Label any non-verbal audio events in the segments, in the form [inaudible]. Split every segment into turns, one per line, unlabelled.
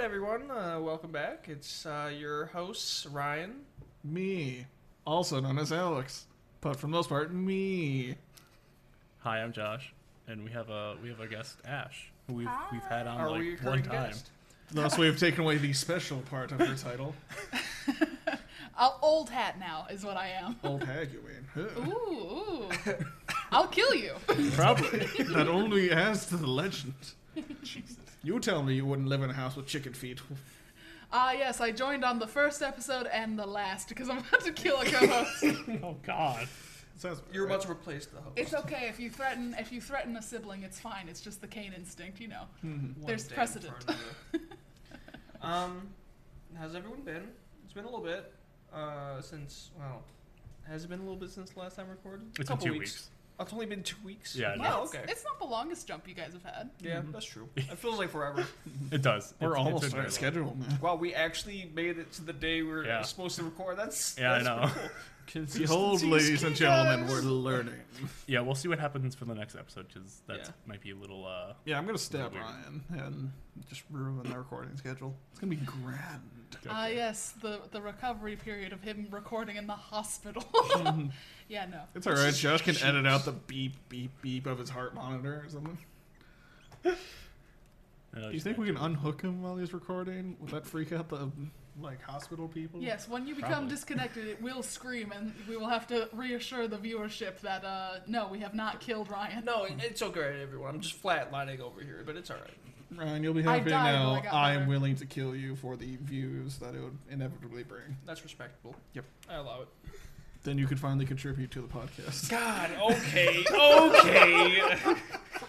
right, everyone. Uh, welcome back. It's uh, your hosts, Ryan.
Me, also known as Alex, but for the most part, me.
Hi, I'm Josh, and we have a we have a guest Ash, who we've we've had on
Are we
like
a
one
recurring
time.
guest?
Thus, we have taken away the special part of her title. [laughs]
I'll old hat now is what I am.
Old hag, you mean? Huh.
Ooh, ooh. I'll kill you.
Probably. [laughs] that only adds to the legend. [laughs] You tell me you wouldn't live in a house with chicken feet. [laughs]
Ah, yes, I joined on the first episode and the last because I'm about to kill a co-host. [laughs]
Oh God!
Sounds
You're
right.
about to replace the host.
it's okay if you threaten if you threaten a sibling, it's fine. It's just the Cain instinct, you know.
One
there's precedent.
front of you. um, how's everyone been? It's been a little bit uh, since. Well, has it been a little bit since the last time we recorded?
It's
Couple
been two
weeks.
weeks.
Oh, it's only been two weeks.
Yeah,
Yeah,
Oh,
it's,
okay.
it's not the longest jump you guys have had.
Yeah, mm-hmm. that's true. It feels like forever. [laughs]
It does.
We're
It's-
almost
it's been
on
very
schedule, man.
Well, we actually made it to the day we were
Yeah.
supposed to record. That's
Yeah, I
that's
know.
pretty cool. [laughs]
Behold, ladies and
key,
gentlemen,
guys.
we're learning.
Yeah, we'll see what happens for the next episode because that
Yeah.
might be a little. uh
Yeah, I'm gonna stab
Weird.
Ryan and just ruin the recording schedule. It's gonna be grand.
Ah, yes, the the recovery period of him recording in the hospital. [laughs] [laughs] yeah, no.
It's alright, Josh can edit out the beep, beep, beep of his heart monitor or something. [laughs]
uh,
Do you think we can unhook him while he's recording? Would that freak out the like hospital people?
Yes, when you become
Probably.
disconnected, it will scream, and we will have to reassure the viewership that uh, no, we have not killed Ryan.
No, it's okay, everyone. I'm just flatlining over here, but it's all right.
Ryan, you'll be happy to
died, but
know
I got
I am
better.
willing to kill you for the views that it would inevitably bring.
That's respectable.
Yep.
I allow it.
Then you could finally contribute to the podcast.
God, okay, okay. [laughs]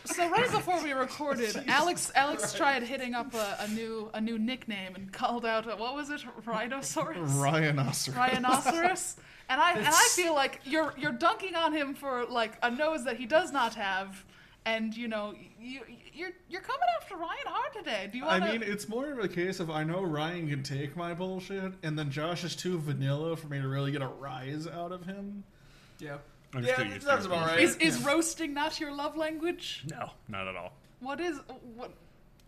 So right before we recorded, Alex Alex tried hitting up a, a new a new nickname and called out a, what was it, Rhinoceros,
Rhinoceros.
Rhinoceros, and I and I feel like you're you're dunking on him for like a nose that he does not have, and you know you you're you're coming after Ryan hard today. Do you want to?
I mean, it's more of a case of I know Ryan can take my bullshit, and then Josh is too vanilla for me to really get a rise out of him.
Yeah.
I'm
Yeah,
still
that
used
sounds about
it.
right.
is is roasting not your love language?
No, not at all.
What is what?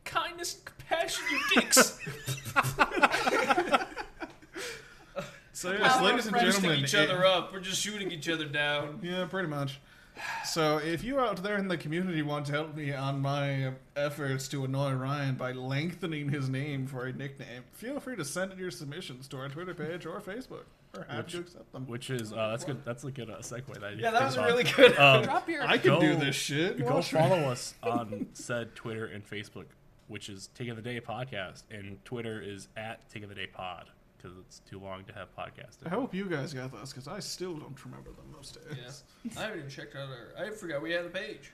Kindness and compassion, you dicks. [laughs]
So, yes, ladies and
friends
Boosting
gentlemen,
each
it-
other up. We're just shooting each other down.
Yeah, pretty much. So, if you out there in the community want to help me on my efforts to annoy Ryan by lengthening his name for a nickname, feel free to send in your submissions to our Twitter page or Facebook. We're happy
Which-
to accept them.
Which is uh, that's good. That's a good uh, segue. That
Yeah, that was
on.
really good.
Um,
Drop your.
I can do this shit.
Go
Watch me.
follow us [laughs] on said Twitter and Facebook, which is Take of the Day Podcast, and Twitter is at Take of the Day Pod because it's too long to have podcasted.
I hope you guys got this because I still don't remember them most days.
Yeah. I haven't even checked out our. I forgot we had a page.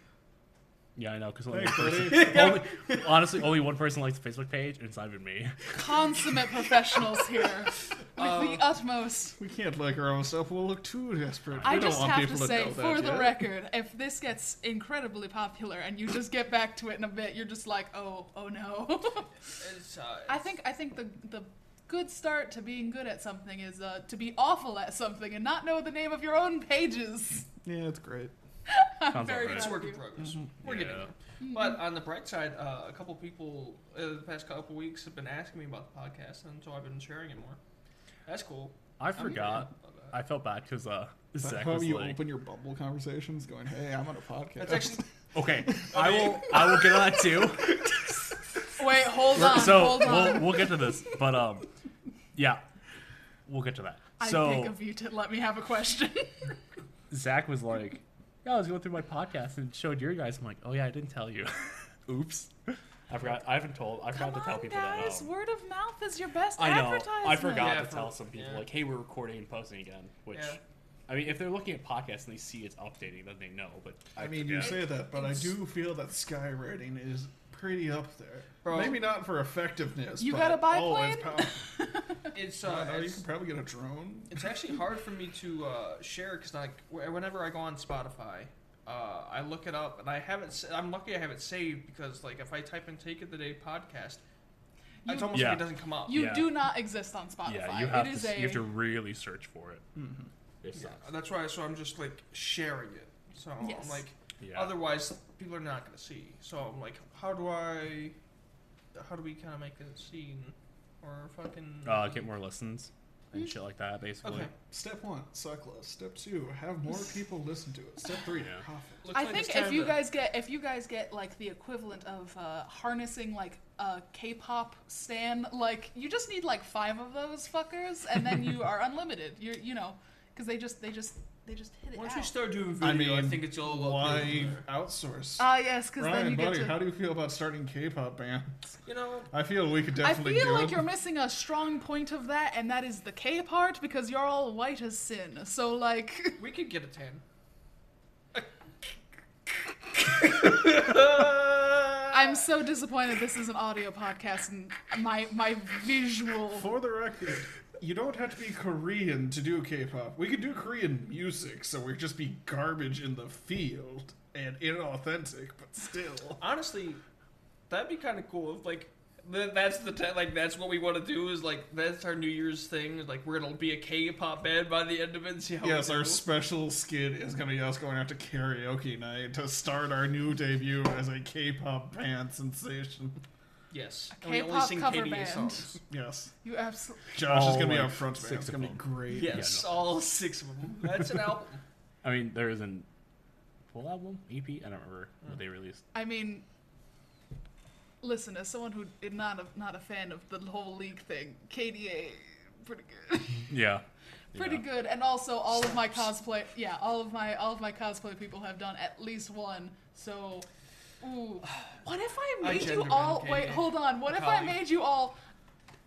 Yeah, I know because only,
Thanks,
one person- [laughs] only honestly only one person likes the Facebook page, and it's not even me.
consummate professionals here [laughs] with
Uh,
the utmost.
We can't like our own stuff. We'll look too desperate.
I
we don't
just
want
have
people
to
to
say,
know
for the
yet.
record, if this gets incredibly popular and you just get back to it in a bit, you're just like, oh, oh no.
It's, uh,
I think I think the the good start to being good at something is uh, to be awful at something and not know the name of your own pages. [laughs]
Yeah, it's great. [laughs]
I'm very
about
it's
proud
a
of
work in progress.
Mm-hmm.
We're getting there.
Mm-hmm.
But on the bright side, uh, a couple people uh, the past couple weeks have been asking me about the podcast, and so I've been sharing it more. That's cool.
I forgot. I felt bad because uh,
Is that
Zach
how
was
you
like,
open your bubble conversations? Going, hey, I'm on a podcast.
That's actually
"Okay, [laughs] I will, I will get on that too."
Wait, hold on,
so
hold on.
we'll we'll get to this, but um, yeah, we'll get to that.
I
so
beg of you to let me have a question. [laughs]
Zach was like, "Yeah, I was going through my podcast and showed your guys." I'm like, "Oh yeah, I didn't tell you." [laughs] Oops, I forgot. I haven't told. I forgot
Come
to tell
on,
people
guys.
that. Um,
Word of mouth is your best
I know.
advertisement.
I forgot
Yeah,
to
for-
tell some people
yeah.
like, "Hey, we're recording and posting again." Which,
Yeah.
I mean, if they're looking at podcasts and they see it's updating, then they know. But
I mean, you say that, but I do feel that skywriting is pretty up there.
Bro.
Maybe not for effectiveness.
You
but,
got a
oh,
biplane? [laughs]
it's powerful.
it's
I
uh,
know, you
it's,
can probably get a drone.
it's actually hard for me to uh, share because like whenever I go on Spotify, uh, I look it up and I haven't. I'm lucky I have it saved because like if I type in "Take It the Day" podcast,
You-
it's almost
Yeah.
like it doesn't come up.
You
Yeah.
do not exist on Spotify.
yeah, you have
it is
to.
a
You have to really search for it. It
Yeah, that's why. So I'm just like sharing it. So
Yes.
I'm like,
Yeah.
otherwise people are not gonna see. So I'm like, how do I how do we kind of make a scene or fucking
Uh, get more listens and shit like that, basically.
Okay.
Step one, suck less. Step two, have more [laughs] people listen to it. Step three,
Yeah.
profit.
Looks
I
like
think if
time
you
to-
guys get if you guys get like the equivalent of uh, harnessing like a K-pop stan, like you just need like five of those fuckers, and then you [laughs] are unlimited. You're you know because they just they just they just hit it
Once
out.
we start doing
I
video, I,
mean,
think it's all about
Why outsource?
Ah yes, because then
Ryan,
you get
buddy,
to.
how do you feel about starting K-pop bands?
You know,
I feel we could definitely.
I feel
do
like
it.
you're missing a strong point of that, and that is the K part because you're all white as sin. So like, [laughs]
we could get a tan.
I'm so disappointed this is an audio podcast and my my visual.
For the record, you don't have to be Korean to do K-pop. We could do Korean music, so we'd just be garbage in the field and inauthentic, but still.
Honestly, that'd be kind of cool. If like, that's the te- like that's what we want to do. Is like that's our New Year's thing. Like we're gonna be a K-pop band by the end of it. And see how
Yes, our special skit is going to be us going out to karaoke night to start our new debut as a K-pop band sensation.
Yes.
A
And we only
K-pop
sing
cover
KDA
band.
songs.
Yes,
You absolutely.
Josh is
All,
going to be
like,
our front man.
six
It's
of
going to be
them.
great.
Yes,
no.
all six of them. That's an album. [laughs]
I mean, there is an full album, EP. I don't remember what they released.
I mean, listen, as someone who is not a, not a fan of the whole league thing, KDA, pretty good, [laughs]
Yeah.
pretty
Yeah.
good, and also all of my cosplay, yeah, all of my all of my cosplay people have done at least one. So, ooh, what if I
I
made you all?
bend
Wait, hold on. What if I made you all?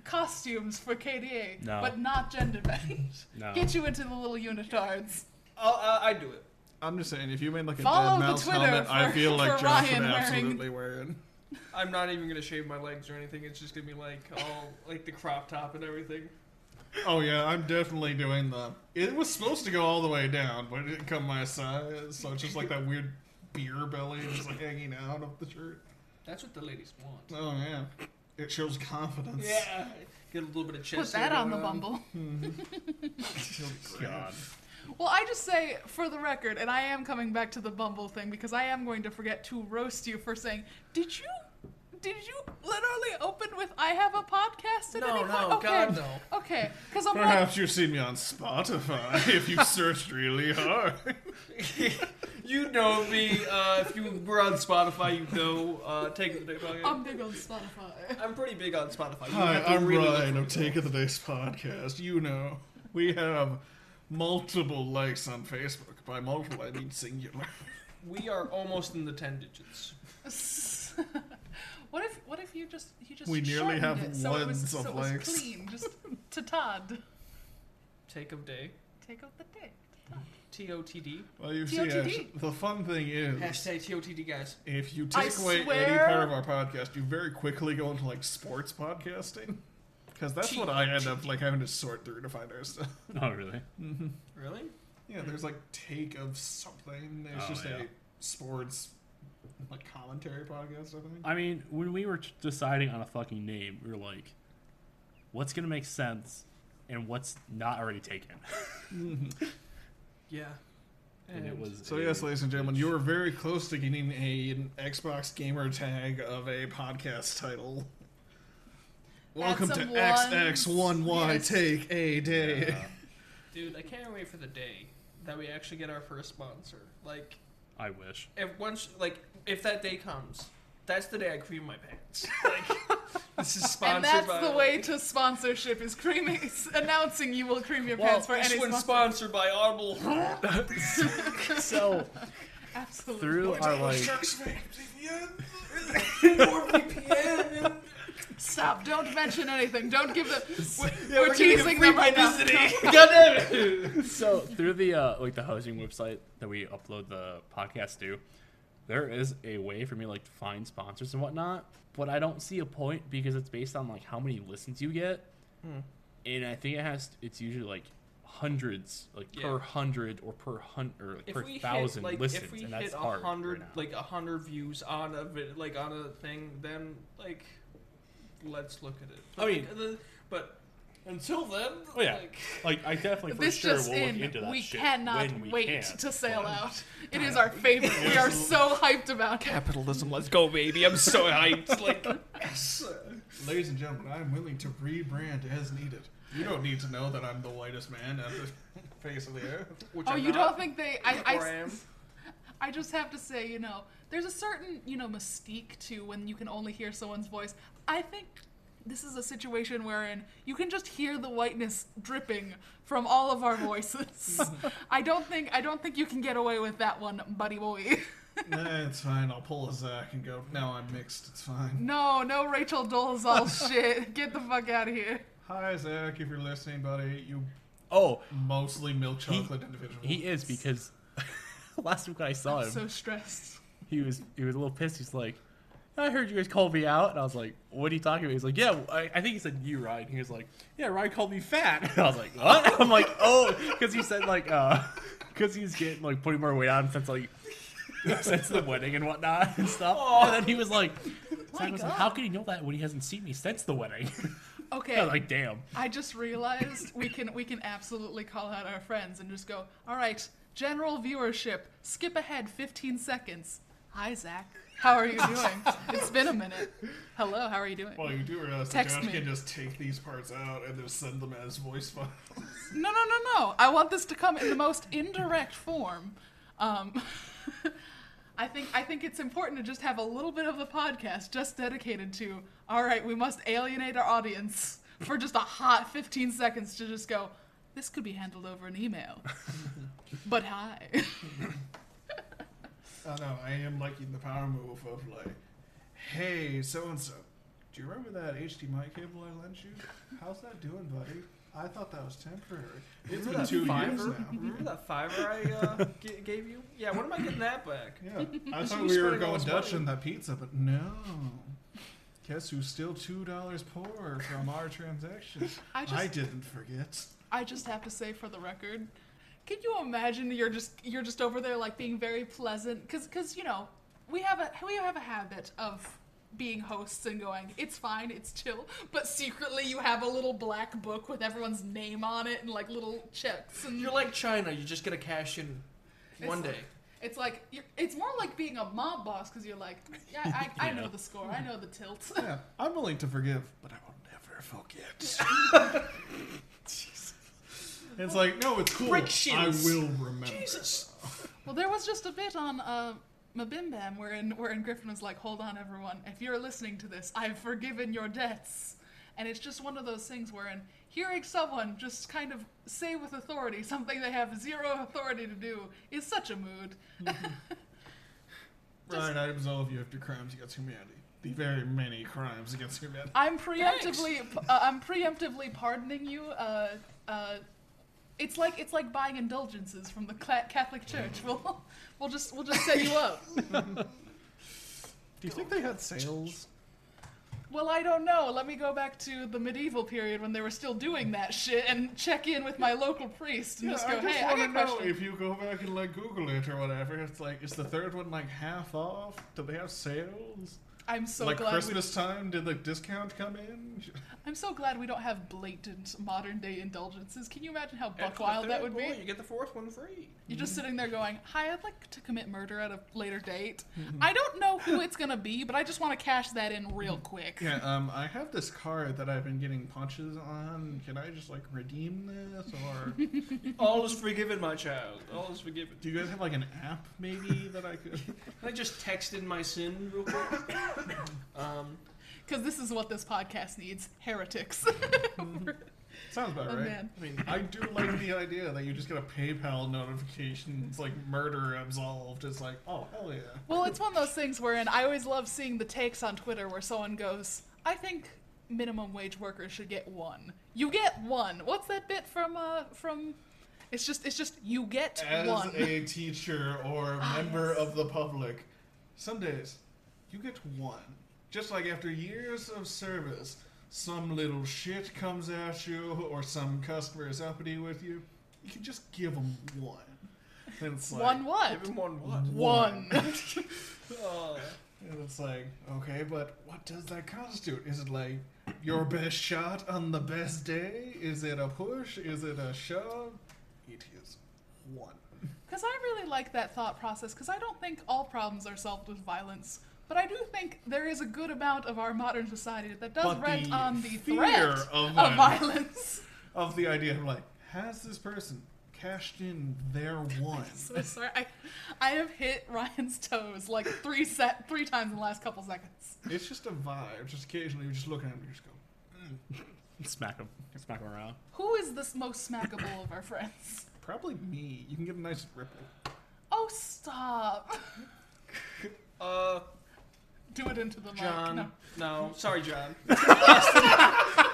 Costumes for KDA,
No.
but not gender bend. [laughs]
No.
Get you into the little unitards.
I'll, uh, I do it.
I'm just saying, if you made like a
Follow
dead
the
mouse
Twitter
helmet, I feel [laughs] like
for
Josh
Ryan
would
wearing-
absolutely wear it. [laughs]
I'm not even gonna shave my legs or anything. It's just gonna be like all like the crop top and everything.
Oh yeah, I'm definitely doing the. It was supposed to go all the way down, but it didn't come my size, so it's just like that weird beer belly just like hanging out of the shirt.
That's what the ladies want.
Oh yeah, it shows confidence.
Yeah. Get a little bit of chest.
Put that on the
going
Bumble. [laughs] Mm-hmm. [laughs]
God.
Well, I just say, for the record, and I am coming back to the Bumble thing because I am going to forget to roast you for saying, "Did you, did you literally open with I have a podcast?" At
No,
any
no,
point? okay.
God, no.
Okay, because I'm like,
Perhaps you've seen me on Spotify [laughs] if you searched really hard. [laughs]
you know me. Uh, if you were on Spotify, you know. Uh, take the day. podcast.
I'm big on Spotify.
I'm pretty big on Spotify. You
Hi, I'm
really
Ryan
for
of
me.
Take of the Days podcast. You know, we have multiple likes on Facebook. By multiple, I mean singular.
We are almost in the ten digits. [laughs]
what if, what if you just, you just
We nearly
shortened
have
it so it was,
ones
so
of
it was clean, just to Todd.
Take of day.
Take out the dick.
T O T D.
Well, you see,
TOTD.
Ash, the fun thing is,
Hashtag T O T D, guys.
if you
I
take away any
swear-
part of our podcast, you very quickly go into like sports podcasting. Because that's what I end up like having to sort through to find our stuff. [laughs]
Oh, really? Mm-hmm.
Really?
Yeah, there's like take of something. It's
Oh,
just
yeah.
a sports [laughs] like commentary podcast. I think.
I mean, when we were t- deciding on a fucking name, we were like, what's going to make sense and what's not already taken? Mm-hmm. [laughs]
Yeah.
And it was.
So
a-
yes, ladies and gentlemen, you were very close to getting a, an Xbox gamer tag of a podcast title. Welcome to
some
XX1Y
ones.
Take a Day.
Yeah, [laughs]
Dude, I can't wait for the day that we actually get our first sponsor. Like,
I wish.
if once, like, if that day comes, that's the day I cream my pants. [laughs] Like, this is sponsored
And that's
by.
the way to sponsorship is creaming, announcing you will cream your
Well,
pants for
this
any
one's
sponsor.
sponsored by Audible. [laughs]
So,
Absolutely.
through our, like,
NordVPN.
Stop! Don't mention anything. Don't give the. [laughs] We're,
Yeah,
we're
we're
teasing them right now.
publicity. [laughs] [laughs] God damn it.
so through the uh, like the housing website that we upload the podcast to, there is a way for me like to find sponsors and whatnot. But I don't see a point because it's based on like how many listens you get,
Hmm.
and I think it has it's usually like hundreds, like
Yeah.
per hundred or per hundred or like per thousand
hit like
listens,
if we
and that's
hit a
hard
hundred
right
like a hundred views on a vid, like on a thing, then like let's look at it.
I mean-
Like, the, but Until then,
Oh, yeah.
like,
Like I definitely for
this
sure
just
will look into that
we
shit
cannot
when we
wait
can.
to sail out. It is our favorite. We are so [laughs] hyped about it.
capitalism. Let's go, baby. I'm so hyped. [laughs] Like, yes.
Ladies and gentlemen, I'm willing to rebrand as needed. You don't need to know that I'm the whitest man on the [laughs] face of the earth.
which
Oh,
I'm
you
not,
don't think they? I,
I
I,
am.
I just have to say, you know, there's a certain, you know, mystique to when you can only hear someone's voice. I think this is a situation wherein you can just hear the whiteness dripping from all of our voices. [laughs] I don't think I don't think you can get away with that one, buddy boy.
nah, [laughs] eh, it's fine. I'll pull a Zach and go. No, I'm mixed. It's fine.
no, no Rachel Dolezal [laughs] shit. Get the fuck out of here.
Hi, Zach. If you're listening, buddy, you
Oh,
mostly milk
He-
chocolate individual.
he is because last week when I saw
I'm
him,
so stressed.
he was he was a little pissed. He's like, "I heard you guys called me out," and I was like, "What are you talking about?" He's like, "Yeah, I, I think he said you, Ryan." He was like, "Yeah, Ryan called me fat." And [laughs] I was like, "What?" [laughs] I'm like, "Oh," because he said like, uh, because he's getting like putting more weight on since like [laughs] since the wedding and whatnot and stuff. And then he was like, Zach was like, "How can he know that when he hasn't seen me since the wedding?"
Okay.
Like, "Damn."
I just realized we can we can absolutely call out our friends and just go, all right, general viewership, skip ahead 15 seconds. Hi Zach, how are you doing? it's been a minute. Hello, how are you doing?
Well, you do realize that
Text
Josh
me.
can just take these parts out and just send them as voice files.
No, no, no, no. I want this to come in the most indirect form. Um, [laughs] I think I think it's important to just have a little bit of the podcast just dedicated to. All right, we must alienate our audience for just a hot 15 seconds to just go. This could be handled over an email. [laughs] but hi. [laughs]
I know. I am liking the power move of like, hey, so and so. Do you remember that HDMI cable I lent you? How's that doing, buddy? I thought that was temporary. It's
Remember
been
that
two
fiver?
years now.
Remember that fiver I uh, [laughs] g- gave you? Yeah, when am I getting that back?
Yeah, [laughs] I
Just
thought we were going Dutch
money.
on that pizza, but no. Guess who's still two dollars poor from our transaction?
I just
I didn't forget.
I just have to say for the record, can you imagine you're just you're just over there like being very pleasant cuz cuz you know, we have a we have a habit of being hosts and going, it's fine, it's chill, but secretly you have a little black book with everyone's name on it and like little checks and
You're like China. You're just gonna cash in one
It's
day.
It's like you're, it's more like being a mob boss because you're like, yeah, I, I [laughs] know the score, I know the tilt.
Yeah, I'm willing to forgive, but I will never forget. [laughs] [laughs] it's like, no, it's cool.
Brick
I
shins.
will remember.
Jesus.
Well, there was just a bit on uh, MBMBaM wherein, wherein Griffin was like, hold on, everyone. If you're listening to this, I've forgiven your debts. And it's just one of those things wherein hearing someone just kind of say with authority something they have zero authority to do is such a mood. [laughs]
Right, I absolve you of your crimes against humanity. The very many crimes against humanity.
I'm preemptively, uh, I'm preemptively pardoning you. Uh, uh, it's like it's like buying indulgences from the Cla- Catholic Church. We'll, we'll just we'll just set you up. [laughs]
Do you think they had sales?
Well, I don't know. Let me go back to the medieval period when they were still doing that shit and check in with my local priest and
Yeah,
just
I
go,
just
hey, I
want to
got
know
questions.
if you go back and like Google it or whatever. It's like, is the third one like half off? Do they have sales?
I'm so
like
glad.
Christmas time, did the discount come in? [laughs]
I'm so glad we don't have blatant modern day indulgences. Can you imagine how buck wild that
third
would be?
boy, You get the fourth one free.
You're just sitting there going, "Hi, I'd like to commit murder at a later date. I don't know who it's gonna be, but I just want to cash that in real quick."
Yeah, um, I have this card that I've been getting punches on. Can I just like redeem this, or [laughs]
All is forgiven, my child. All is forgiven.
do you guys have like an app maybe that I could? [laughs]
Can I just text in my sin real quick? Um,
Because this is what this podcast needs: heretics. [laughs]
Sounds about
oh
right.
man.
I mean,
I do like the idea that you just get a PayPal notification. It's like murder absolved. It's like, oh hell yeah.
Well, it's one of those things wherein I always love seeing the takes on Twitter where someone goes, "I think minimum wage workers should get one. You get one. What's that bit from? Uh, from? It's just, it's just you get
As
one.
a teacher or
Ah,
member of the public, some days you get one. Just like after years of service, some little shit comes at you, or some customer is uppity with you. You can just give them one. Then it's like,
one what?
give them one what?
One.
Uh, [laughs] [laughs]
And it's like, okay, but what does that constitute? Is it like Your best shot on the best day? Is it a push? Is it a shove? It is one. [laughs]
Because I really like that thought process, because I don't think all problems are solved with violence. But I do think there is a good amount of our modern society that does
But
rent
the
on the
fear
threat
of
of,
violence.
violence.
Of the idea of like, has this person cashed in their [laughs] one?
so sorry. I, I have hit Ryan's toes like three set three times in the last couple seconds.
It's just a vibe. Just occasionally you're just look at him and you just go, mm.
Smack him. Smack him around.
Who is the most smackable of our friends?
Probably me. You can get a nice ripple.
Oh, stop. [laughs]
Uh,
Do it into the mic.
John.
No.
No, sorry, John. [laughs]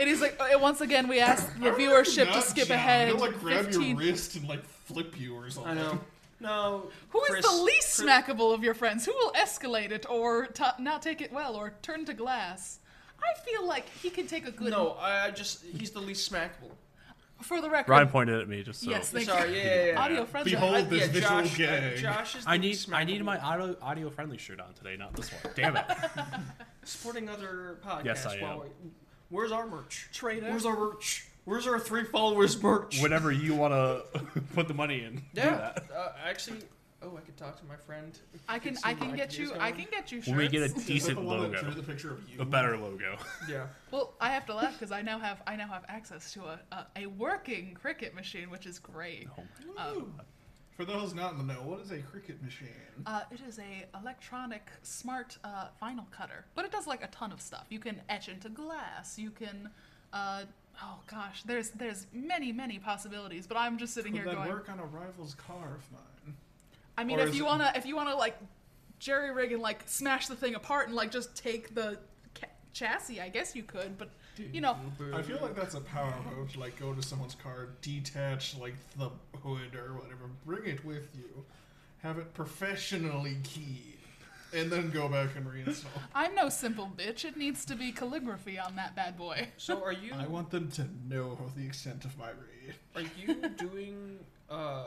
It is like uh, once again we ask [laughs] the viewership to skip
John.
ahead.
He'll like grab
15
your wrist and like flip you or something.
I know. No.
Who is
Chris-
the least
Chris-
smackable of your friends? Who will escalate it or ta not take it well or turn to glass? I feel like he can take a good.
No, I I just he's the least smackable.
For the record.
Ryan pointed at me just so.
Yes, thank
Sorry,
you.
yeah, yeah, yeah.
Audio friendly.
Behold
I-
this visual
Josh, uh,
gag.
Josh is the
I need I need my audio audio friendly shirt on today, not this one. Damn it. [laughs]
supporting other podcasts.
Yes, I am.
we- Where's our merch?
Trader.
Where's our merch? Where's our three followers merch?
Whenever you want to [laughs] put the money in, do
yeah.
that.
Uh, actually, oh, I could talk to my friend.
I can
Get
I can get
ideas
you I can get you shirts.
When we get a decent
the one that
logo,
the picture of you?
a better logo. [laughs]
Yeah.
Well, I have to laugh because I now have I now have access to a, a, a working Cricut machine, which is great.
Oh
Um,
For those not in the know, what is a Cricut machine?
Uh, it is a electronic smart uh, vinyl cutter, but it does like a ton of stuff. You can etch into glass. You can, uh, oh gosh, there's there's many many possibilities. But I'm just sitting
Could
here
that
going.
work on a rival's car of mine?
I mean,
or
if you
it-
wanna if you wanna like jerry rig and like smash the thing apart and like just take the ca- chassis, I guess you could. But you know,
I feel like that's a power move to like go to someone's car, detach like the hood or whatever, bring it with you, have it professionally keyed, and then go back and reinstall.
I'm no simple bitch. It needs to be calligraphy on that bad boy.
So are you
I want them to know the extent of my rage.
are you doing uh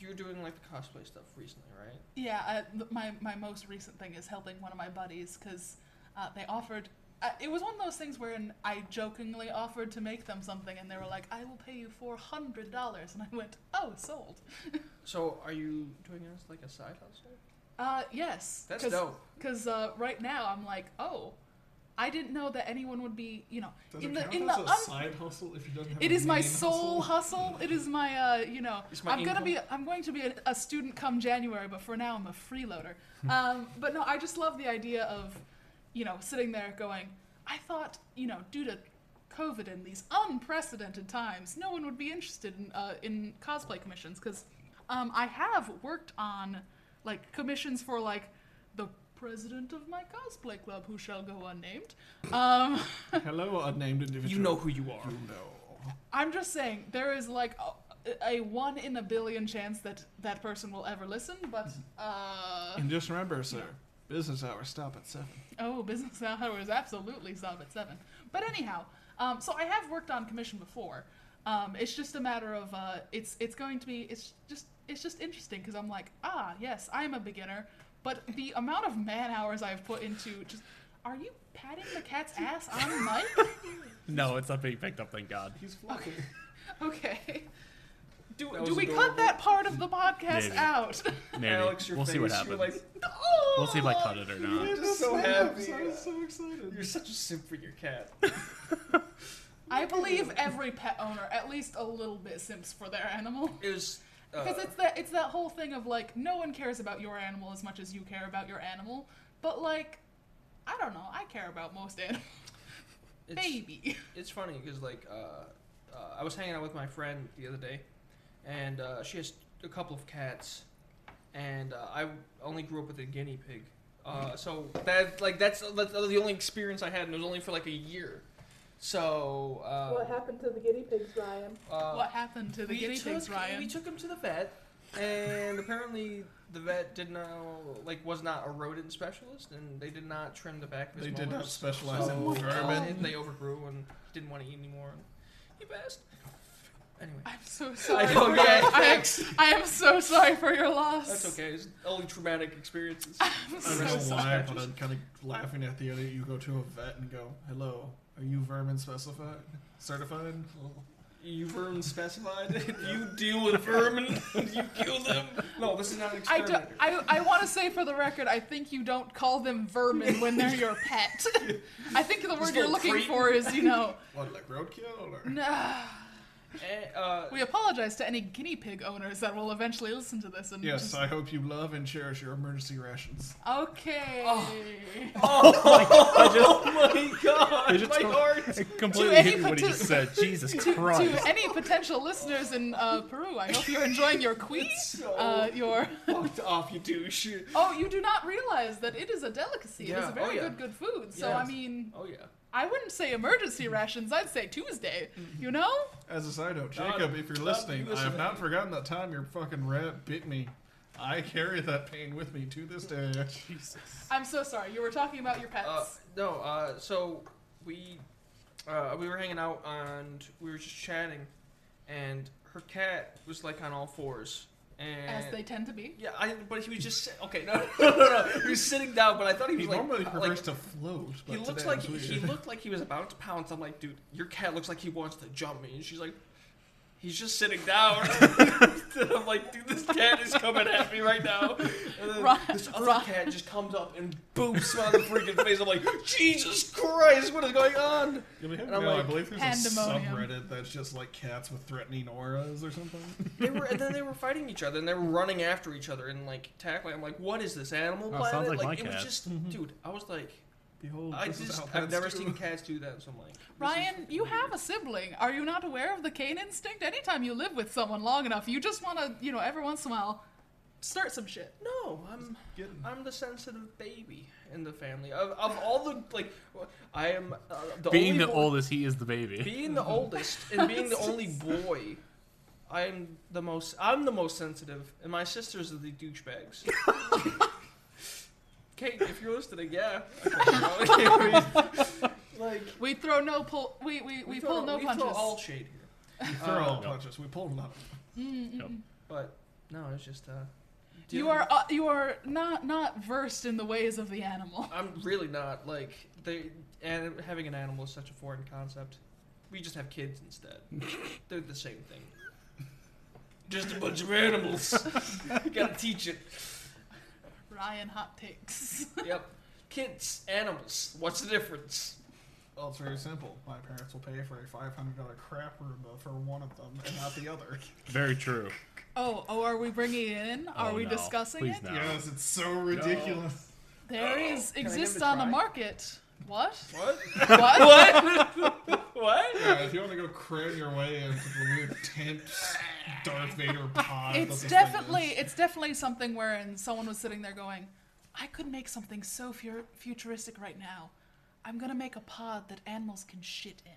you're doing like the cosplay stuff recently, right?
Yeah, uh, my my most recent thing is helping one of my buddies because uh, they offered. Uh, it was one of those things wherein I jokingly offered to make them something, and they were like, "I will pay you four hundred dollars," and I went, "Oh, sold." [laughs]
So are you doing this like a side hustle?
Uh, yes.
That's dope.
Because uh, right now I'm like, oh, I didn't know that anyone would be, you know,
Does
in the in the un-
side hustle if you don't have
It is my soul
hustle?
hustle. It is my, uh, you know,
my
I'm gonna be, I'm going to be a, a student come January, but for now I'm a freeloader. um, but no, I just love the idea of, you know, sitting there going, I thought, you know, due to COVID and these unprecedented times, no one would be interested in uh, in cosplay commissions because um, I have worked on like commissions for like president of my cosplay club, who shall go unnamed. Um, [laughs]
Hello, unnamed individual.
You know who you are.
You know.
I'm just saying there is like a, a one in a billion chance that that person will ever listen, but uh,
And just remember, sir, business hours stop at seven.
oh, business [laughs] hours absolutely stop at seven. But anyhow, um, so I have worked on commission before. Um, it's just a matter of uh, it's it's going to be it's just it's just interesting because I'm like ah yes I am a beginner, but the amount of man hours I've put into just are you patting the cat's ass on mic? [laughs]
No, it's not being picked up, thank God.
He's fluffy. [laughs]
Okay. Do,
That
do
was
we
adorable.
cut that part of the podcast
Maybe.
out?
Maybe.
Alex, your
we'll see what happens.
You're like,
We'll see if I cut it or not.
I'm so happy.
I'm so excited.
You're such a simp for your cat. [laughs]
I believe every pet owner at least a little bit simps for their animal.
It was. Uh,
Because it's that it's that whole thing of like no one cares about your animal as much as you care about your animal. But like I don't know, I care about most animals.
it's,
Baby.
it's funny because like uh, uh, I was hanging out with my friend the other day, and uh, she has a couple of cats, and uh, I only grew up with a guinea pig. Uh, so that like that's, that's the only experience I had, and it was only for like a year. So uh, What
happened to the guinea pigs, Ryan?
Uh,
what happened to the
we
guinea
took,
pigs, Ryan?
We took him to the vet, and apparently the vet did not like was not a rodent specialist, and they did not trim the back of his
They did not
molars.
specialize
So,
in
uh,
vermin.
they overgrew and didn't want to eat anymore. And he passed. Anyway,
I'm so [laughs] sorry.
I know.
for
Yeah,
I am,
thanks.
I am so sorry for your loss.
That's okay. It's only traumatic experiences. [laughs]
I'm
so
don't know
sorry.
why, but I'm kind of laughing at the idea you go to a vet and go, "Hello, are you vermin specified, certified?"
You vermin specified. you deal with vermin. [laughs] you kill them. No, this is not an
I, do,
experiment.
I, I want to say for the record, I think you don't call them vermin when they're your pet. [laughs] I think the word you're
little
looking
cretin.
for is, you know,
What, like roadkill? Or?
nah.
Eh, uh,
We apologize to any guinea pig owners that will eventually listen to this. And
Yes,
just-
I hope you love and cherish your emergency rations.
Okay.
oh [laughs] [laughs] my god, [laughs]
It just
my
told-
heart.
It completely
any
hit me what he just said. Jesus
to,
Christ.
to any potential listeners in uh, Peru, I hope you're enjoying your queen.
So
Uh, your
fucked off, you douche.
oh, you do not realize that it is a delicacy. it is a very
oh yeah.
good, good food. So I mean,
Oh yeah.
I wouldn't say emergency rations. I'd say Tuesday. You know?
As a side note, Jacob, if you're
God,
listening, I have not forgotten that time your fucking rat bit me. I carry that pain with me to this day. [laughs]
Jesus.
I'm so sorry. You were talking about your pets.
Uh, no, uh, so we uh, we were hanging out and we were just chatting, and her cat was like on all fours, and
as they tend to be.
yeah, I but he was just sit- okay, [laughs] no, no, no, no, he was sitting down, but I thought he
He
was like
normally
uh,
prefers
like,
to float. But
he looks
today
like
was
he
weird.
looked like he was about to pounce. I'm like, dude, your cat looks like he wants to jump me, and she's like. He's just sitting down. [laughs] I'm like, dude, this cat is coming at me right now. And then
Right,
this other
right.
cat just comes up and boops me on the freaking face. I'm like, Jesus Christ, what is going on?
Yeah, we have-
And I'm
no, I believe there's a subreddit that's just like cats with threatening auras or something.
They were, and then they were fighting each other, and they were running after each other and like tackling. I'm like, what is this Animal
Oh,
Planet?
sounds like my
it was
cat.
just, mm-hmm. dude. I was like,
Behold,
I
this is
just,
how
I've never
do.
seen [laughs] cats do that. So I'm like,
Ryan, you
weird.
have a sibling. Are you not aware of the Cain instinct? Anytime you live with someone long enough, you just want to, you know, every once in a while, start some shit.
No, I'm
Getting-
I'm the sensitive baby in the family. Of, of all the like, I am uh, the
Being
only
the
boy-
oldest, he is the baby.
being the oldest and being the only [laughs] boy. I'm the most. I'm the most sensitive, and my sisters are the douchebags. [laughs] Kate, if you're listening, yeah. [laughs] Like
We throw no pull. We we, we,
throw,
pull no
we
punches.
throw all shade here.
We throw
Uh,
all
no.
punches. We pull none.
Mm, mm,
Yep.
But no, it's just. uh
You are uh, you are not not versed in the ways of the animal.
I'm really not like they. And having an animal is such a foreign concept. We just have kids instead. [laughs] They're the same thing. Just a bunch of animals. you [laughs] gotta teach it.
Ryan hot takes. [laughs]
Yep. Kids, animals. What's the difference?
Well, it's very simple. My parents will pay for a five hundred dollar crap Roomba for one of them and not the other. [laughs]
Very true.
oh oh, are we bringing it in? Are
Oh,
we
no.
discussing
Please
it?
no.
Yes, it's so ridiculous.
There is
Can I give
exists on the
try?
market. What?
What?
What? [laughs]
what? [laughs] what?
Yeah, if you want to go cram your way into the weird tent Darth Vader pod.
it's definitely it's definitely something wherein someone was sitting there going, I could make something so fu- futuristic right now. I'm gonna make a pod that animals can shit in,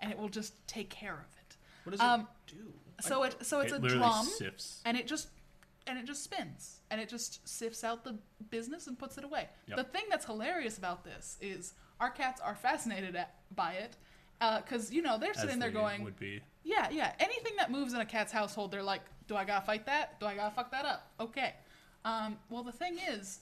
and it will just take care of it.
What does
Um,
it do?
So it so it's
it
a
literally
drum,
sifts.
and it just and it just spins, and it just sifts out the business and puts it away.
Yep.
The thing that's hilarious about this is our cats are fascinated at, by it, because you know they're
as
sitting there
they
going,
would be.
yeah, yeah. Anything that moves in a cat's household, they're like, do I gotta fight that? Do I gotta fuck that up? Okay. Um, well, the thing is,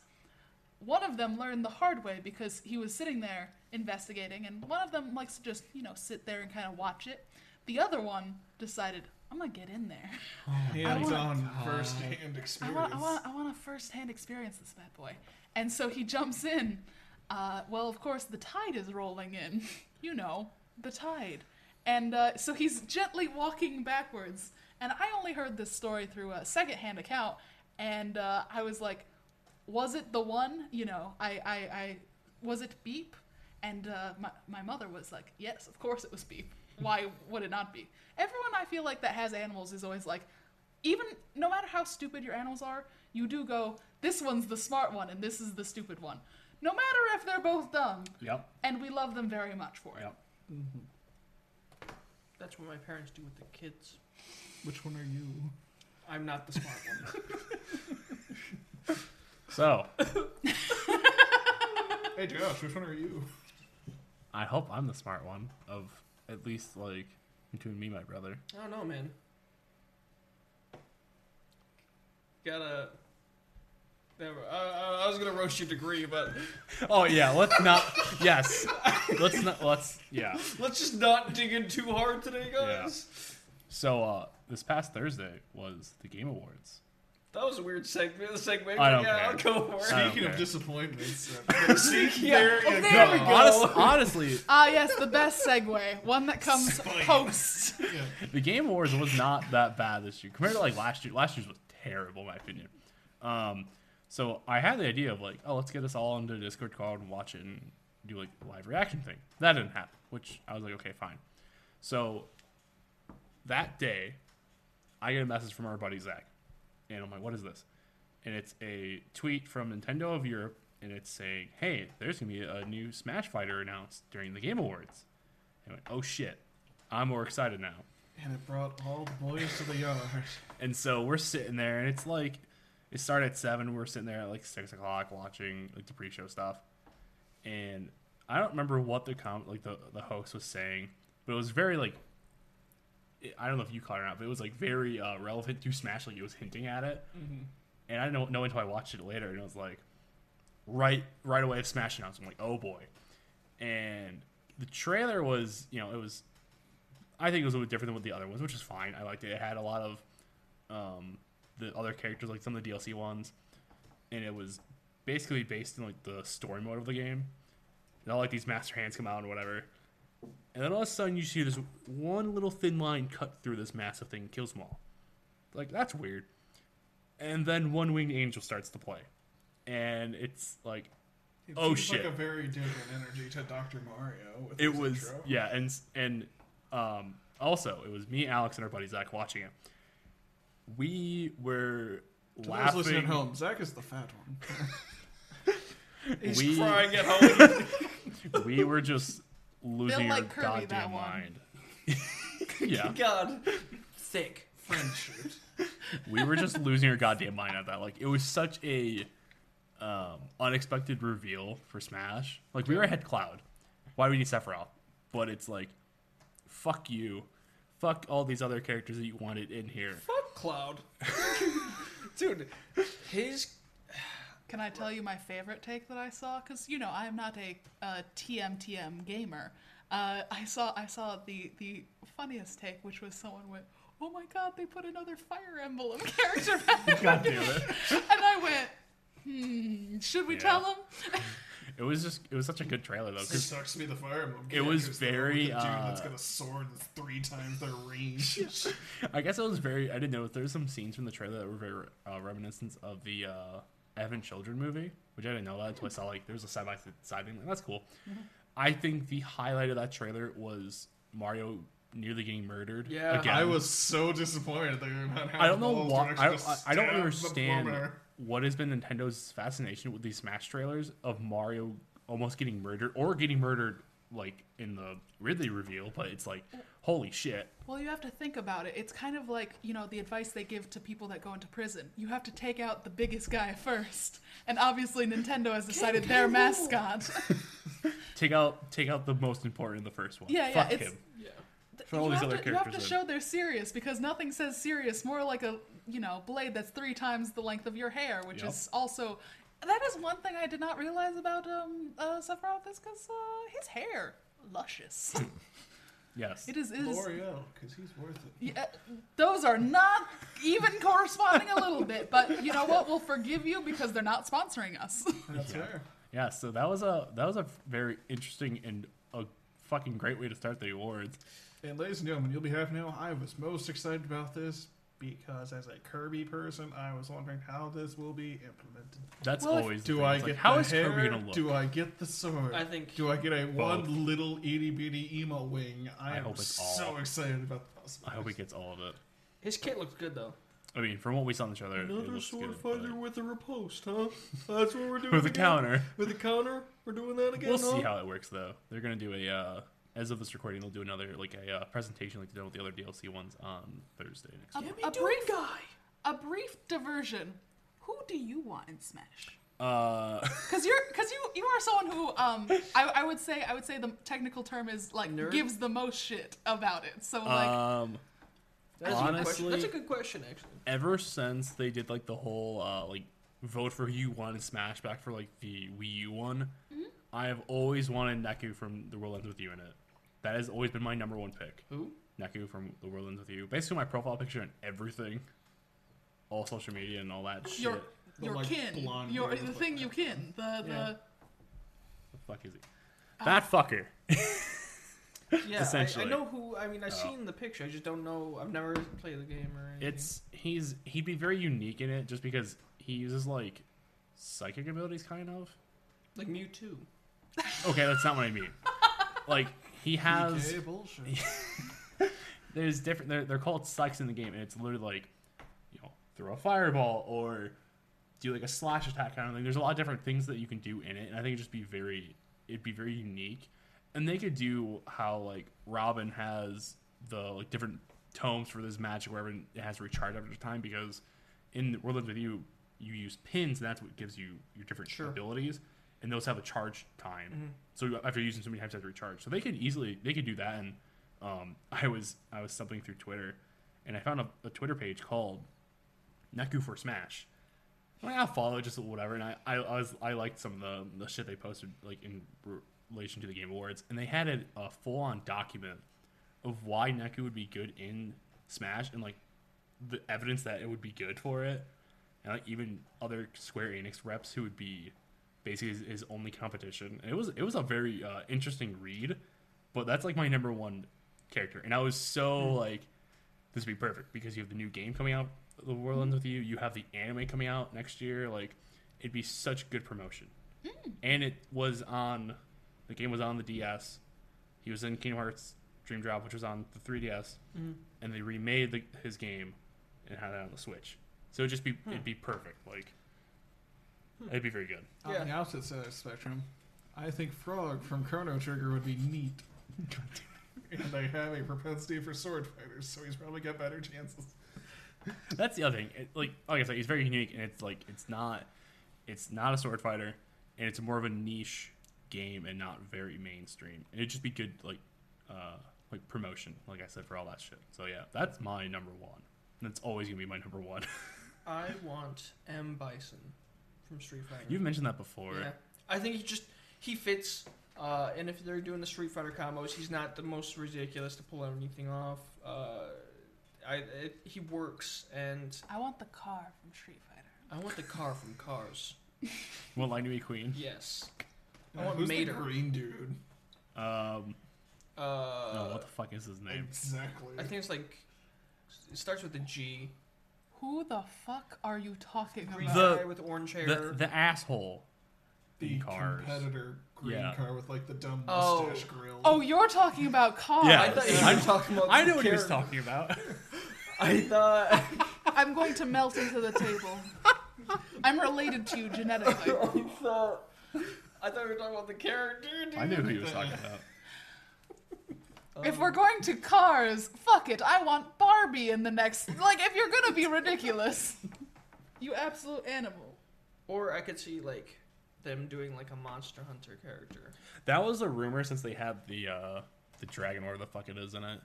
one of them learned the hard way because he was sitting there investigating, and one of them likes to just, you know, sit there and kind of watch it. The other one decided, I'm gonna get in there.
hands-on first-hand experience.
I
experience.
want, I want, I want to first-hand experience this bad boy. And so he jumps in. Uh, well, of course, the tide is rolling in. [laughs] you know, the tide. And uh, so he's gently walking backwards. And I only heard this story through a second-hand account, and uh, I was like, "Was it the one?" You know, I, I, I was it Beep? And uh, my my mother was like, "Yes, of course it was Beep. Why would it not be?" Everyone I feel like that has animals is always like, even no matter how stupid your animals are, you do go, this one's the smart one and this is the stupid one. No matter if they're both dumb,
Yep.
and we love them very much for it.
Yep. Mm-hmm.
That's what my parents do with the kids.
Which one are you?
I'm not the smart one. [laughs]
So
Hey Josh, which one are you?
I hope I'm the smart one of at least like between me and my brother.
I don't know, man. Gotta. Never. I I was gonna roast your degree, but [laughs]
Oh yeah, let's not. [laughs] yes, let's not. Let's yeah.
let's just not dig in too hard today, guys.
So uh, this past Thursday was the Game Awards.
That was a weird segment. The segment.
I don't
yeah,
care.
I'll go for it.
Speaking of
care.
disappointments, uh, [laughs] see,
Yeah.
there you
there we go.
Honest, honestly, [laughs]
Ah, yes, the best segue. One that comes post. [laughs]
Yeah.
the Game Awards was not that bad this year compared to like last year. Last year's was terrible, in my opinion. Um, so I had the idea of like, oh, let's get us all into a Discord call and watch it and do like a live reaction thing. That didn't happen, which I was like, okay, fine. So that day, I get a message from our buddy Zach, and I'm like, what is this? And it's a tweet from Nintendo of Europe, and it's saying, hey, there's gonna be a new Smash Fighter announced during the Game Awards. And I went, oh shit, I'm more excited now.
And it brought all the boys to the yard. [laughs]
And so we're sitting there, and it's like it started at seven. We're sitting there at like six o'clock watching like the pre-show stuff, and I don't remember what the com like the the host was saying, but it was very like it- I don't know if you caught it or not, but it was like very uh, relevant to Smash. Like it was hinting at it, and I didn't know until I watched it later, and it was like right right away of Smash announced. I'm like, oh boy, and the trailer was you know it was I think it was a little bit different than what the other ones, which is fine. I liked it. It had a lot of um, the other characters, like some of the DLC ones, and it was basically based in like the story mode of the game. And all like these master hands come out and whatever. And then all of a sudden you see this one little thin line cut through this massive thing and kills them all. Like that's weird. And then one winged angel starts to play. And it's like
It
Oh, shit.
like a very different energy to Dr. Mario.
It was
intro.
yeah and and um also it was me alex and our buddy zach watching it we were
To those listening at home, Zach is the fat one. [laughs]
He's
We-
crying at home. [laughs]
we were just losing our
like Kirby, that
goddamn mind. [laughs] Yeah.
God, sick.
Friendship.
we were just losing our goddamn mind at that. Like it was such a um unexpected reveal for smash. Like we were ahead cloud. Why do we need sephiroth? But it's like fuck you. Fuck all these other characters that you wanted in here.
Fuck Cloud. [laughs] Dude, his
Can I tell you my favorite take that I saw? Because you know I am not a, uh TMTM gamer. Uh, I saw I saw the the funniest take, which was someone went, "Oh my God, they put another Fire Emblem [laughs] character back," [laughs]
god damn it
and I went, "Hmm, should we
Yeah.
tell them?"
It was just it was such a good trailer though.
It
'cause
sucks to be the Fire Emblem.
It was very,
with a dude that's
uh,
got a sword three times their range. [laughs]
I guess it was very I didn't know there were some scenes from the trailer that were very uh, reminiscent of the uh, Advent Children movie, which I didn't know that until I saw like there was a side by side thing. Like, that's cool. Mm-hmm. I think the highlight of that trailer was Mario nearly getting murdered.
Yeah.
again.
I was so disappointed there about how
I don't know why. I, I, I don't understand what has been Nintendo's fascination with these Smash trailers of Mario almost getting murdered or getting murdered like in the Ridley reveal, but it's like holy shit.
Well, you have to think about it. It's kind of like, you know, the advice they give to people that go into prison. You have to take out the biggest guy [laughs] first. And obviously, Nintendo has decided their mascot. [laughs]
Take out take out the most important in the first one.
Yeah, yeah,
Fuck
it's-
him.
yeah.
For all
you
these other
to, you have to
characters in.
show they're serious because nothing says serious more like a, you know, blade that's three times the length of your hair, which
Yep.
is also. That is one thing I did not realize about um, uh, Sephiroth is because uh, his hair, luscious. [laughs]
Yes.
it is. It is
L'Oreal, because he's worth it.
Yeah, those are not even corresponding a little bit, but you know what? We'll forgive you because they're not sponsoring us. [laughs]
That's
Yeah.
fair.
Yeah, so that was a that was a very interesting and a fucking great way to start the awards.
And ladies and gentlemen, you'll be happy to know I was most excited about this because as a Kirby person, I was wondering how this will be implemented.
That's
Well,
always
Do
thing.
I get
like, how
the
is
hair?
Kirby gonna look?
Do I get the sword?
I think
Do I get a
Both.
one little itty bitty emo wing? I,
I
am
hope it's
so
all.
excited about the
I hope he gets all of it.
his kit looks good though.
I mean, from what we saw in the trailer, it looks good, but-
with a riposte, huh? That's what we're doing. [laughs]
with a counter.
With a counter, we're doing that again.
We'll see how it works though. They're gonna do a uh, as of this recording, they'll do another like a uh, presentation like they did with the other DLC ones on Thursday next
a,
week.
a brief guy, a brief diversion. Who do you want in Smash?
Uh, [laughs]
Because you're, because you, you are someone who, um, I, I would say, I would say the technical term is like
Nerd?
gives the most shit about it. So like,
um,
That's a good question.
Honestly-
That's a good question, actually.
ever since they did like the whole uh, like vote for who you wanted Smash back for like the Wii U one, I have always wanted Neku from The World Ends with You in it. That has always been my number one pick.
Who?
Neku from The World Ends with You. Basically, my profile picture and everything, all social media and all that shit.
your,
The,
your
like,
kin, your the thing
like,
you kin, the the.
Yeah.
the fuck is he? Ah. That fucker. [laughs]
Yeah, I, I know who. I mean, I've
Oh.
seen the picture. I just don't know. I've never played the game or anything.
It's he's he'd be very unique in it just because he uses like psychic abilities, kind of.
like Mewtwo.
Okay, that's not what I mean. [laughs] Like he has.
PK bullshit. [laughs]
there's different they're, they're called psychs in the game and it's literally like you know throw a fireball or do like a slash attack kind of thing there's a lot of different things that you can do in it and i think it'd just be very it'd be very unique and they could do how like robin has the like different tomes for this magic wherever it has to recharge after time because in the world Ends with you you use pins and that's what gives you your different
Sure.
abilities and those have a charge time
Mhm.
so after using so many times, have to recharge. So they could easily they could do that. And um, [laughs] I was I was stumbling through Twitter, and I found a, a Twitter page called Neku for Smash. I'm like, I'll follow just whatever. And I, I, I was I liked some of the the shit they posted like in relation to the Game Awards, and they had a, a full on document of why Neku would be good in Smash and like the evidence that it would be good for it, and like even other Square Enix reps who would be basically his, his only competition. And it was it was a very uh, interesting read, but that's like my number one character, and I was so like, this would be perfect because you have the new game coming out, The World Ends with You. You have the anime coming out next year. Like, it'd be such good promotion, and it was on, the game was on the DS. He was in Kingdom Hearts Dream Drop, which was on the 3DS,
Mhm.
and they remade the, his game and had it on the Switch. So it'd just be it'd be perfect. Like, it'd be very good.
On
Yeah.
the opposite side of the spectrum, I think Frog from Chrono Trigger would be neat. [laughs] and I have a propensity for sword fighters, so he's probably got better chances.
That's the other thing. It, like, like I said, he's very unique, and it's like it's not, it's not a sword fighter, and it's more of a niche game and not very mainstream. And it'd just be good, like, uh, like promotion, like I said, for all that shit. So yeah, that's my number one. That's always gonna be my number one. [laughs]
I want M Bison from Street Fighter.
You've mentioned that before.
Yeah, I think he just he fits. Uh, and if they're doing the Street Fighter combos, he's not the most ridiculous to pull anything off. Uh, I it, he works, and
I want the car from Street Fighter.
I want the car from Cars. [laughs]
Won't like to be queen.
Yes. I
Uh,
want
who's
Mater.
the green dude?
Um,
Uh,
oh, what the fuck is his name?
Exactly.
I think it's like it starts with a G.
Who the fuck are you talking
Green
about?
The-
guy with orange hair.
The the asshole.
the
in Cars.
competitor green
Yeah.
car with like the dumb
Oh.
mustache grill.
oh, you're talking about cars.
Yeah.
I thought you were talking about.
I know what he was
character.
talking about. [laughs]
I thought. [laughs]
I'm going to melt into the table. [laughs] I'm related to you genetically.
I thought. I thought we were talking about the character. Dude.
I knew who he was talking about.
If we're going to cars, fuck it. I want Barbie in the next. Like, if you're gonna be [laughs] ridiculous, you absolute animal.
Or I could see like them doing like a Monster Hunter character.
That was a rumor since they had the uh the dragon or the fuck it is in it.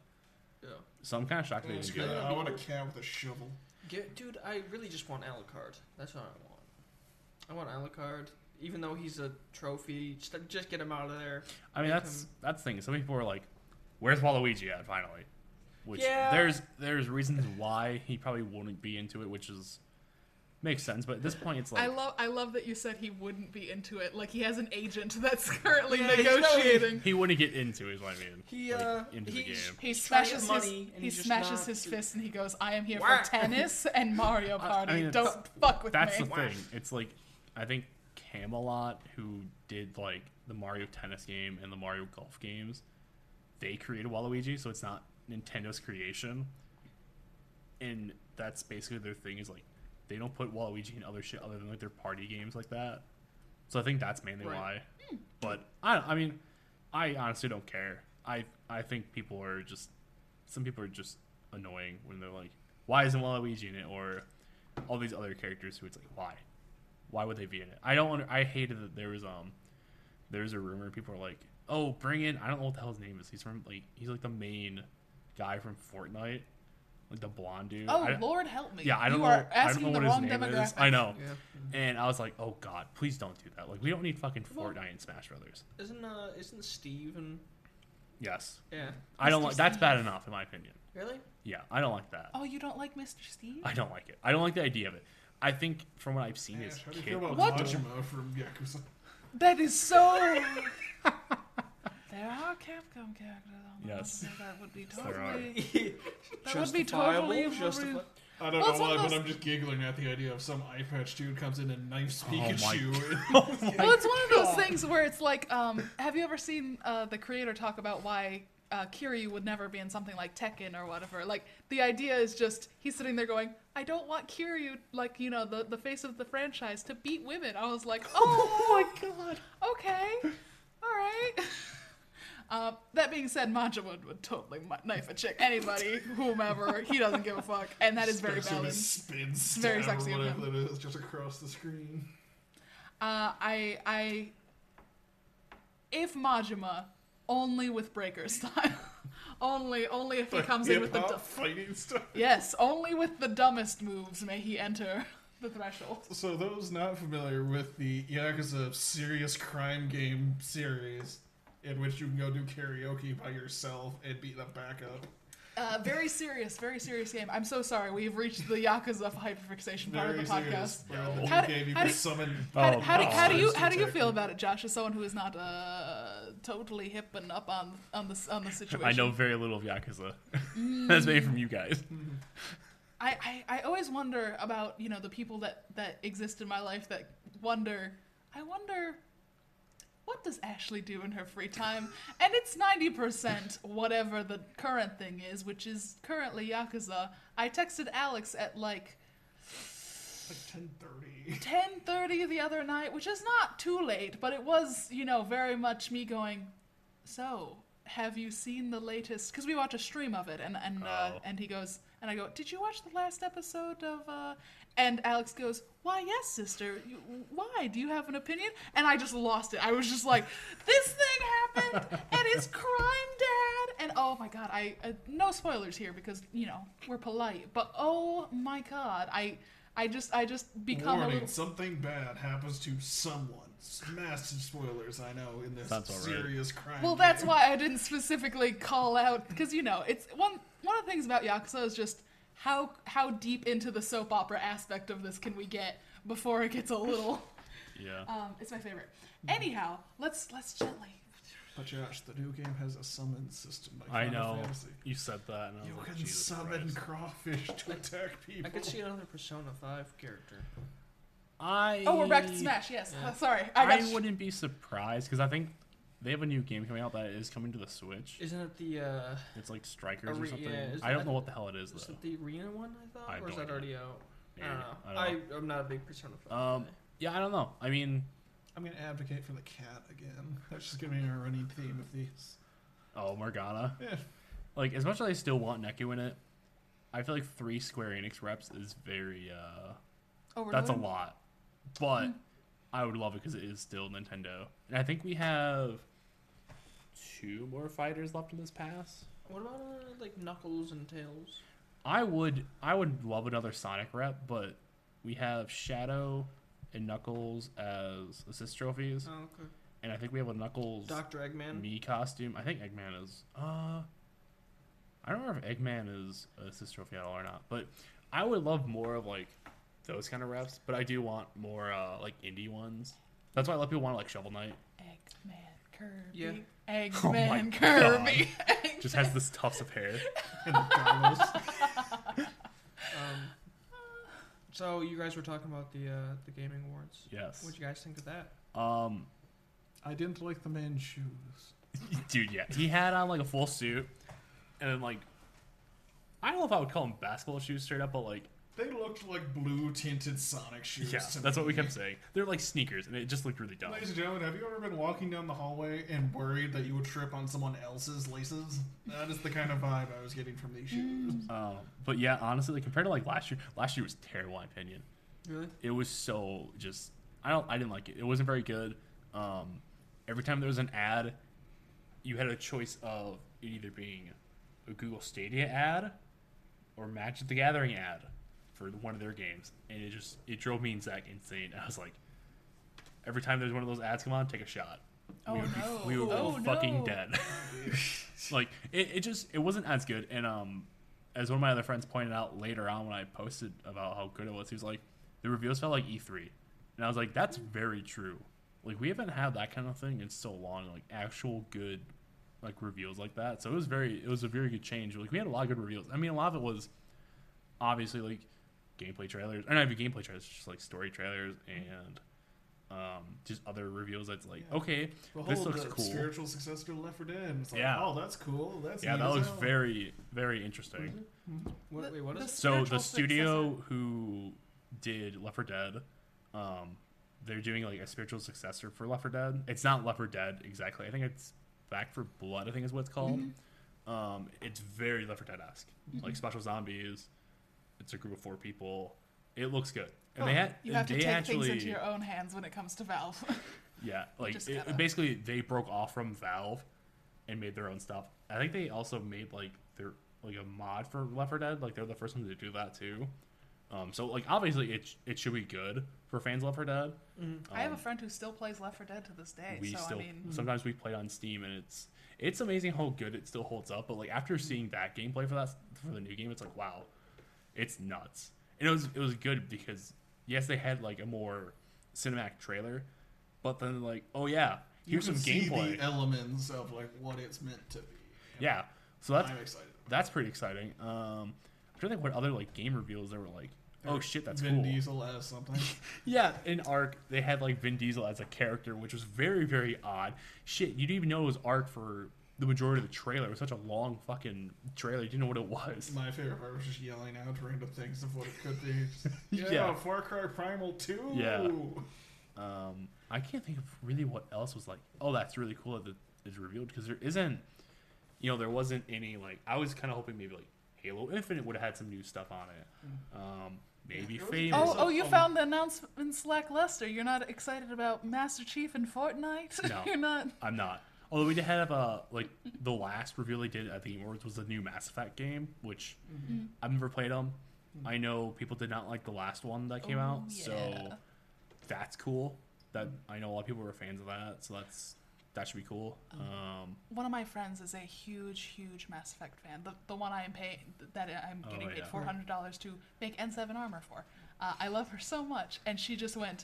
Yeah.
So I'm kind of shocked they didn't do
good.
that.
I want a cat with a shovel.
Get, dude, I really just want Alucard. That's what I want. I want Alucard, even though he's a trophy. Just, just get him out of there.
I mean,
Make
that's
him-
that's the thing. Some people are like, "Where's Waluigi at?" Finally, which
Yeah.
there's there's reasons why he probably wouldn't be into it, which is makes sense. But at this point, it's like
I love. I love that you said he wouldn't be into it. Like he has an agent that's [laughs] currently
Yeah,
negotiating.
he wouldn't get into it. Is what I mean.
He
Like,
uh,
into the game.
He
he's trying to
smashes his
money, and
he smashes
not-
his fist and he goes, "I am here
Wah.
for tennis [laughs] and Mario
I- I
Party.
mean,
Don't fuck with
That's
me."
That's the thing. It's like I think Camelot, who did like the Mario Tennis game and the Mario Golf games, they created Waluigi, so it's not Nintendo's creation. And that's basically their thing is like they don't put Waluigi in other shit other than like their party games like that. So I think that's mainly
Right.
why. But I I mean, I honestly don't care. I I think people are just some people are just annoying when they're like, why isn't Waluigi in it or all these other characters who it's like why Why would they be in it? I don't. Under, I hated that there was um, there's a rumor. People are like, oh, bring in. I don't know what the hell his name is. He's from like he's like the main guy from Fortnite, like the blonde dude.
Oh
I-
Lord, help me!
Yeah, I don't
you
know.
are
I don't
asking
know
the
what his
wrong
name
demographic.
is. I know.
Yeah.
And I was like, oh god, please don't do that. Like we don't need fucking Fortnite and Smash Brothers.
Isn't uh isn't Steve and
Yes,
yeah
I don't
Mr.
like. That's bad enough in my opinion.
really?
Yeah, I don't like that.
Oh, you don't like Mr. Steve?
I don't like it. I don't like the idea of it. I think from what I've seen is
Ash, how do you
kid-
feel about
What?
Majima from Yakuza?
That is so. [laughs] there are Capcom characters on the
Yes.
Ultimate that would be
There are.
totally. [laughs] That would be totally
justifi-
rude.
I don't
Well,
know
it's one
why,
of
but
those-
I'm just giggling at the idea of some eye patch dude comes in and knifes
Oh my [laughs]
Pikachu.
Well, it's one of those things where it's like, um, have you ever seen uh, the creator talk about why uh, Kiryu would never be in something like Tekken or whatever? Like, the idea is just he's sitting there going, I don't want Kiryu, like, you know, the, the face of the franchise, to beat women. I was like, oh, [laughs] my [laughs] god. Okay. All right. Uh, [laughs] that being said, Majima would, would totally knife a chick. Anybody, whomever, he doesn't give a fuck. And that is very
Especially when
valid.
spins
Very sexy of
whatever
him.
it is just across the screen.
Uh, I, I, if Majima, only with breaker style, [laughs] only, only if he comes in with the, du-
fighting stuff.
yes, only with the dumbest moves may he enter [laughs] the threshold.
So those not familiar with the Yakuza serious crime game series, in which you can go do karaoke by yourself and beat the backup.
Uh, very serious, very serious game. I'm so sorry. We've reached the Yakuza hyperfixation part of the podcast.
serious. Where
How do-
you
how do-
summon.
How,
Oh,
how, do, how do you how do you feel about it, Josh? As someone who is not uh, totally hip and up on on the on the situation, [laughs]
I know very little of Yakuza. [laughs] That's maybe from you guys. [laughs]
I, I, I always wonder about you know the people that that exist in my life that wonder I wonder what does Ashley do in her free time and it's 90% whatever the current thing is which is currently Yakuza I texted Alex at like
Like 10:30.
10:30 the other night which is not too late but it was you know very much me going so have you seen the latest because we watch a stream of it and and uh,
Oh.
and he goes and I go did you watch the last episode of uh and Alex goes why yes sister you, why do you have an opinion and I just lost it I was just like this thing happened and it's crime dad and oh my god I uh, no spoilers here because you know we're polite but oh my god I I just I just become a
Warning:
little
something bad happens to someone. Massive spoilers, I know, in this
That's all right.
serious crime.
Well, that's why I didn't specifically call out because you know it's one one of the things about Yakuza is just how how deep into the soap opera aspect of this can we get before it gets a little. [laughs]
Yeah.
Um, it's my favorite. Anyhow, let's let's gently.
But Josh, the new game has a summon system. Like
I
Final
know.
Fantasy.
You said that, and I was
You
like,
can
Jesus
summon
Christ.
crawfish to attack people.
I could see another Persona Five character.
I.
Oh, we're back to Smash. Yes.
Yeah.
Uh, sorry, I
I, wouldn't be surprised because I think they have a new game coming out that is coming to the Switch.
Isn't it the uh,
It's like Strikers or something.
yeah, is
I don't
that-
know what the hell it is
is
though.
it the arena one? I thought,
I have
or is
no
that
idea.
already out? I don't know.
I
I
don't
am not a big Persona Five.
Um. Yeah, I don't know. I mean,
I'm gonna advocate for the cat again. [laughs] That's just gonna be a running theme of these.
oh Morgana.
Yeah.
Like as much as I still want Neku in it, I feel like three Square Enix reps is very. uh That's a
overload.
lot, but I would love it because it is still Nintendo, and I think we have two more fighters left in this pass.
What about uh, like Knuckles and Tails?
I would I would love another Sonic rep, but we have Shadow and Knuckles as assist trophies,
Oh, okay.
and I think we have a Knuckles
Doctor Eggman.
me costume. I think Eggman is. Uh, I don't remember if Eggman is a assist trophy at all or not, but I would love more of like those kind of reps. But I do want more uh, like indie ones. That's why a lot of people want like Shovel Knight.
Eggman Kirby.
Yeah.
Oh my
Eggman Kirby.
Just has this tufts of hair. [laughs]
And Carlos.
Um, so you guys were talking about the uh, the gaming awards.
Yes.
What do you guys think of that?
Um,
I didn't like the man's shoes. [laughs]
dude, yeah, he had on like a full suit, and then like, I don't know if I would call them basketball shoes straight up, but like,
They looked like blue tinted Sonic shoes.
yeah,
to
that's what we kept saying. They're like sneakers, and it just looked really dumb.
Ladies and gentlemen, have you ever been walking down the hallway and worried that you would trip on someone else's laces? That is the kind of vibe I was getting from these shoes. [laughs]
Um, but yeah, honestly, like, compared to like last year, last year was terrible in my opinion.
Really?
It was so just I don't. I didn't like it. It wasn't very good. Um, every time there was an ad, you had a choice of it either being a Google Stadia ad or Magic the Gathering ad for one of their games, and it just it drove me and Zach insane. I was like, every time there's one of those ads come on, take a shot.
Oh
we would
no!
be, we would
oh,
be fucking
no.
dead. [laughs] [laughs] like it, it just it wasn't as good. And um, as one of my other friends pointed out later on when I posted about how good it was, he was like, the reveals felt like E3, and I was like, that's very true. Like we haven't had that kind of thing in so long. Like actual good like reveals like that. So it was very it was a very good change. Like we had a lot of good reveals. I mean, a lot of it was obviously like gameplay trailers, or not even gameplay trailers, just like story trailers and um, just other reveals. That's like
Yeah.
okay,
The
this
whole
looks
the
cool.
spiritual successor to Left 4 Dead. and It's like,
Yeah.
oh, that's cool. That's
yeah, that looks
hell.
very very interesting.
What,
The-
wait, what
the
is?
So the
spiritual
studio who did Left 4 Dead, um, they're doing like a spiritual successor for Left 4 Dead. It's not Left 4 Dead exactly. I think it's Back 4 Blood. I think is what it's called.
Mm-hmm.
Um, it's very Left 4 Dead esque, like special zombies. It's a group of four people. It looks good, and they had
You have to take
actually
things into your own hands when it comes to Valve. [laughs]
yeah like it- basically they broke off from Valve and made their own stuff. I think they also made like their like a mod for Left 4 Dead. Like they're the first ones to do that too. Um, so like obviously it it should be good for fans of Left 4 Dead.
I have a
Um,
friend who still plays Left 4 Dead to this day.
we
so
still
I mean,
sometimes we play on Steam and it's it's amazing how good it still holds up. But like after seeing that gameplay for that for the new game, it's like wow, it's nuts. And it was it was good because yes, they had like a more cinematic trailer, but then like oh yeah, here's some gameplay.
the elements of like what it's meant to be.
yeah, so that's
I'm excited.
that's pretty exciting. Um, I'm trying to think what other like game reveals there were like. Oh shit, that's
Vin
cool.
Diesel as something. [laughs]
Yeah, in Ark they had like Vin Diesel as a character, which was very very odd. Shit, you didn't even know it was Ark for the majority of the trailer. It was such a long fucking trailer. You didn't know what it was.
My favorite part was just yelling out random things of what it could be. [laughs] yeah,
Yeah.
Far Cry Primal 2.
Yeah. Um, I can't think of really what else was like. Oh, that's really cool that it's revealed because there isn't. You know, there wasn't any like. I was kind of hoping maybe like Halo Infinite would have had some new stuff on it. Um, maybe
Yeah, it
Fable.
oh, oh, you
um,
found the announcement's lackluster. You're not excited about Master Chief and Fortnite.
No. [laughs]
You're not.
I'm not. Although we did have uh like the last reveal they did at the Game Awards was the new Mass Effect game, which
Mm-hmm.
I've never played them. I know people did not like the last one that came
Oh,
out, so that's cool. That I know a lot of people were fans of that, so that's that should be cool.
Oh.
Um,
One of my friends is a huge, huge Mass Effect fan. The, the one I am paying, that I'm
Oh,
getting paid four hundred dollars to make N7 armor for. Uh, I love her so much, and she just went,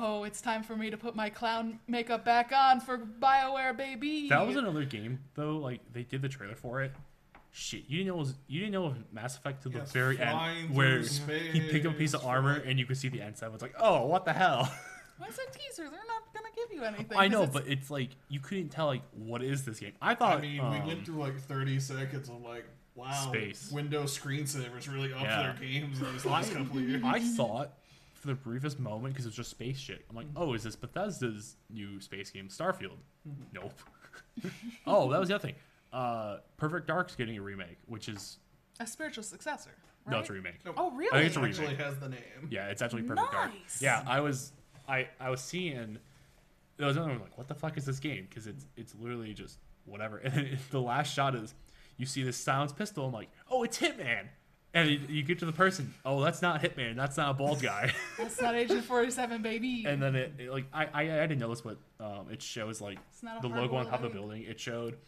"Oh, it's time for me to put my clown makeup back on for Bioware, baby."
that was another game though. Like they did the trailer for it. Shit, you didn't know it was, you didn't know of Mass Effect to the
Yes,
very end where
space,
he picked up a piece of armor
flying-
and you could see the N7. It's like, oh, what the hell?
What's a teaser? They're not gonna give you anything.
I
'cause
know,
it's-
but it's like you couldn't tell like what is this game. I thought
I mean,
um,
we went through like 30 seconds of like, wow,
Space.
Windows screensavers really up
Yeah.
their games in these last couple of [laughs] years.
I thought for the briefest moment because it's just space shit. I'm like, oh, is this Bethesda's new space game, Starfield? Nope. [laughs] oh, that was the other thing. Uh, Perfect Dark's getting a remake, which is
a spiritual successor. Right?
no, it's a remake.
Nope.
Oh, really?
I think it's a
It
remake.
actually has the name.
Yeah, it's actually Perfect Dark. Yeah, I was, I, I was seeing. There was another one like, what the fuck is this game? Because it's, it's literally just whatever. [laughs] And then the last shot is, you see this silenced pistol. I'm like, oh, it's Hitman. And you, you get to the person. Oh, that's not Hitman. That's not a bald guy. [laughs]
That's not Agent 47, baby.
and then it, it, like I, I I didn't know this, but um, it shows like
It's not a
the logo on top of the building. It showed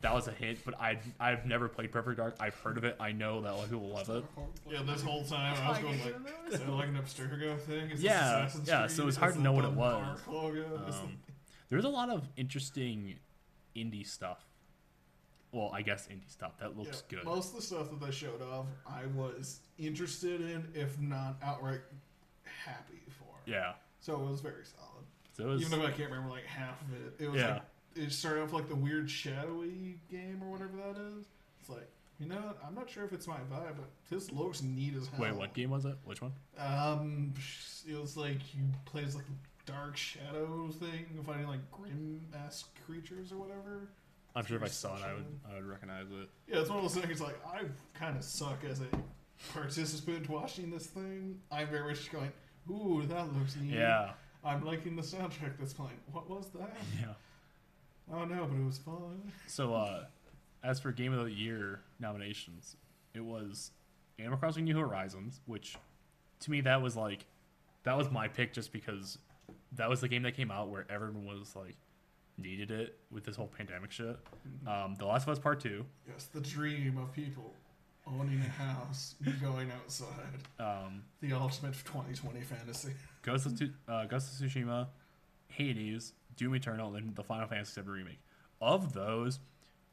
that was a hint, but I I've never played Perfect Dark. I've heard of it. I know that a lot of people love it.
Yeah, this whole time I was going like, is that like an Abstergo thing? Is this
Yeah,
Assassin's
yeah, so it's
Is
hard to know what it was.
Dark logo? Is
Um, [laughs] there's a lot of interesting indie stuff. Well, I guess indie stuff that looks
yeah,
good.
Most of the stuff that they showed off, I was interested in, if not outright happy for.
yeah,
So it was very solid.
so it was.
Even though I can't remember like half of it, it was
Yeah.
like it started off like the weird shadowy game or whatever that is. It's like you know. I'm not sure if it's my vibe, but this looks neat as hell.
wait, what game was it? Which one?
Um, it was like you play as like a dark shadow thing, fighting like grim esque creatures or whatever.
I'm sure if I saw it, I would. I would recognize it.
Yeah, it's one of those things. Like I kind of suck as a participant watching this thing. I'm very much going, "Ooh, that looks neat."
Yeah,
I'm liking the soundtrack that's playing. What was that? [laughs]
Yeah.
Oh no, but it was fun.
So, uh, as for Game of the Year nominations, it was Animal Crossing New Horizons, which to me that was like that was my pick just because that was the game that came out where everyone was like needed it with this whole pandemic shit. Um, the Last of Us Part Two,
Yes, the dream of people owning a house, going outside.
um,
The ultimate 2020 fantasy.
Ghost of, uh, Ghost of Tsushima, Hades, Doom Eternal, and the Final Fantasy VII remake. Of those,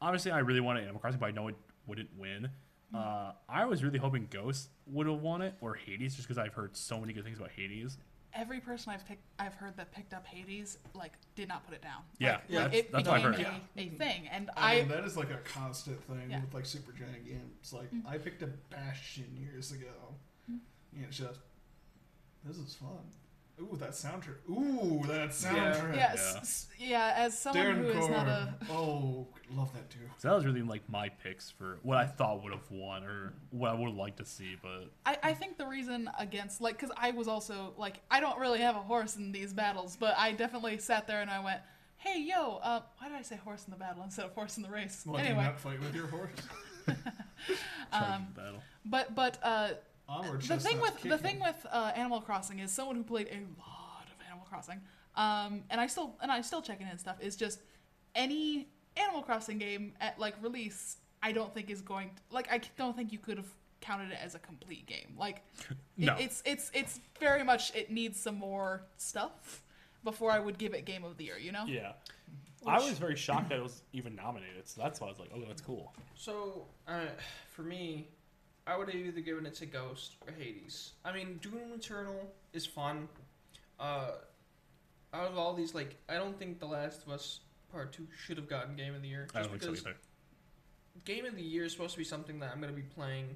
obviously, I really wanted Animal Crossing, but I know it wouldn't win. Uh, I was really hoping Ghost would have won it or Hades, just because I've heard so many good things about Hades.
Every person I've picked, I've heard that picked up Hades, like, did not put it down.
Yeah,
like,
yeah,
like,
that's-
it
that's what I've
became
heard.
a, a thing, and
I,
I,
mean, that is like a constant thing
Yeah.
with like Supergiant games. Like mm-hmm. I picked a Bastion years ago, mm-hmm. and it's just this is fun. Ooh, that soundtrack. Ooh, that soundtrack.
yeah, s- s- yeah. As someone
Darren
who is not a,
Oh, love that too.
So that was really like my picks for what I thought would have won or what I would have liked to see, but
I, I think the reason against like because I was also like I don't really have a horse in these battles, but I definitely sat there and I went, "Hey, yo, uh, why did I say horse in the battle instead of horse in the race?"
Why do you
anyway,
not fight with your horse? [laughs]
Um,
battle.
but but uh,
Onward
the thing
chestnuts
with the thing with uh, Animal Crossing is someone who played a lot of Animal Crossing, um, and I still and I still check in and stuff is just any Animal Crossing game at like release. I don't think is going to, like I don't think you could have counted it as a complete game. Like [laughs] it,
No.
it's it's it's very much it needs some more stuff before I would give it Game of the Year. You know?
Yeah. I was very shocked that it was even nominated, so that's why I was like, oh, that's cool.
So, uh, for me, I would have either given it to Ghost or Hades. I mean, Doom Eternal is fun. Uh, out of all these, like, I don't think The Last of Us Part Two should have gotten Game of the Year.
I
Just
don't think so
because
either.
Game of the Year is supposed to be something that I'm going to be playing,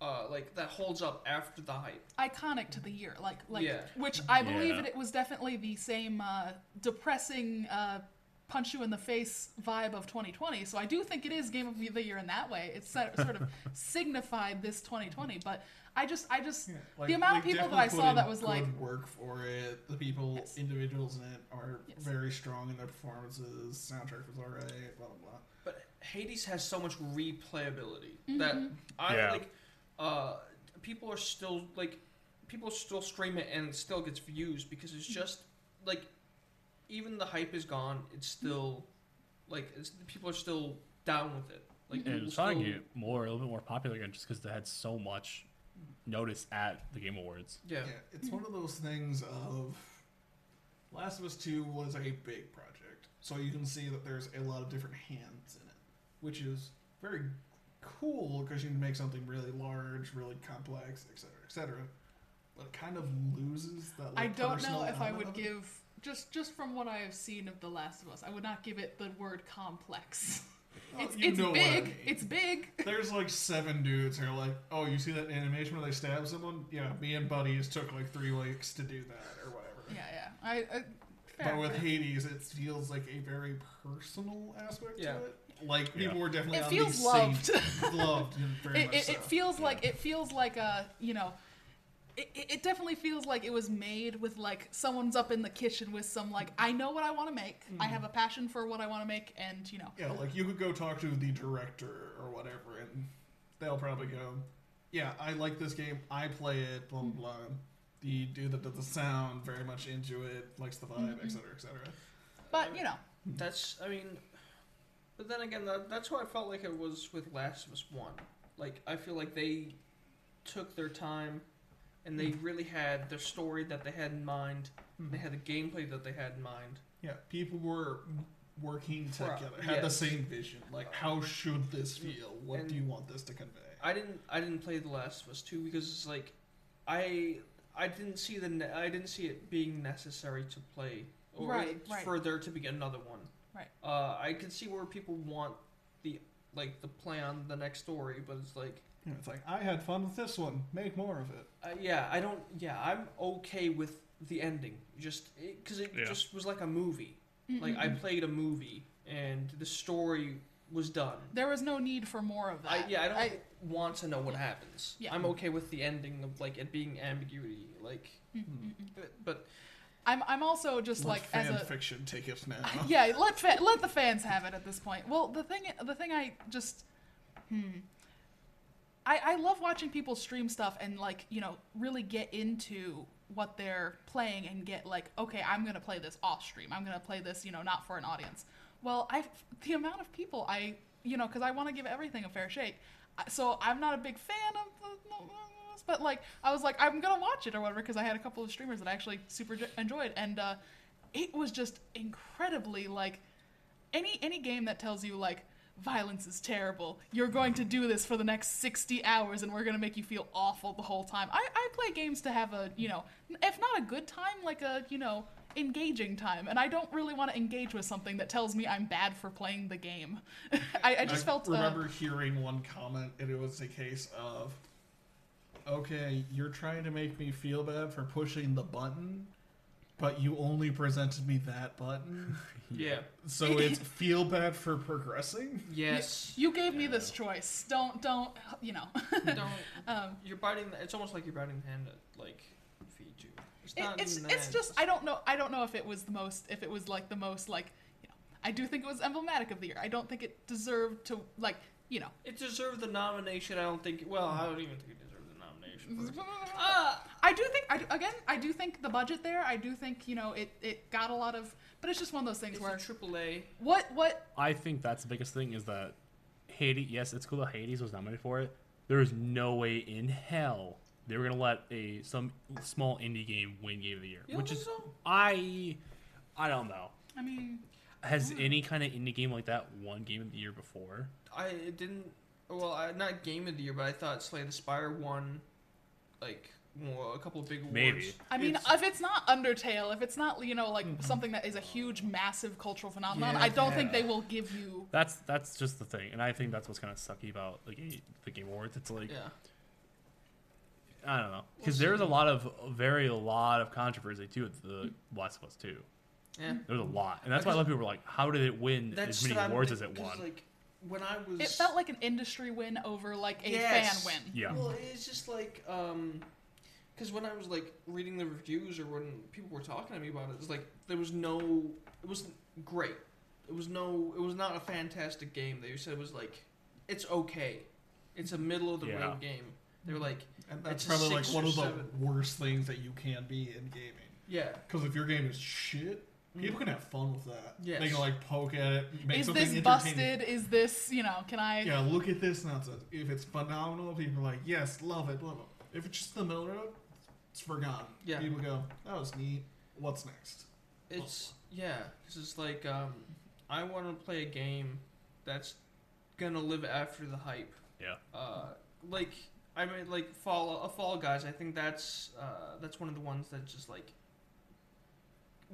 uh, like that holds up after the hype.
iconic to the year, like like
Yeah.
which I believe
Yeah.
it, it was definitely the same uh, depressing uh, punch you in the face vibe of 2020. So I do think it is game of the year in that way. It's sort sort of [laughs] signified this 2020, but I just I just
Yeah,
The amount of people that I saw
in
that was
good
like-
work for it. The people,
Yes.
individuals in it, are
Yes.
very strong in their performances. Soundtrack was alright. Blah blah blah.
But Hades has so much replayability
Mm-hmm.
that I
Yeah.
like. Uh, people are still like, people still stream it and it still gets views because it's just like, even the hype is gone. It's mm-hmm. still like it's, people are still down with it. Like
And
people
it's trying to get more, a little bit more popular again, just because they had so much notice at the Game Awards.
yeah.
Yeah, it's one of those things of Last of Us 2 was a big project. So you can see that there's a lot of different hands in it, which is very cool because you can make something really large, really complex, etc., etc. But it kind of loses that. Like,
I don't know
personal
if I would
of it.
give just just from what I have seen of The Last of Us, I would not give it the word complex.
Oh,
it's it's
know what I
big.
mean.
It's big.
There's like seven dudes who are like, oh, you see that animation where they stab someone? Yeah, me and Buddies took like three weeks to do that or whatever.
Yeah, yeah. I, I
But with. Hades, it feels like a very personal aspect
Yeah.
to it. Like people
Yeah.
were definitely
it
on
feels
the
loved.
same loved [laughs] very
it,
much
it,
so.
it feels like it feels like a you know it, it it definitely feels like it was made with like someone's up in the kitchen with some like i know what i want to make i
Mm-hmm.
have a passion for what i want to make and you know
yeah, like you could go talk to the director or whatever, and they'll probably go, "Yeah, I like this game. I play it." Blah blah. blah. The dude that does the sound very much into it, likes the vibe,
Mm-hmm.
etc., etc.
but you know
That's I mean, but then again, that, that's what I felt like it was with Last of Us One. Like I feel like they took their time, and they really had their story that they had in mind.
Hmm.
They had the gameplay that they had in mind.
Yeah, people were working together, had the same vision. Like, how should this feel? What
And-
do you want this to convey?
I didn't I didn't play The Last of Us Two because it's like I I didn't see the ne- I didn't see it being necessary to play or
Right, right.
for there to be another one.
Right.
Uh, I can see where people want the like the play on the next story, but it's like
You know, it's like I had fun with this one. Make more of it.
Uh, yeah, I don't. Yeah, I'm okay with the ending. Just because it,
Yeah.
just was like a movie. Like I played a movie and the story was done.
there was no need for more of that
I, yeah, I don't want to know what happens.
Yeah.
I'm okay with the ending of like it being ambiguity. Like,
Mm-hmm.
but
I'm I'm also just
Let
like as
fan
a
fiction take it now. [laughs]
yeah, let fa- let the fans have it at this point. Well, the thing the thing I just hmm I I love watching people stream stuff and like, you know, really get into what they're playing and get like, okay, I'm to play this off stream. I'm to play this, you know, not for an audience. Well, I the amount of people I, you know, cuz I want to give everything a fair shake. So, I'm not a big fan of but like I was like I'm to watch it or whatever because I had a couple of streamers that I actually super enjoyed and uh it was just incredibly like any any game that tells you like violence is terrible. You're going to do this for the next 60 hours and we're going to make you feel awful the whole time. I, I play games to have a you know if not a good time like a you know engaging time. And i don't really want to engage with something that tells me i'm bad for playing the game. [laughs] I, I just felt uh,
remember hearing one comment, and it was a case of, okay, you're trying to make me feel bad for pushing the button, but you only presented me that button, [laughs]
Yeah.
so [laughs] it's feel bad for progressing.
Yes.
you gave me this choice don't don't you know
Don't. [laughs]
um,
You're biting. The, it's almost like you're biting the hand that like feeds you. It's
It,
not.
it's it's
that,
just I don't know I don't know if it was the most if it was like the most like you know I do think it was emblematic of the year. I don't think it deserved to like you know.
It deserved the nomination. I don't think. Well, I don't even think it deserved the nomination. For it.
Uh, I do think I do, again I do think the budget there I do think you know it it got a lot of but it's just one of those things
It's
where
a triple A.
what what
I think that's the biggest thing is that Hades. Yes, it's cool that Hades was nominated for it. There is no way in hell they were gonna let a some small indie game win Game of the Year,
You don't
which is
so?
I I don't know.
I mean
Has any kind of indie game like that won Game of the Year before?
I it didn't. Well, I, not game of the year, but I thought Slay the Spire won, like well, a couple of big awards.
Maybe.
I mean,
It's-
if it's not Undertale, if it's not you know like mm-hmm. something that is a huge, massive cultural phenomenon,
Yeah.
I don't think they will give you.
That's that's just the thing, and I think that's what's kind of sucky about the game, the Game Awards. It's like
yeah.
I don't know because
We'll
there a lot of very a lot of controversy too with the Last of Us Two.
Yeah.
There was a lot, and that's why a lot of people were like, "How did it win as many awards as it won?"
Like when I was.
It felt like an industry win over like a
Yes.
fan win.
Yeah.
Well, it's just like um, because when I was like reading the reviews or when people were talking to me about it, it's like there was no. It wasn't great. It was no. It was not a fantastic game. They said it was like, it's okay. It's a middle of the
Yeah.
road game. They were like,
And that's
It's a
probably like
six
one
or
of the
seven.
worst things that you can be in gaming.
yeah.
Because if your game is shit, people can have fun with that.
Yes.
They can like poke at it, make
Is
something
this
entertaining.
busted? Is this you know? Can I?
Yeah, look at this nonsense. If it's phenomenal, people are like, yes, love it, love it. If it's just the middle of the road, it's forgotten.
Yeah.
People go, that was neat. What's next?
It's yeah, because it's like um, I want to play a game that's gonna live after the hype.
Yeah.
Uh, like I mean, like Fall a Fall Guys. I think that's uh, that's one of the ones that just like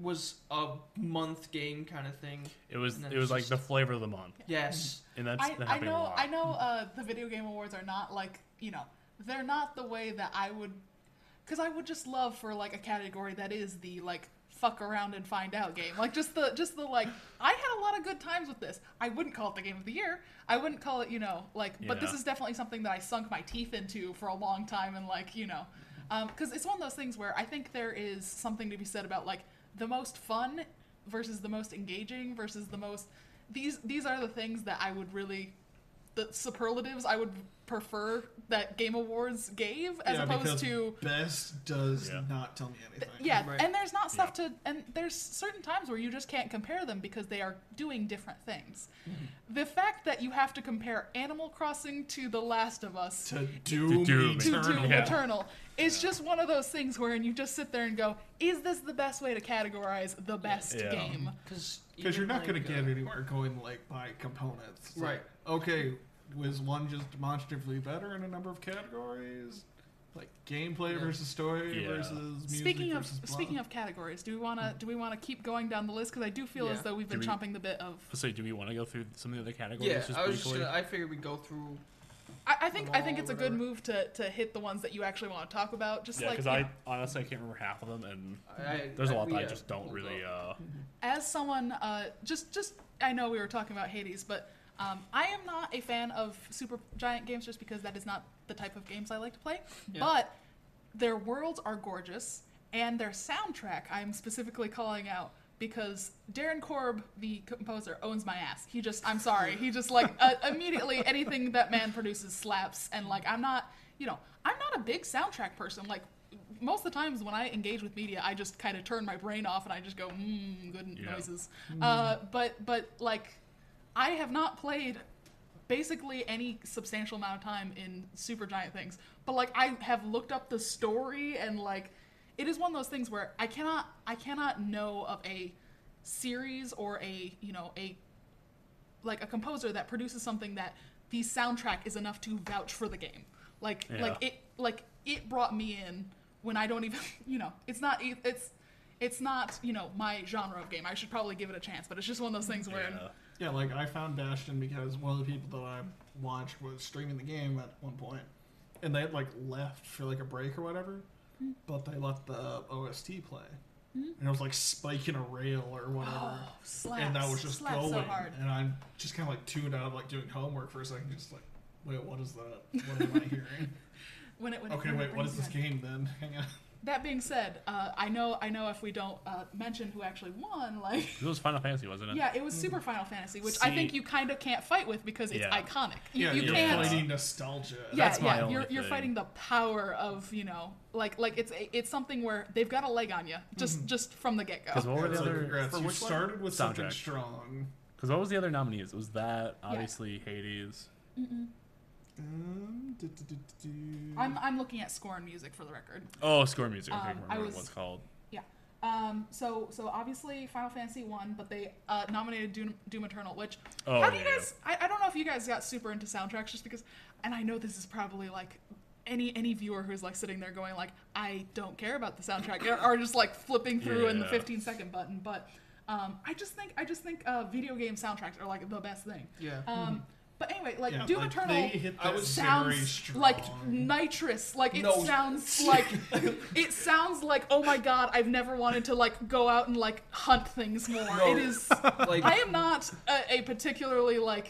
was a month game kind of thing.
It was it was like
just-
the flavor of the month,
Yes.
and that's
I,
that
I know. I know uh, the video game awards are not like you know they're not the way that I would because I would just love for like a category that is the like fuck around and find out game like just the just the like I had a lot of good times with this I wouldn't call it the game of the year I wouldn't call it you know like but this is definitely something that I sunk my teeth into for a long time and like you know because it's one of those things where I think there is something to be said about like the most fun versus the most engaging versus the most these these are the things that I would really the superlatives I would prefer that Game Awards gave as
Yeah,
opposed to
Best does
Yeah.
not tell me anything.
yeah,
Right.
and there's not stuff to and there's certain times where you just can't compare them because they are doing different things.
Mm-hmm.
The fact that you have to compare Animal Crossing to The Last of Us
To Doom,
Doom.
to
Eternal.
Doom
Yeah.
Eternal. It's just one of those things where you just sit there and go, is this the best way to categorize the best
Yeah.
game?
Um, because
Because you're not going to get uh, anywhere going like by components. It's like,
Right.
okay, was one just demonstratively better in a number of categories? Like gameplay
Yeah.
versus story
Yeah.
versus music
Speaking of
versus plot?
speaking of categories, do we want to hmm. do we want to keep going down the list because I do feel as
Yeah.
though we've
Do
been
we-
chomping the bit of.
So do we want to go through some of the other categories
Yeah,
just
I was just
briefly?
gonna, I figured we'd go through.
I, I think I think it's a good move to, to hit the ones that you actually want to talk about. Just
yeah,
like
because
you
I
know,
honestly I can't remember half of them, and
I, I,
there's a lot that I just don't really. uh
as someone uh, just just I know we were talking about Hades, but um, I am not a fan of super giant games just because that is not the type of games I like to play.
Yeah.
But their worlds are gorgeous, and their soundtrack. I'm specifically calling out because Darren Korb, the composer, owns my ass. He just, I'm sorry, he just like uh, [laughs] immediately anything that man produces slaps, and like I'm not, you know, I'm not a big soundtrack person. Like most of the times when I engage with media, I just kind of turn my brain off and I just go, mmm, good
Yeah.
noises. Uh, but but like, I have not played basically any substantial amount of time in Supergiant things but like i have looked up the story and like it is one of those things where i cannot i cannot know of a series or a you know a like a composer that produces something that the soundtrack is enough to vouch for the game like
Yeah.
like it like it brought me in when i don't even [laughs] you know it's not e- it's it's not you know my genre of game i should probably give it a chance but it's just one of those things where
Yeah.
Yeah, like I found Bastion because one of the people that I watched was streaming the game at one point, and they had like left for like a break or whatever. But they let the OST play, hmm? and it was like Spike in a Rail or whatever,
oh slaps,
and that was just going,
so hard
and I'm just kind of like tuned out, like doing homework for a second, just like, wait, what is that? What am I [laughs] hearing?
when it when it-
okay,
when it
wait, what is this game then? [laughs] Hang on.
That being said, uh, I know I know if we don't uh, mention who actually won, like
It was Final Fantasy, wasn't it?
yeah, it was Super Final Fantasy, which I think you kind of can't fight with because it's
Yeah.
iconic. You,
Yeah,
you
you're
can't.
fighting nostalgia.
Yeah,
That's my
yeah,
only
you're you're fighting the power of you know, like like it's it's something where they've got a leg on you just
Mm-hmm.
just from the get go.
Because
go.
what were
It's
the
like,
other?
congrats,
for
you
which one?
started with something strong.
Because what was the other nominees? It was that obviously Hades.
Um, do, do, do, do, do.
I'm I'm looking at score and music for the record.
Oh, score music. I
Um, I was-
what it's called.
Um, so so obviously Final Fantasy won, but they uh, nominated Doom, Doom Eternal, which
Oh,
how do
yeah,
you guys? I, I don't know if you guys got super into soundtracks just because, and I know this is probably like any any viewer who's like sitting there going like I don't care about the soundtrack [laughs] or, or just like flipping through in the 15 second button, but um, I just think I just think uh, video game soundtracks are like the best thing.
Yeah.
Um, but anyway, like
Yeah,
Doom
like,
Eternal
they hit
I
that
was-
very
sounds like nitrous. Like it
No.
sounds [laughs] like it sounds like oh my god, I've never wanted to like go out and like hunt things more.
No.
It is. [laughs]
Like
I am not a, a particularly like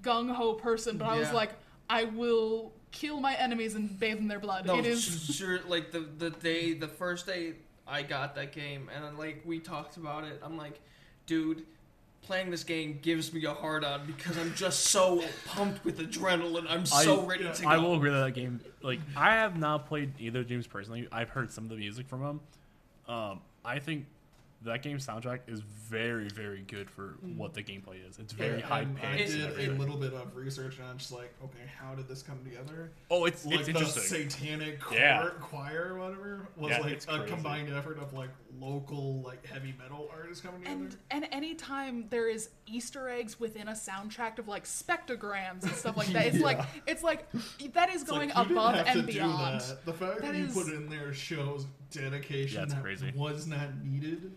gung ho person, but I was like, I will kill my enemies and bathe in their blood.
No,
it is.
sure. Like the the day, the first day I got that game, and then, like we talked about it. I'm like, dude, playing this game gives me a hard on because I'm just so pumped with adrenaline. I'm so
I-
ready to go.
I will agree that that game. Like, I have not played either games personally. I've heard some of the music from them. Um, I think that game's soundtrack is very, very good for mm. what the gameplay is. It's very
Yeah,
high
and I did a little bit of research and I'm just like, okay, how did this come together?
Oh, it's
Like
it's
the
interesting.
satanic choir,
Yeah.
choir or whatever was
Yeah,
like a
crazy.
combined effort of like local like heavy metal artists coming together.
And and anytime there is Easter eggs within a soundtrack of like spectrograms and stuff like that, it's like [laughs] it's like that is
It's
going
like, you didn't
above
have
and
to do
beyond.
that. The fact that,
That
you
is-
put in there shows dedication
Yeah,
that
crazy.
was not needed.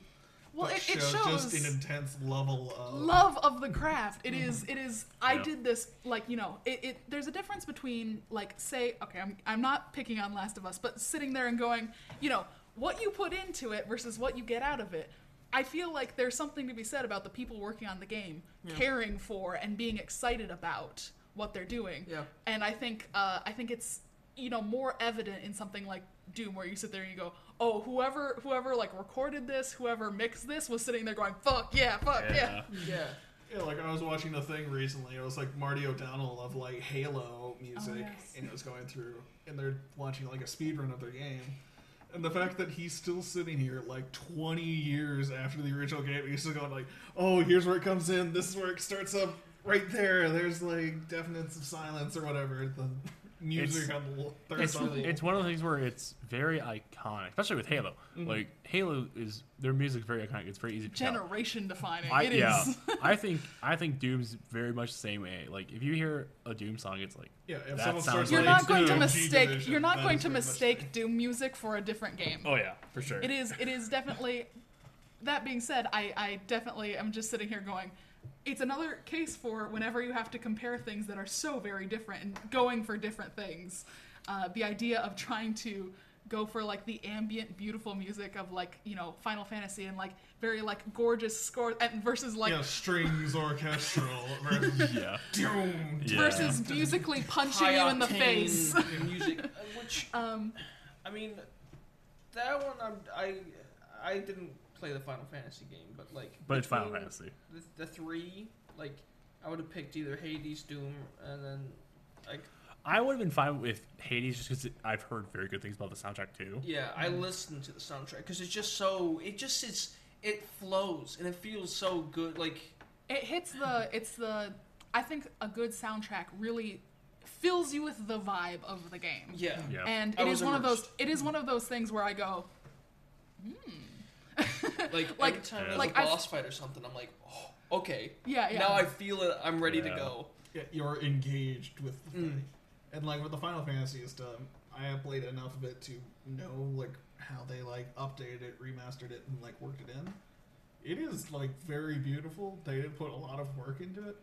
Well,
but
it, it
shows
shows
just an intense level of
love of the craft. It is. It is. I
Yeah.
did this like you know. It, it. There's a difference between like say okay. I'm I'm not picking on Last of Us, but sitting there and going, you know, what you put into it versus what you get out of it. I feel like there's something to be said about the people working on the game caring for and being excited about what they're doing.
Yeah.
And I think uh, I think it's you know more evident in something like Doom where you sit there and you go, oh whoever whoever like recorded this, whoever mixed this was sitting there going, fuck yeah, fuck yeah.
Yeah.
yeah.
Yeah, like I was watching a thing recently. It was like Marty O'Donnell of like Halo music,
Oh, yes.
and it was going through, and they're watching like a speed run of their game. And the fact that he's still sitting here like 20 years after the original game, he's still going like, "Oh, here's where it comes in. This is where it starts up. Right there. There's like definites of silence or whatever. The music
It's-
on the l- third
It's,
level.
it's one of the things where it's very iconic, especially with Halo.
Mm-hmm.
Like Halo is their music is very iconic. It's very easy to tell.
Generation defining.
I,
It is.
yeah, [laughs] I think I think Doom's very much the same way. Like if you hear a Doom song, it's like
yeah, if
that sounds
You're
like
not
like
going to
Doom,
mistake.
G-Division,
You're not
that
going
is
to
very much
mistake Doom music for a different game.
oh yeah, for sure.
It is. It is definitely. That being said, I, I definitely am just sitting here going. It's another case for whenever you have to compare things that are so very different and going for different things. Uh, the idea of trying to go for like the ambient, beautiful music of like you know Final Fantasy and like very like gorgeous score and versus like
yeah, strings orchestral [laughs] versus [laughs]
Yeah,
Doom.
Yeah.
versus musically [laughs] punching you in the face.
music, uh, which
Um,
I mean, that one I'm, I I didn't play the Final Fantasy game, but like
But it's Final Fantasy.
The, the three, like I would have picked either Hades, Doom, and then like
I would have been fine with Hades just because I've heard very good things about the soundtrack too.
yeah, I mm-hmm. listened to the soundtrack because it's just so it just it's it flows and it feels so good. Like
It hits the. It's the. I think a good soundtrack really fills you with the vibe of the game.
yeah,
Yeah.
And
it is
it
was
one of those. It is one of those things where I go, hmm. [laughs]
like
Like-
every time
Yeah.
there's
like
a
I've-
boss fight or something, I'm like, oh, okay,
yeah, yeah.
now I feel it. I'm ready to go.
Yeah, you're engaged with the
Mm.
And like with the Final Fantasy stuff, I have played enough of it to know like how they like updated it, remastered it, and like worked it in. It is like very beautiful. They did put a lot of work into it.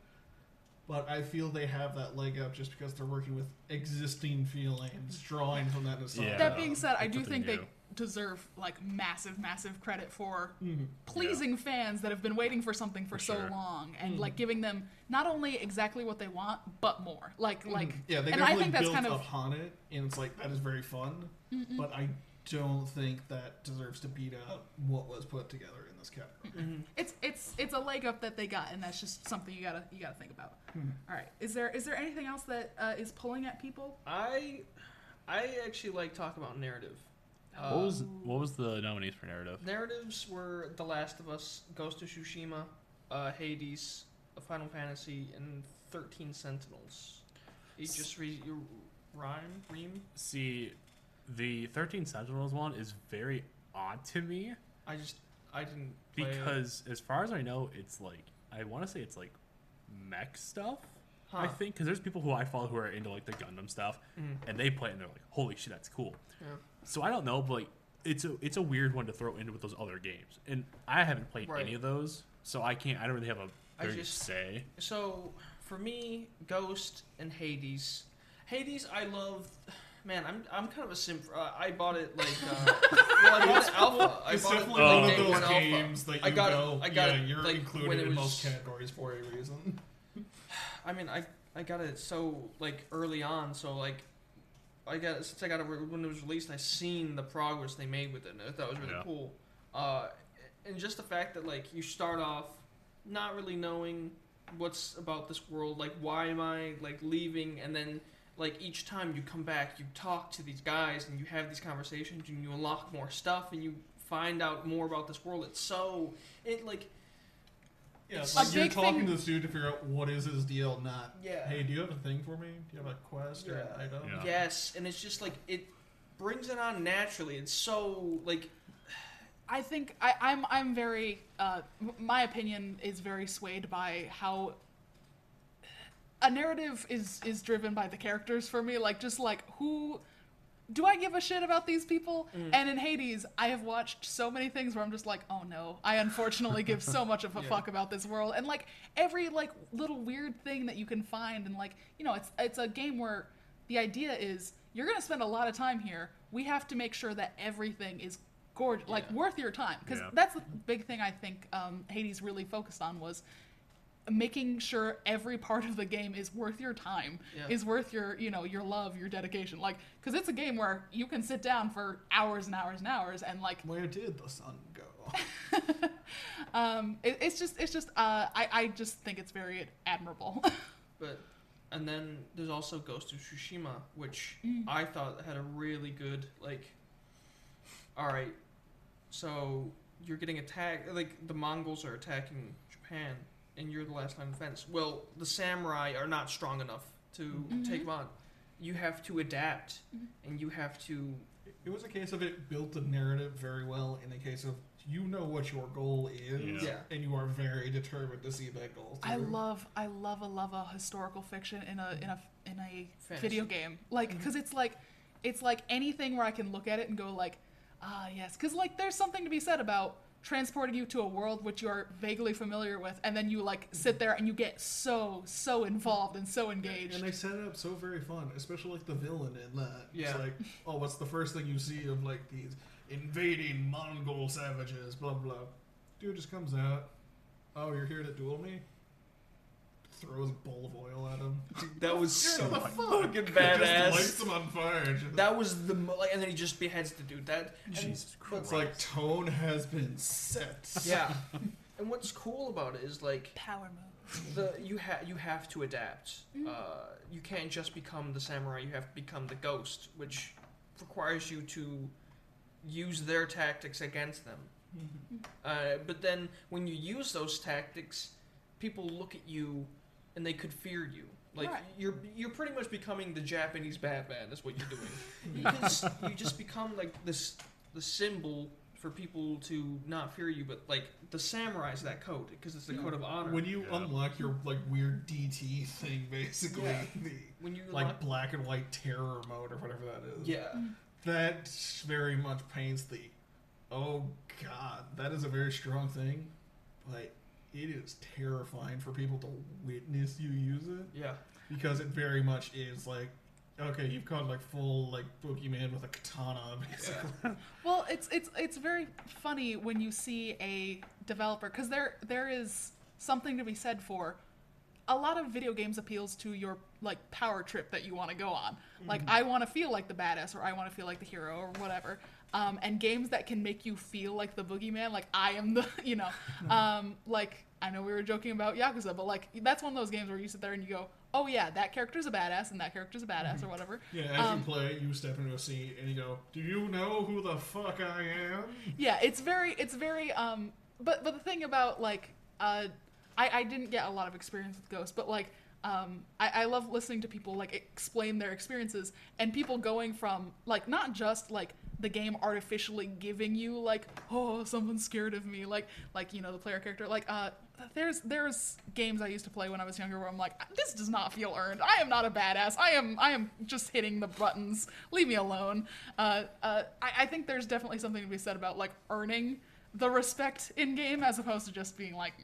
But I feel they have that leg up just because they're working with existing feelings, drawing from that nostalgia.
Yeah.
that being said, I do think they deserve like massive, massive credit for
Mhm.
pleasing fans that have been waiting for something for,
For
so
sure.
long and
Mhm.
like giving them not only exactly what they want but more. Like like
yeah, they
and I
definitely
think that's kind of
upon it, and it's like that is very fun. But I don't think that deserves to beat out what was put together in this category.
Mm-hmm.
it's it's it's a leg up that they got and that's just something you gotta you gotta think about.
Hmm.
All right, is there is there anything else that uh, is pulling at people?
I I actually like talk about narrative. Uh,
what was what was the nominees for narrative?
narratives were The Last of Us, Ghost of Tsushima, uh, Hades, Final Fantasy, and Thirteen Sentinels. You just re- you rhyme, ream.
See, the Thirteen Sentinels one is very odd to me
I just I didn't play it.
because, as far as I know, it's like I want to say it's like mech stuff. I think because there's people who I follow who are into like the Gundam stuff,
Mhm.
and they play it and they're like, "Holy shit, that's cool."
Yeah.
So I don't know, but like it's a it's a weird one to throw into with those other games, and I haven't played
Right.
any of those, so I can't. I don't really have a
I just-
say.
So for me, Ghost and Hades. Hades, I love. Man, I'm I'm kind of a simp. Uh, I bought it like. Uh, [laughs] well, I bought it alpha. I
it's
bought it
definitely
Oh.
one of those
one alpha.
games that you
I got it- I got
yeah,
it,
you're
like,
included
when it
in
was-
most categories for a reason. [sighs]
I mean, I I got it so like early on, so like I got since I got it when it was released, I seen the progress they made with it, and I thought it was really
Yeah.
cool. Uh, and just the fact that like you start off not really knowing what's about this world, like why am I like leaving, and then like each time you come back, you talk to these guys and you have these conversations and you unlock more stuff and you find out more about this world. It's so it like
Yeah,
It's-
like you're talking
thing-
to this dude to figure out what is his deal, not
yeah.
hey, do you have a thing for me? Do you have a quest or
Yeah.
an item?
Yeah.
Yes, and it's just like it brings it on naturally. It's so like
I think I, I'm I'm very uh, my opinion is very swayed by how a narrative is is driven by the characters for me. Like just like who do I give a shit about these people? And in Hades, I have watched so many things where I'm just like, oh no, I unfortunately give so much of a [laughs]
Yeah.
fuck about this world. And like every like little weird thing that you can find, and like you know, it's it's a game where the idea is you're gonna spend a lot of time here. We have to make sure that everything is gorgeous, like worth your time, because
Yeah.
that's the big thing I think um, Hades really focused on was making sure every part of the game is worth your time
Yeah.
is worth your you know your love your dedication like because it's a game where you can sit down for hours and hours and hours and like
Where did the sun go? [laughs]
um it, it's just it's just uh i i just think it's very admirable [laughs]
but and then there's also Ghost of Tsushima, which
Mm.
I thought had a really good like all right. So you're getting attacked like the Mongols are attacking Japan and you're the last line of defense. Well, the samurai are not strong enough to
Mhm.
take them on. You have to adapt
Mhm.
and you have to
It was a case of it built the narrative very well in the case of you know what your goal is
Yeah.
and you are very determined to see that goal through.
i love i love a love a historical fiction in a in a in a
Fantasy.
video game like because it's like it's like anything where i can look at it and go like ah yes because like there's something to be said about transporting you to a world which you are vaguely familiar with and then you like sit there and you get so so involved and so engaged
And they set it up so very fun, especially like the villain in that.
Yeah.
It's like, oh, what's the first thing you see of like these invading Mongol savages, blah blah. Dude just comes out. Oh, you're here to duel me? Throws a bowl of oil at him.
That was so
the
fucking
Just
badass.
lights them on fire. Just-
That was the mo- like, and then he just beheads the dude. That and-
Jesus
but-
it's like tone has been set.
yeah. [laughs] [laughs] And what's cool about it is like
Power move.
the you have you have to adapt. Uh, you can't just become the samurai. You have to become the ghost, which requires you to use their tactics against them. Uh, but then when you use those tactics, people look at you and they could fear you. Like
Right.
you're you're pretty much becoming the Japanese Batman. That's what you're doing. because [laughs] you just become like this the symbol for people to not fear you. But like the samurai's that code because it's the code of honor.
When you
Yeah.
unlock your like weird DT thing, basically,
Yeah.
the
when you
like
lock-
black and white terror mode or whatever that is.
yeah.
That very much paints the oh god, that is a very strong thing. Like it is terrifying for people to witness you use it
Yeah.
because it very much is like okay, you've gone like full like boogeyman with a katana [laughs] basically.
Well, it's it's it's very funny when you see a developer because there there is something to be said for a lot of video games appeals to your like power trip that you want to go on. Like mm-hmm. I want to feel like the badass or I want to feel like the hero or whatever. Um, and games that can make you feel like the boogeyman, like I am the, [laughs] you know, um, like I know we were joking about Yakuza, but like that's one of those games where you sit there and you go, oh yeah, that character's a badass and that character's a badass or whatever.
Yeah, as
Um,
you play, you step into a scene and you go, "Do you know who the fuck I am?"
yeah it's very it's very um but but the thing about like uh i i didn't get a lot of experience with ghost but like um I, I love listening to people like explain their experiences and people going from like not just like the game artificially giving you like oh someone's scared of me. Like like you know the player character. Like uh there's there's games I used to play when I was younger where I'm like this does not feel earned. I am not a badass. I am I am just hitting the buttons. Leave me alone. Uh, uh, I, I think there's definitely something to be said about like earning the respect in game as opposed to just being like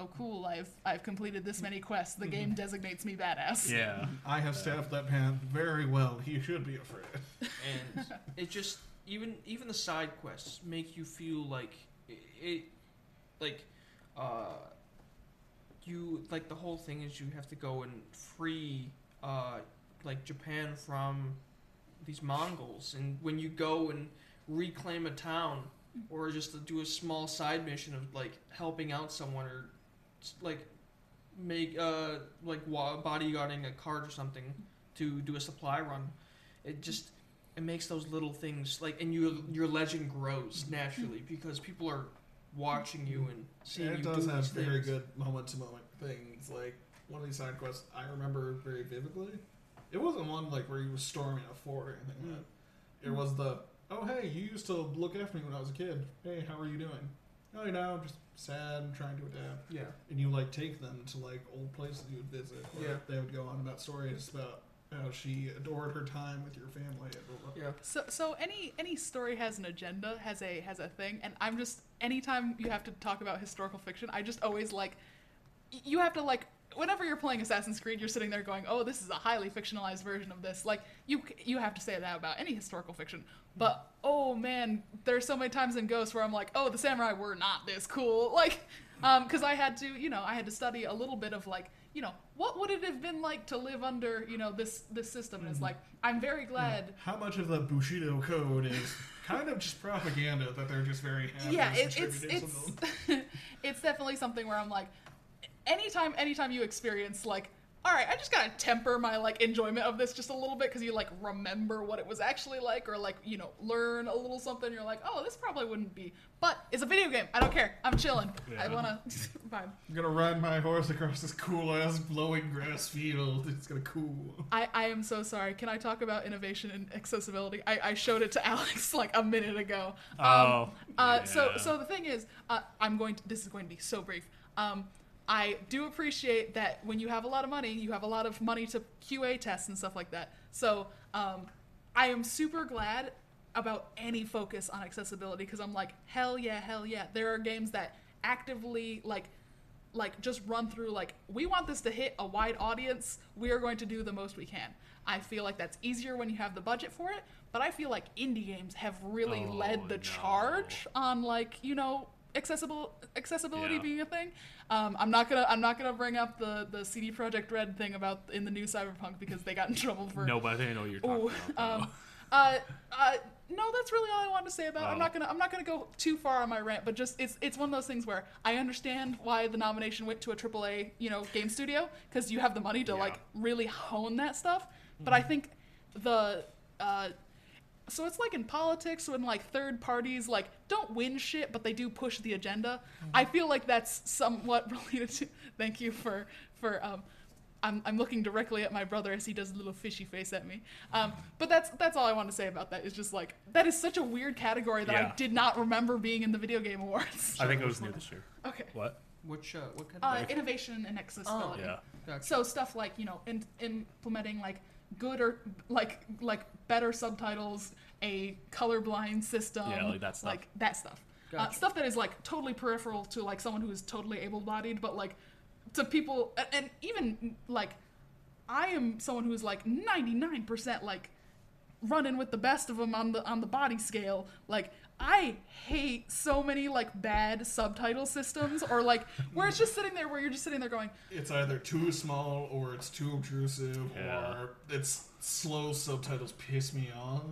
oh cool I've I've completed this many quests the game designates me badass
Yeah.
I have staffed that man very well. He should be afraid.
and it just even even the side quests make you feel like it, it like uh you like the whole thing is you have to go and free uh like Japan from these Mongols and when you go and reclaim a town or just to do a small side mission of like helping out someone or s- like make uh like bodyguarding a cart or something to do a supply run it just it makes those little things like and your your legend grows naturally because people are watching you and seeing
And
you
it does
do
have
these
very
things.
good moment to moment things. Like one of these side quests, I remember very vividly. It wasn't one like where you were storming a fort or anything like that. It was the oh hey, you used to look after me when I was a kid. Hey, how are you doing? Oh, you know, just sad and trying to adapt.
yeah
And you like take them to like old places you would visit. Where
Yeah.
They would go on about stories about how she adored her time with your family. And blah, blah.
yeah
So so any any story has an agenda, has a has a thing, and I'm just anytime you have to talk about historical fiction, I just always like you have to like whenever you're playing Assassin's Creed, you're sitting there going, "Oh, this is a highly fictionalized version of this." Like you you have to say that about any historical fiction. But oh man, there's so many times in Ghost where I'm like, "Oh, the samurai were not this cool." [laughs] Like um cuz I had to, you know, I had to study a little bit of like you know what would it have been like to live under you know this this system and it's like i'm very glad
How much of the Bushido code is [laughs] kind of just propaganda that they're just very happy
yeah it, it's it's [laughs] it's definitely something where i'm like anytime anytime you experience like all right i just gotta temper my like enjoyment of this just a little bit because you like remember what it was actually like or like you know learn a little something you're like oh this probably wouldn't be but it's a video game i don't care i'm chilling i want to [laughs] vibe
I'm gonna ride my horse across this cool ass blowing grass field. It's gonna cool.
I, I am so sorry. Can I talk about innovation and accessibility? I, I showed it to [laughs] Alex like a minute ago. Um,
Oh,
uh, so so the thing is, uh, I'm going to. This is going to be so brief. Um, I do appreciate that when you have a lot of money, you have a lot of money to QA tests and stuff like that. So um, I am super glad about any focus on accessibility because I'm like, hell yeah, hell yeah. There are games that actively like like just run through like we want this to hit a wide audience we are going to do the most we can i feel like that's easier when you have the budget for it but i feel like indie games have really
Oh,
led the
no.
charge on like you know accessible accessibility
Yeah.
being a thing. Um, I'm not gonna I'm not gonna bring up the the CD Projekt Red thing about in the new Cyberpunk because they got in [laughs] trouble for
No, but I know what you're talking
Ooh,
about.
um, uh, uh, no, that's really all I wanted to say about. it. I'm not gonna. I'm not gonna go too far on my rant, but just it's it's one of those things where I understand why the nomination went to a AAA, you know, game studio because you have the money to
Yeah.
like really hone that stuff. But I think the uh, so it's like in politics when like third parties like don't win shit but they do push the agenda i feel like that's somewhat [laughs] related to thank you for for um I'm, I'm looking directly at my brother as he does a little fishy face at me. Um, but that's that's all I want to say about that. Is just like that is such a weird category that I did not remember being in the video game awards.
I think it was new this year.
okay.
What?
Which uh, what kind
Uh,
of
innovation and accessibility.
Yeah.
Gotcha.
So stuff like you know, in, implementing like good or like like better subtitles, a colorblind system,
Yeah, like that stuff.
like that stuff. Uh, stuff that is like totally peripheral to like someone who is totally able-bodied, but like to people, and, and even like I am someone who's like ninety-nine percent like running with the best of them on the on the body scale. Like I hate so many like bad subtitle systems or like where it's just sitting there where you're just sitting there going,
It's either too small or it's too obtrusive
Yeah.
or it's slow subtitles piss me off.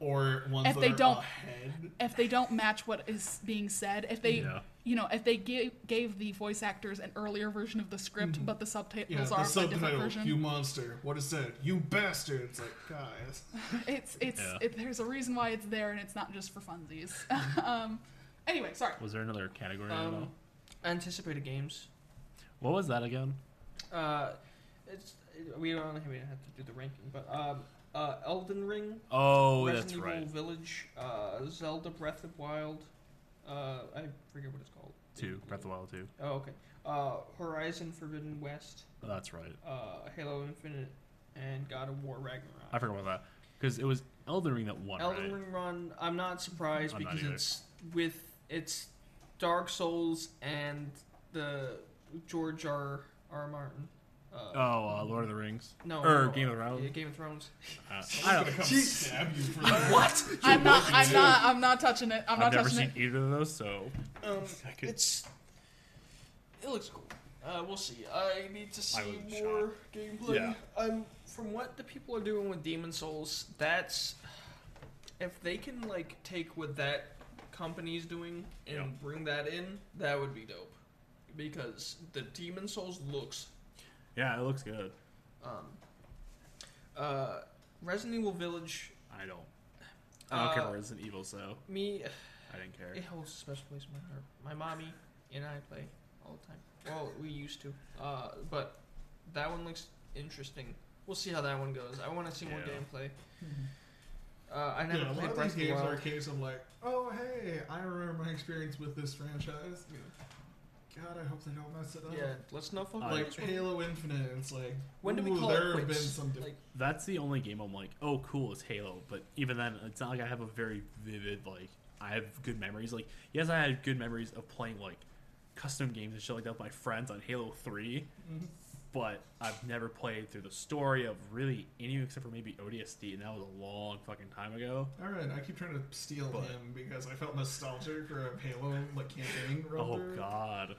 Or ones
Mm-hmm, If
that
they
are
don't-
ahead.
if they don't match what is being said, if they,
Yeah.
you know, if they gave, gave the voice actors an earlier version of the script, but the subtitles
Yeah, the
are a different
subtitle,
version,
you monster. What is that? You bastard. It's like, guys. [laughs]
it's it's
Yeah.
it, there's a reason why it's there, and it's not just for funsies. [laughs] um, anyway, sorry.
Was there another category? I don't
um, anticipated games.
What was that again?
Uh, it's we don't have to do the ranking, but um, uh, Elden Ring,
Oh,
Resident
that's
Evil
right.
Village, uh, Zelda Breath of Wild. Uh, I forget what it's called.
Two. Breath of Wild 2.
Oh, okay. Uh, Horizon Forbidden West,
Oh, that's right.
uh, Halo Infinite, and God of War Ragnarok.
I forgot about that. Because it was Elden Ring that won,
Elden
right?
Ring Run. I'm not surprised
I'm
because
either.
it's with it's Dark Souls and the George R. R. Martin. Uh,
Oh, uh, Lord of the Rings.
no,
or
no,
Game of
uh,
Thrones.
Yeah, Game of Thrones.
Uh, [laughs] I
I'm
don't
gonna come stab you for [laughs] that.
what?
I'm not. I'm not. I'm not touching it. I'm
I've
not
never seen
it.
either of those, so
Um, it's it looks cool. Uh, we'll see. I need to see
I was
more gameplay.
Yeah.
Um, from what the people are doing with Demon's Souls, that's if they can like take what that company's doing and
Yeah.
bring that in, that would be dope. Because the Demon's Souls looks
yeah, it looks good.
um uh Resident Evil Village
I don't. I don't care
Uh,
for Resident Evil, so
me
I didn't care.
It holds a special place in my heart. My mommy and I play all the time. Well, we used to. Uh, but that one looks interesting. We'll see how that one goes. I want to see more
Yeah.
gameplay. Uh, I never
Yeah, a lot
played
of
Breath
these
of the
games are a
Wild.
case of like, oh hey, I remember my experience with this franchise. God, I hope they don't mess it up.
Yeah, let's not focus on
Like
this one.
Halo Infinite, it's like
When do we
ooh,
call
there
it
have
quits?
been some diff-
like,
That's the only game I'm like, oh, cool, it's Halo. But even then, it's not like I have a very vivid like. I have good memories. Like, yes, I had good memories of playing like custom games and shit like that with my friends on Halo 3
Mhm.
But I've never played through the story of really any except for maybe ODST, and that was a long fucking time ago.
All right, I keep trying to steal
But-
him because I felt nostalgic for a Halo like campaign.
Oh god,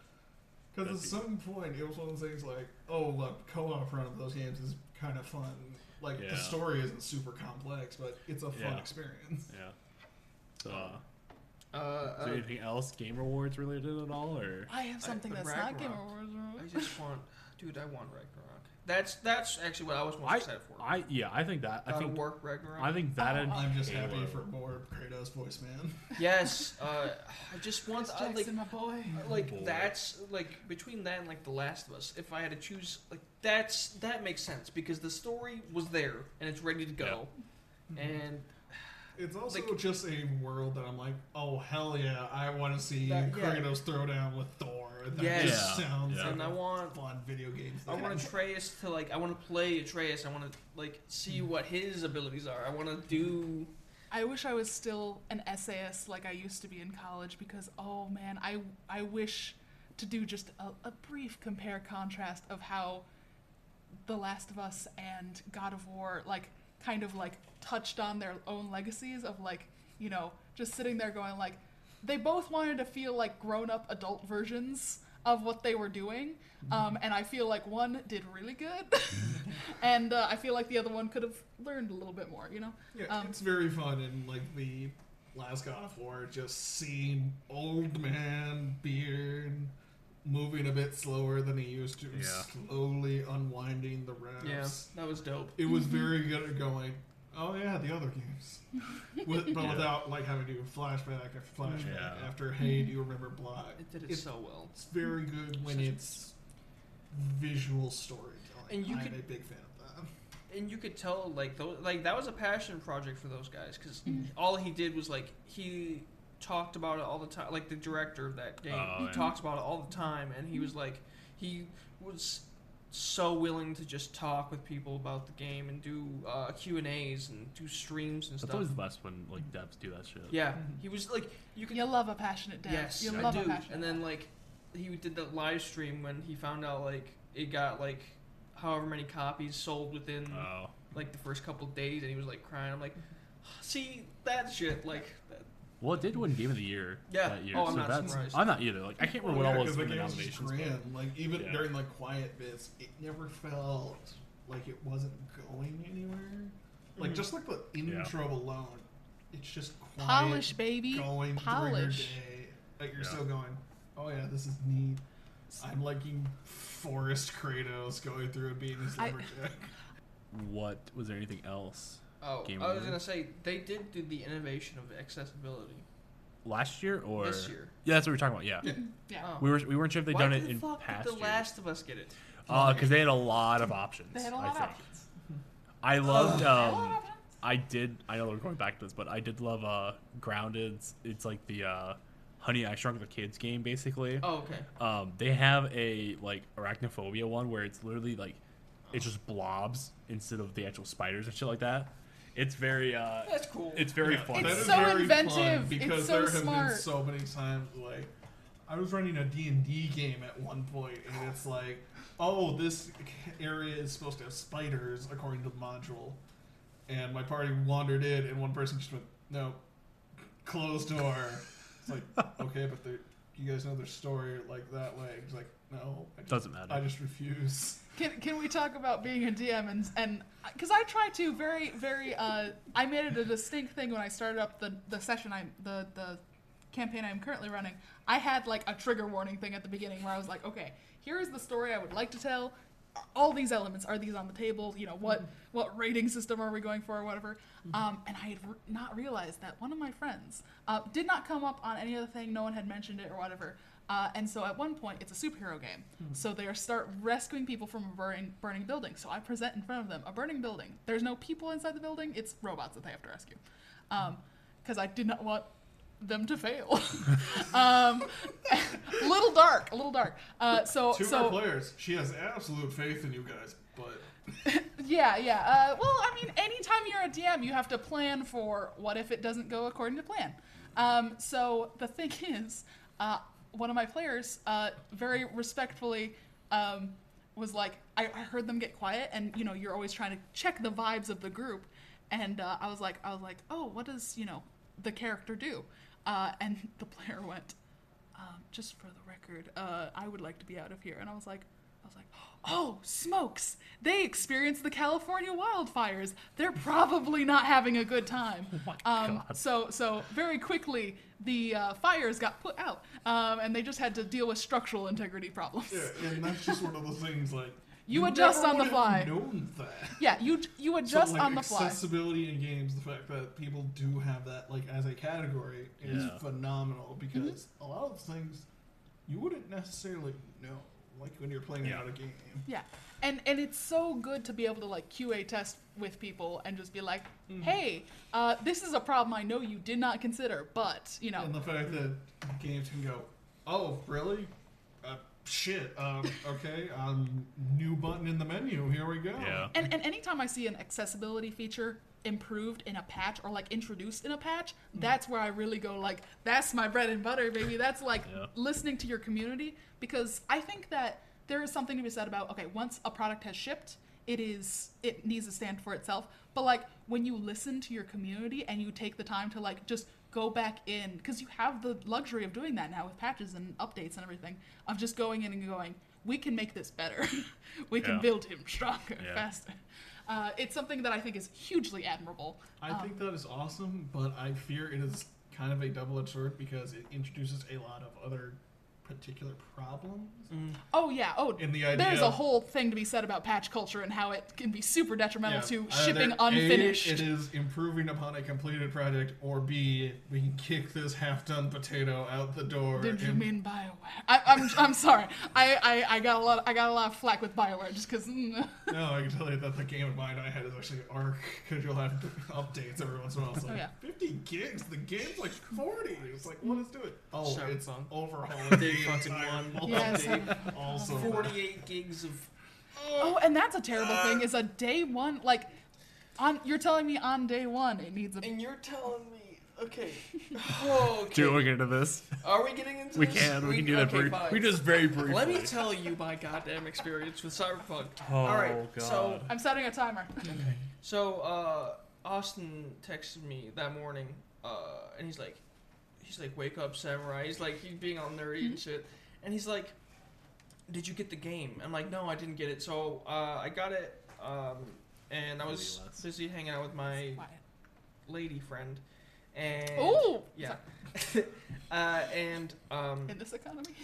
Because at some point it was one of those things like, oh look, co-op run of those games is kind of fun. Like
Yeah.
the story isn't super complex, but it's a fun
Yeah.
experience.
yeah. So, uh,
uh,
is there
uh,
anything else Game Awards related at all, or
I have something
I-
that's not Game
Ragnarok.
Awards.
I just want, dude, I want Ragnarok. That's that's actually what I was most
I,
excited for.
I yeah, I think that I
God of
think
War Ragnarok.
I think that
Oh,
I'm just happy for more Kratos voice man. [laughs]
yes, uh, I just want
Chris
I, like
my boy.
like
Boy.
that's like between that and like The Last of Us. If I had to choose, like that's that makes sense because the story was there and it's ready to go, and
It's also
Like-
just a world that I'm like, oh hell yeah, I want to see
That- yeah.
Kratos throw down with Thor. That
Yes.
just
Yeah.
sounds
Yeah.
like
and I
a
want
fun video game.
I
thing.
want Atreus to like I want to play Atreus. I want to like see hmm. what his abilities are. I want to do.
I wish I was still an essayist like I used to be in college because oh man, I I wish to do just a, a brief compare contrast of how The Last of Us and God of War like kind of like touched on their own legacies of like, you know, just sitting there going like they both wanted to feel like grown up adult versions of what they were doing. Um, and I feel like one did really good, [laughs] and uh, I feel like the other one could have learned a little bit more. You know?
Yeah,
Um,
it's very fun in like the last God of War, just seeing old man beard moving a bit slower than he used to,
Yeah.
slowly unwinding the reps.
Yeah, that was dope.
It was very good at going. Oh yeah, the other games, [laughs] With, but
Yeah.
without like having to do flashback after flashback
Yeah.
after. Hey, do you remember blah?
It did it
It's,
so well.
it's very good when
Such a-
it's visual storytelling.
And you
I'm
could-
a big fan of that.
and you could tell like those like that was a passion project for those guys because
Mhm.
all he did was like he talked about it all the time like the director of that game
Oh,
he
yeah.
talks about it all the time and he was like he was so willing to just talk with people about the game and do uh, Q and A's and do streams and stuff.
That's
stuff.
always the best when like devs do that shit.
yeah, he was like you could
You love a passionate dev.
Yes,
you
I
love
do.
a passionate.
And then like he did the live stream when he found out like it got like however many copies sold within
Oh.
like the first couple of days, and he was like crying. I'm like, see that shit like. That.
Well, it did win Game of the Year
Yeah.
that year.
Oh, I'm
so
not
that's,
surprised.
I'm not either. Like I can't remember
Well,
what
yeah,
all
'cause
was
the
in the
game's
nominations. but-
grand. Like even
Yeah.
during like quiet bits, it never felt like it wasn't going anywhere. Like
Mhm.
just like the
Yeah.
intro alone, it's just quiet,
polish, baby.
going
polish.
through your day. Like you're
Yeah.
still going, oh yeah, this is neat. I'm liking Forest Kratos going through and being his
I-
lumberjack.
What was there anything else
Oh,
Game
I was gonna say they did do the innovation of accessibility
last year or
this year.
Yeah, that's what we were talking about. Yeah, [laughs]
Yeah.
Yeah. [laughs]
Oh.
we were we weren't sure if they'd
Why
done
the
it in
fuck
past
did The
years.
Last of Us get it.
Uh, because they had a lot of options.
They had a
I
lot of
think.
options.
I loved.
They had a lot of
Um,
options.
I did. I know we're going back to this, but I did love uh, Grounded. It's, it's like the uh, Honey I Shrunk the Kids game, basically.
Oh, okay.
Um, they have a like arachnophobia one where it's literally like it's just blobs instead of the actual spiders and shit like that. It's very. Uh,
That's cool.
it's very
Yeah,
fun.
that
It's
is
so
very
inventive.
fun
It's
because
so
there have
smart.
been so many times like I was running a D&D game at one point and it's like, oh, this area is supposed to have spiders according to the module. And my party wandered in and one person just went, no, closed door. It's like, [laughs] okay, but they- you guys know their story like that way. It's like, no, I just,
Doesn't matter.
I just refuse.
Can, can we talk about being a DM and and because I try to very very uh I made it a distinct thing when I started up the the session I'm the the campaign I'm currently running. I had like a trigger warning thing at the beginning where I was like, okay, here is the story I would like to tell. All these elements are these on the table? You know what what rating system are we going for or whatever? Um, and I had r- not realized that one of my friends uh, did not come up on any other thing. No one had mentioned it or whatever. Uh, and so at one point, it's a superhero game. So they start rescuing people from a burning burning building. So I present in front of them a burning building. There's no people inside the building. It's robots that they have to rescue. Because I did not want them to fail. [laughs] um, a [laughs] little dark, a little dark. Uh, so
Two
so
more players. She has absolute faith in you guys, but [laughs]
yeah, yeah. Uh, well, I mean, anytime you're a DM, you have to plan for what if it doesn't go according to plan. Um, so the thing is, uh, one of my players uh, very respectfully um, was like, I, I heard them get quiet, and you know, you're always trying to check the vibes of the group, and uh, I was like, I was like, oh, what does you know the character do? Uh, and [laughs] the player went, um, just for the record, uh, I would like to be out of here. And I was like, I was like, oh, smokes! They experienced the California wildfires. They're probably not having a good time. [laughs]
Oh my
um,
God.
So, so very quickly, the uh, fires got put out, um, and they just had to deal with structural integrity problems.
yeah, and that's just one of those things like
You adjust
never
on the fly.
Known that.
Yeah, you you adjust
so, like,
on the fly.
Accessibility in games, the fact that people do have that like as a category is
Yeah.
phenomenal because
Mm-hmm.
a lot of things you wouldn't necessarily know, like when you're playing
Yeah.
out a game.
Yeah, and and it's so good to be able to like QA test with people and just be like,
Mm-hmm.
hey, uh, this is a problem I know you did not consider, but you know,
And the fact that games can go, oh, really? Uh, shit. Um, [laughs] okay. Um, new button in the menu. Here we go.
Yeah.
And, and anytime I see an accessibility feature improved in a patch or like introduced in a patch, mm. that's where I really go like, that's my bread and butter, baby. That's like
Yeah.
listening to your community because I think that there is something to be said about okay, once a product has shipped, it is it needs to stand for itself. But like when you listen to your community and you take the time to like just go back in because you have the luxury of doing that now with patches and updates and everything of just going in and going we can make this better [laughs] we can build him stronger
Yeah.
faster uh, it's something that i think is hugely admirable.
I
Um,
think that is awesome, but I fear it is kind of a double-edged sword because it introduces a lot of other particular problems
Mm.
oh yeah oh
in the idea.
there's a whole thing to be said about patch culture and how it can be super detrimental
Yeah,
to
either
shipping
A,
unfinished
it is improving upon a completed project, or B, we can kick this half-done potato out the door.
Did you mean Bioware? I, I'm I'm sorry. I, I, I got a lot I got a lot of flack with Bioware just because. [laughs]
No, I can tell you that the game of mine I had is actually ARK, because you'll have updates every once in a while. It's like,
Oh, yeah.
50 gigs? The game's like 40. It's like, what is doing? Oh, it's
Cyberpunk. [laughs]
overhauling
Day
the
fucking one.
multi-
Yes.
Also,
48 gigs of.
oh, and that's a terrible thing. Is a day one like, on you're telling me on day one it needs a.
And you're telling me. Okay. [laughs] Oh, okay.
Do we get into this?
Are we getting into this?
We
this?
can. We, can do that
okay,
brief.
fine.
We just very briefly.
Let me tell you my goddamn experience with Cyberpunk.
Oh
All right,
god.
so
I'm setting a timer.
So uh, Austin texted me that morning, uh, and he's like, he's like, wake up, samurai. He's like, he's being all nerdy and shit, and he's like, did you get the game? I'm like, no, I didn't get it. So uh, I got it, um, and I was busy hanging out with my lady friend, and
Ooh.
yeah, [laughs] uh, and um,
In this economy.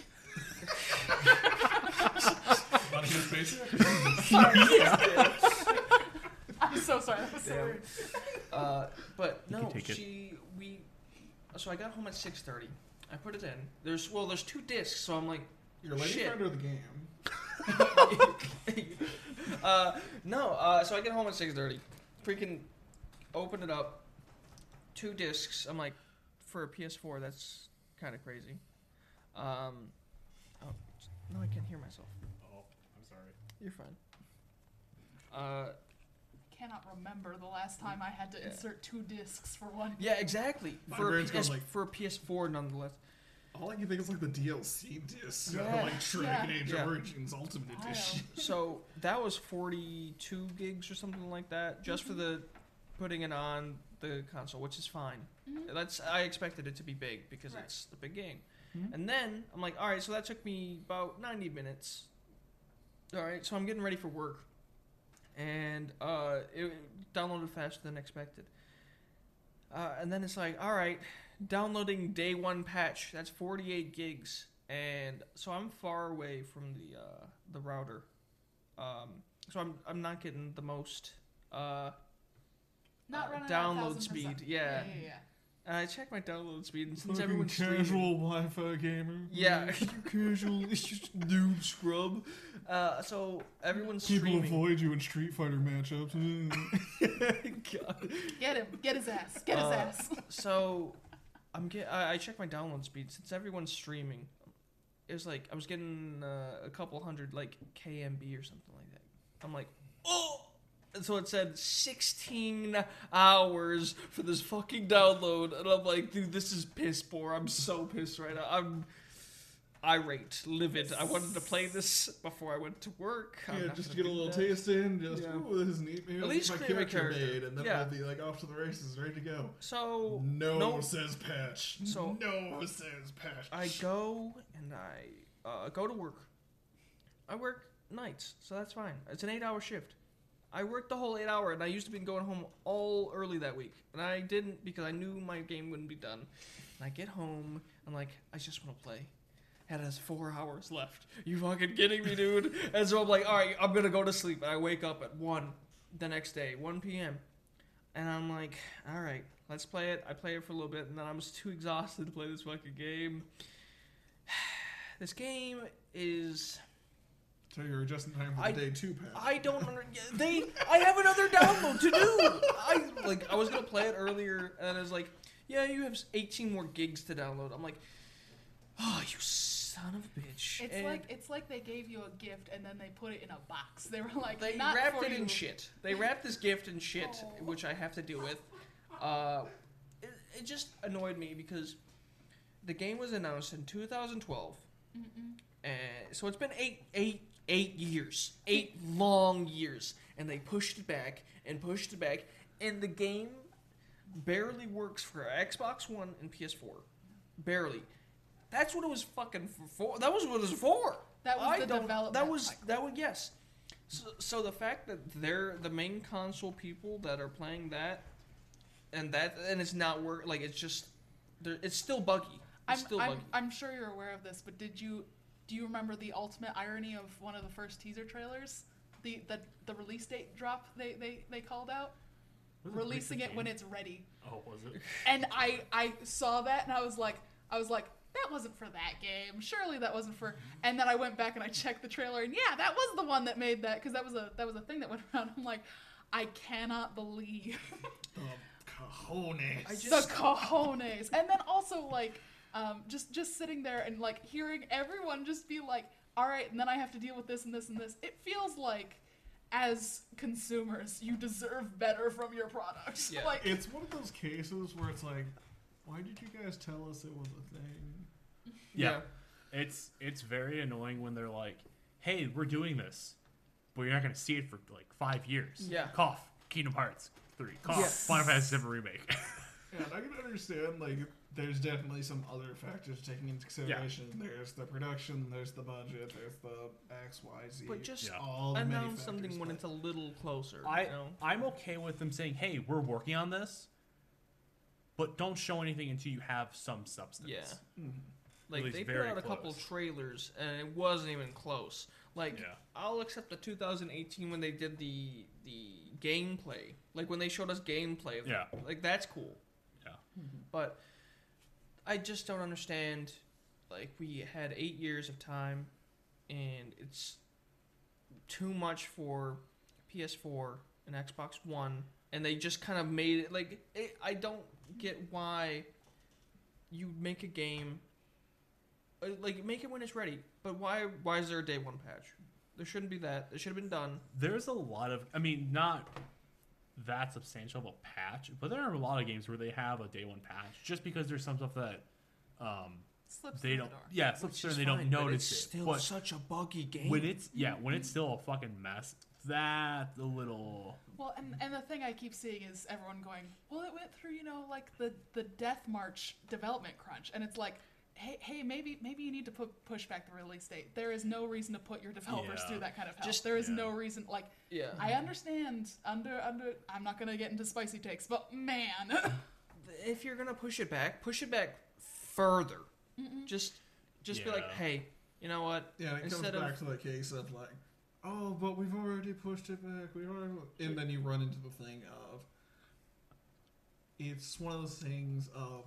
Want to get?
I'm so sorry. That was so
Damn.
weird.
Uh, but no,
can it.
she we. So I got home at six thirty. I put it in. There's well, there's two discs, so I'm like,
Your lady
Shit.
friend or the game? [laughs]
uh, no. Uh, so I get home at six thirty. Freaking open it up. Two discs. I'm like, for a PS4, that's kind of crazy. Um, oh, no, I can't hear myself.
Oh, I'm sorry.
You're fine. Uh,
Cannot remember the last time I had to
Yeah.
insert two discs for one.
yeah, exactly.
My
For a,
brain's going
PS,
like-
for a PS4, nonetheless.
All I can think is like the DLC disc,
Yeah. [laughs]
like Dragon
Yeah.
Age
Yeah.
Origins Ultimate
I
Edition. [laughs] [laughs]
So that was 42 gigs or something like that, just for the putting it on the console, which is fine.
Mhm.
That's I expected it to be big because
Right.
it's a big game.
Mhm.
And then I'm like, all right, so that took me about 90 minutes. All right, so I'm getting ready for work, and uh, it downloaded faster than expected. Uh, and then it's like, all right, downloading day one patch. That's 48 gigs, and so I'm far away from the uh, the router. Um, so I'm I'm not getting the most. Uh,
Not
Uh,
running
download speed,
Yeah,
yeah.
yeah, yeah.
And I checked my download speed, and since
Fucking
everyone's streaming-
casual Wi-Fi gamer.
Yeah, casual. It's just noob scrub. Uh, so everyone's
People
streaming.
avoid you in Street Fighter matchups. [laughs]
God.
Get him. Get his ass. Get his
Uh,
ass.
So I'm get. I, I checked my download speed since everyone's streaming. It was like I was getting uh, a couple hundred like KMB or something like that. I'm like, oh. And so it said 16 hours for this fucking download, and I'm like, dude, this is piss poor. I'm so pissed right now. I'm irate, livid. I wanted to play this before I went to work. I'm
yeah, just to get a little
that.
taste in. Just
Yeah.
ooh, this is neat. Maybe
At least
my character
character.
made, and then
Yeah.
we'll be like off to the races, ready to go.
So
No,
no-
says patch.
So-
no says patch.
I go and I uh, go to work. I work nights, so that's fine. It's an eight-hour shift. I worked the whole eight hour, and I used to be going home all early that week, and I didn't because I knew my game wouldn't be done. And I get home, I'm like, I just want to play. And it has four hours left. You fucking kidding me, dude? [laughs] and so I'm like, all right, I'm gonna go to sleep. And I wake up at one the next day, 1 p.m. And I'm like, all right, let's play it. I play it for a little bit, and then I was too exhausted to play this fucking game. [sighs] this game is
So you're just in time for the
I-
day two patch.
I don't under, they I have another download to do. I like I was gonna play it earlier and I was like, yeah, you have 18 more gigs to download. I'm like, oh, you son of a bitch.
It's
And
like it's like they gave you a gift and then they put it in a box. They were like,
they
not
wrapped
for
it in shit. They wrapped this gift in shit, [laughs]
Oh.
which I have to deal with. Uh, it, it just annoyed me because the game was announced in 2012.
Mm-mm.
And so it's been eight, eight, eight years, eight long years, and they pushed it back and pushed it back, and the game barely works for Xbox One and PS4. Barely. That's what it was fucking for. That was what it was for.
That was
I
the development
That was
cycle.
that was yes. So, so the fact that they're the main console people that are playing that, and that and it's not work like it's just, there- it's still buggy.
I'm,
It's still
I'm,
buggy.
I'm sure you're aware of this, but did you do you remember the ultimate irony of one of the first teaser trailers? The the, the release date drop they, they, they called out?
Was it
Releasing it
the
when it's ready.
Oh, was it?
And I I saw that and I was like I was like that wasn't for that game. Surely that wasn't for. Mm-hmm. And then I went back and I checked the trailer and yeah, that was the one that made that because that was a that was a thing that went [laughs] around. I'm like, I cannot believe
The [laughs] cojones.
I
the cojones. And then also like um, just just sitting there and like hearing everyone just be like, all right, and then I have to deal with this and this and this. It feels like as consumers, you deserve better from your products. [laughs]
Yeah.
Like
It's one of those cases where it's like, why did you guys tell us it was a thing?
Yeah. It's it's very annoying when they're like, "Hey, we're doing this, but you're not going to see it for like five years."
Yeah.
Cough. Kingdom Hearts three. Cough.
Yeah.
Final Fantasy VII remake. [laughs]
Yeah, and I can understand like there's definitely some other factors taking into consideration. There's the production, there's the budget, there's the X, Y, Z.
But just
Yeah.
all the many
announce something
factors,
when it's a little closer.
I
you know?
I'm okay with them saying, "Hey, we're working on this," but don't show anything until you have some substance.
Yeah.
Mhm.
Like they put
very
out a couple trailers and it wasn't even close. Like
Yeah.
I'll accept the 2018 when they did the the gameplay. Like when they showed us gameplay.
Yeah.
Like that's cool.
Yeah.
But I just don't understand. Like we had eight years of time, and it's too much for PS4 and Xbox One, and they just kind of made it like it, I don't get why you make a game uh, like make it when it's ready. But why why is there a day one patch? There shouldn't be that. It should have been done.
There's a lot of, I mean, not that substantial of a patch, but there are a lot of games where they have a day one patch just because there's some stuff that um,
slips
they don't,
the door.
yeah, slips through and they
fine,
don't
but
notice
it's
it.
Still
but
such a buggy game.
when it's yeah, when it's still a fucking mess, that's a little
Well, and, and the thing I keep seeing is everyone going, well, it went through, you know, like the, the Death March development crunch. And it's like, hey, hey, maybe maybe you need to put, push back the release date. There is no reason to put your developers
Yeah.
through that kind of hell.
Just-
there is
yeah.
no reason. Like,
yeah.
I understand under, under, I'm not going to get into spicy takes, but man. [laughs]
if you're gonna push it back, push it back further. Just, just be like, hey, you know what?
Yeah, it comes
Instead of-
back to the case of like, oh, but we've already pushed it back. We already, and then you run into the thing of, it's one of those things of,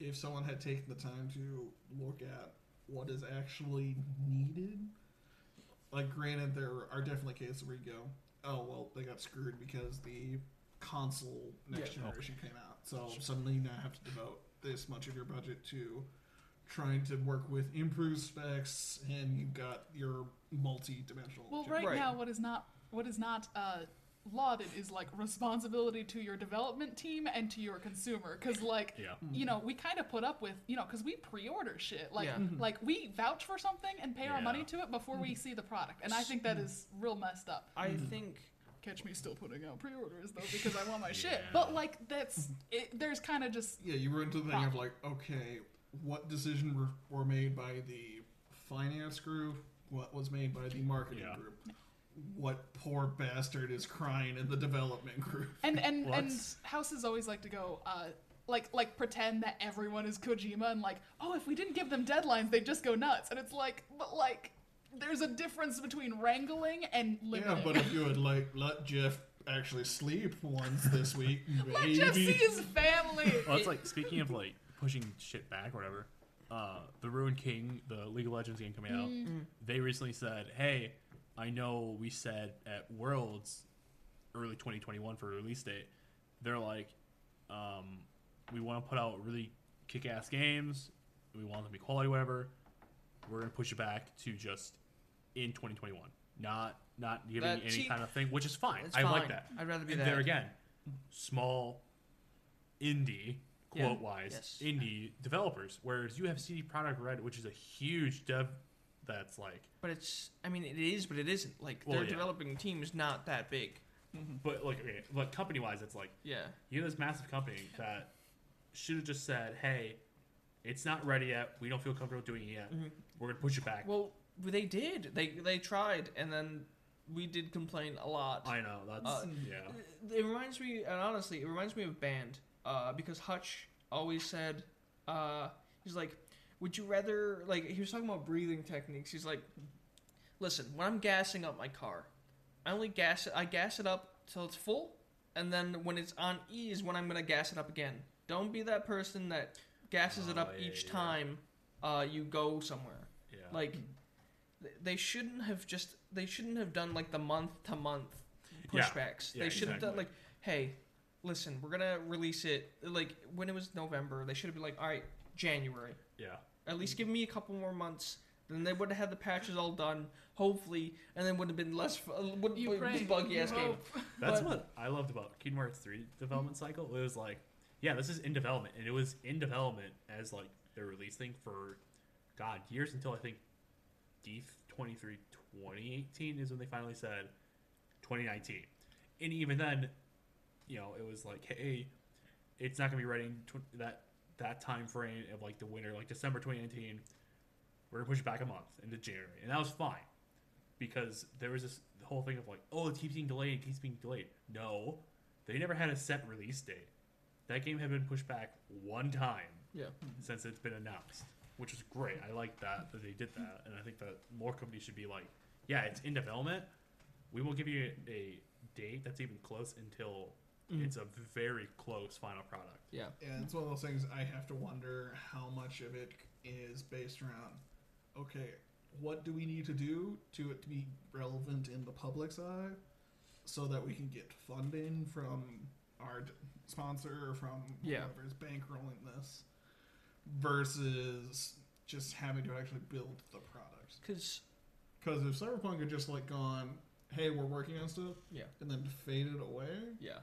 if someone had taken the time to look at what is actually needed, like granted, there are definitely cases where you go, oh well, they got screwed because the console next
Yeah.
generation came out, so suddenly you now have to devote this much of your budget to trying to work with improved specs, and you've got your multi-dimensional.
well,
gen-
right,
Right.
now, what is not, what is not, uh, lauded is like responsibility to your development team and to your consumer because like
yeah. Mm-hmm.
you know, we kind of put up with, you know, because we pre-order shit. Like,
Yeah. Mm-hmm.
like we vouch for something and pay our money to it before we mm-hmm. see the product, and I think that is real messed up.
I think
Catch me still putting out pre-orders though because I want my [laughs] shit. But like, that's it, there's kind of just
Yeah, you run into the thing of like, okay, what decision were, were made by the finance group? What was made by the marketing
Yeah.
group? What poor bastard is crying in the development group?
and and
Well, [laughs]
and houses always like to go. uh like, like pretend that everyone is Kojima and like, oh, if we didn't give them deadlines, they'd just go nuts. And it's like, but like, there's a difference between wrangling and limiting.
Yeah, but if you [laughs] had like let Jeff actually sleep once this week, [laughs]
Let. Jeff see his family.
Well, it's like speaking of like pushing shit back or whatever. Uh, the Ruined King, the League of Legends game coming out,
Mm.
they recently said, "Hey, I know we said at Worlds early 2021 for release date. They're like, um, we want to put out really kick-ass games. We want them to be quality, whatever. We're gonna push it back to just in 2021, not not giving
That-
any
see,
kind of thing, which is fine.
it's
I
fine.
like that.
I'd rather be
And
that.
there again, small indie
Yeah.
quote wise
Yes.
indie developers, whereas you have CD Projekt Red, which is a huge dev that's like
But it's, I mean, it is, but it isn't. Like
Well,
their
yeah.
developing team is not that big.
But like, okay, but company wise, it's like
Yeah.
you have this massive company that should have just said, "Hey, it's not ready yet. We don't feel comfortable doing it yet. We're gonna push it back."
Well, they did. They they tried, and then we did complain a lot.
I know that's
Uh,
yeah.
It reminds me, and honestly, it reminds me of band. Uh, because Hutch always said, uh, he's like, would you rather like he was talking about breathing techniques. He's like, listen, when I'm gassing up my car, I only gas it. I gas it up till it's full, and then when it's on E is when I'm gonna gas it up again. Don't be that person that gasses it
Oh,
up
yeah,
each
yeah.
time uh, you go somewhere.
Yeah.
Like, they shouldn't have just. They shouldn't have done like the month to month pushbacks. They should have done like, hey, listen, we're gonna release it like when it was November. They should have been like, all right, January.
yeah.
At least give me a couple more months. Then they would have had the patches all done, hopefully, and then would have been less fu- uh, would
You
be
pray,
buggy
you
ass game.
hope. [laughs] [laughs]
That's
But-
what I loved about Kingdom Hearts 3 development cycle. It was like, yeah, this is in development, and it was in development as like their release thing for, God, years until I think D23 2018 is when they finally said 2019, and even then, you know, it was like, hey, it's not gonna be ready in tw- that that time frame of like the winter, like December 2019. We're gonna push it back a month into January, and that was fine because there was this whole thing of like, oh, it keeps being delayed, it keeps being delayed. No, they never had a set release date. That game had been pushed back one time
Yeah. Mm-hmm.
since it's been announced, which is great. I like that that they did that, and I think that more companies should be like, yeah, it's in development. We will give you a, a date that's even close until
Mhm.
it's a very close final product.
Yeah.
Yeah, it's one of those things I have to wonder how much of it is based around, okay, what do we need to do to it to be relevant in the public's eye so that we can get funding from our sponsor or from
Yeah.
whoever's bankrolling this versus just having to actually build the product.
Because
Because if Cyberpunk had just like gone, hey, we're working on stuff,
yeah,
and then faded away,
yeah,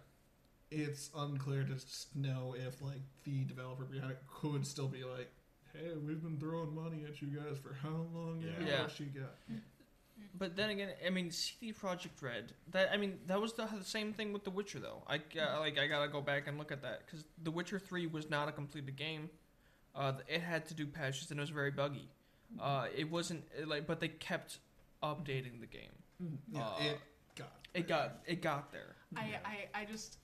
it's unclear to s- know if like the developer behind it could still be like, "Hey, we've been throwing money at you guys for how long?
Yeah.
now?
Yeah.
What you got?"
But then again, I mean, CD Projekt Red. That I mean, that was the, the same thing with The Witcher, though. I uh, like I gotta go back and look at that because The Witcher Three was not a completed game. Uh, it had to do patches and it was very buggy. Uh, it wasn't it, like, but they kept updating the game.
Yeah,
Uh,
it got.
It got it got there.
I,
Yeah.
I, I just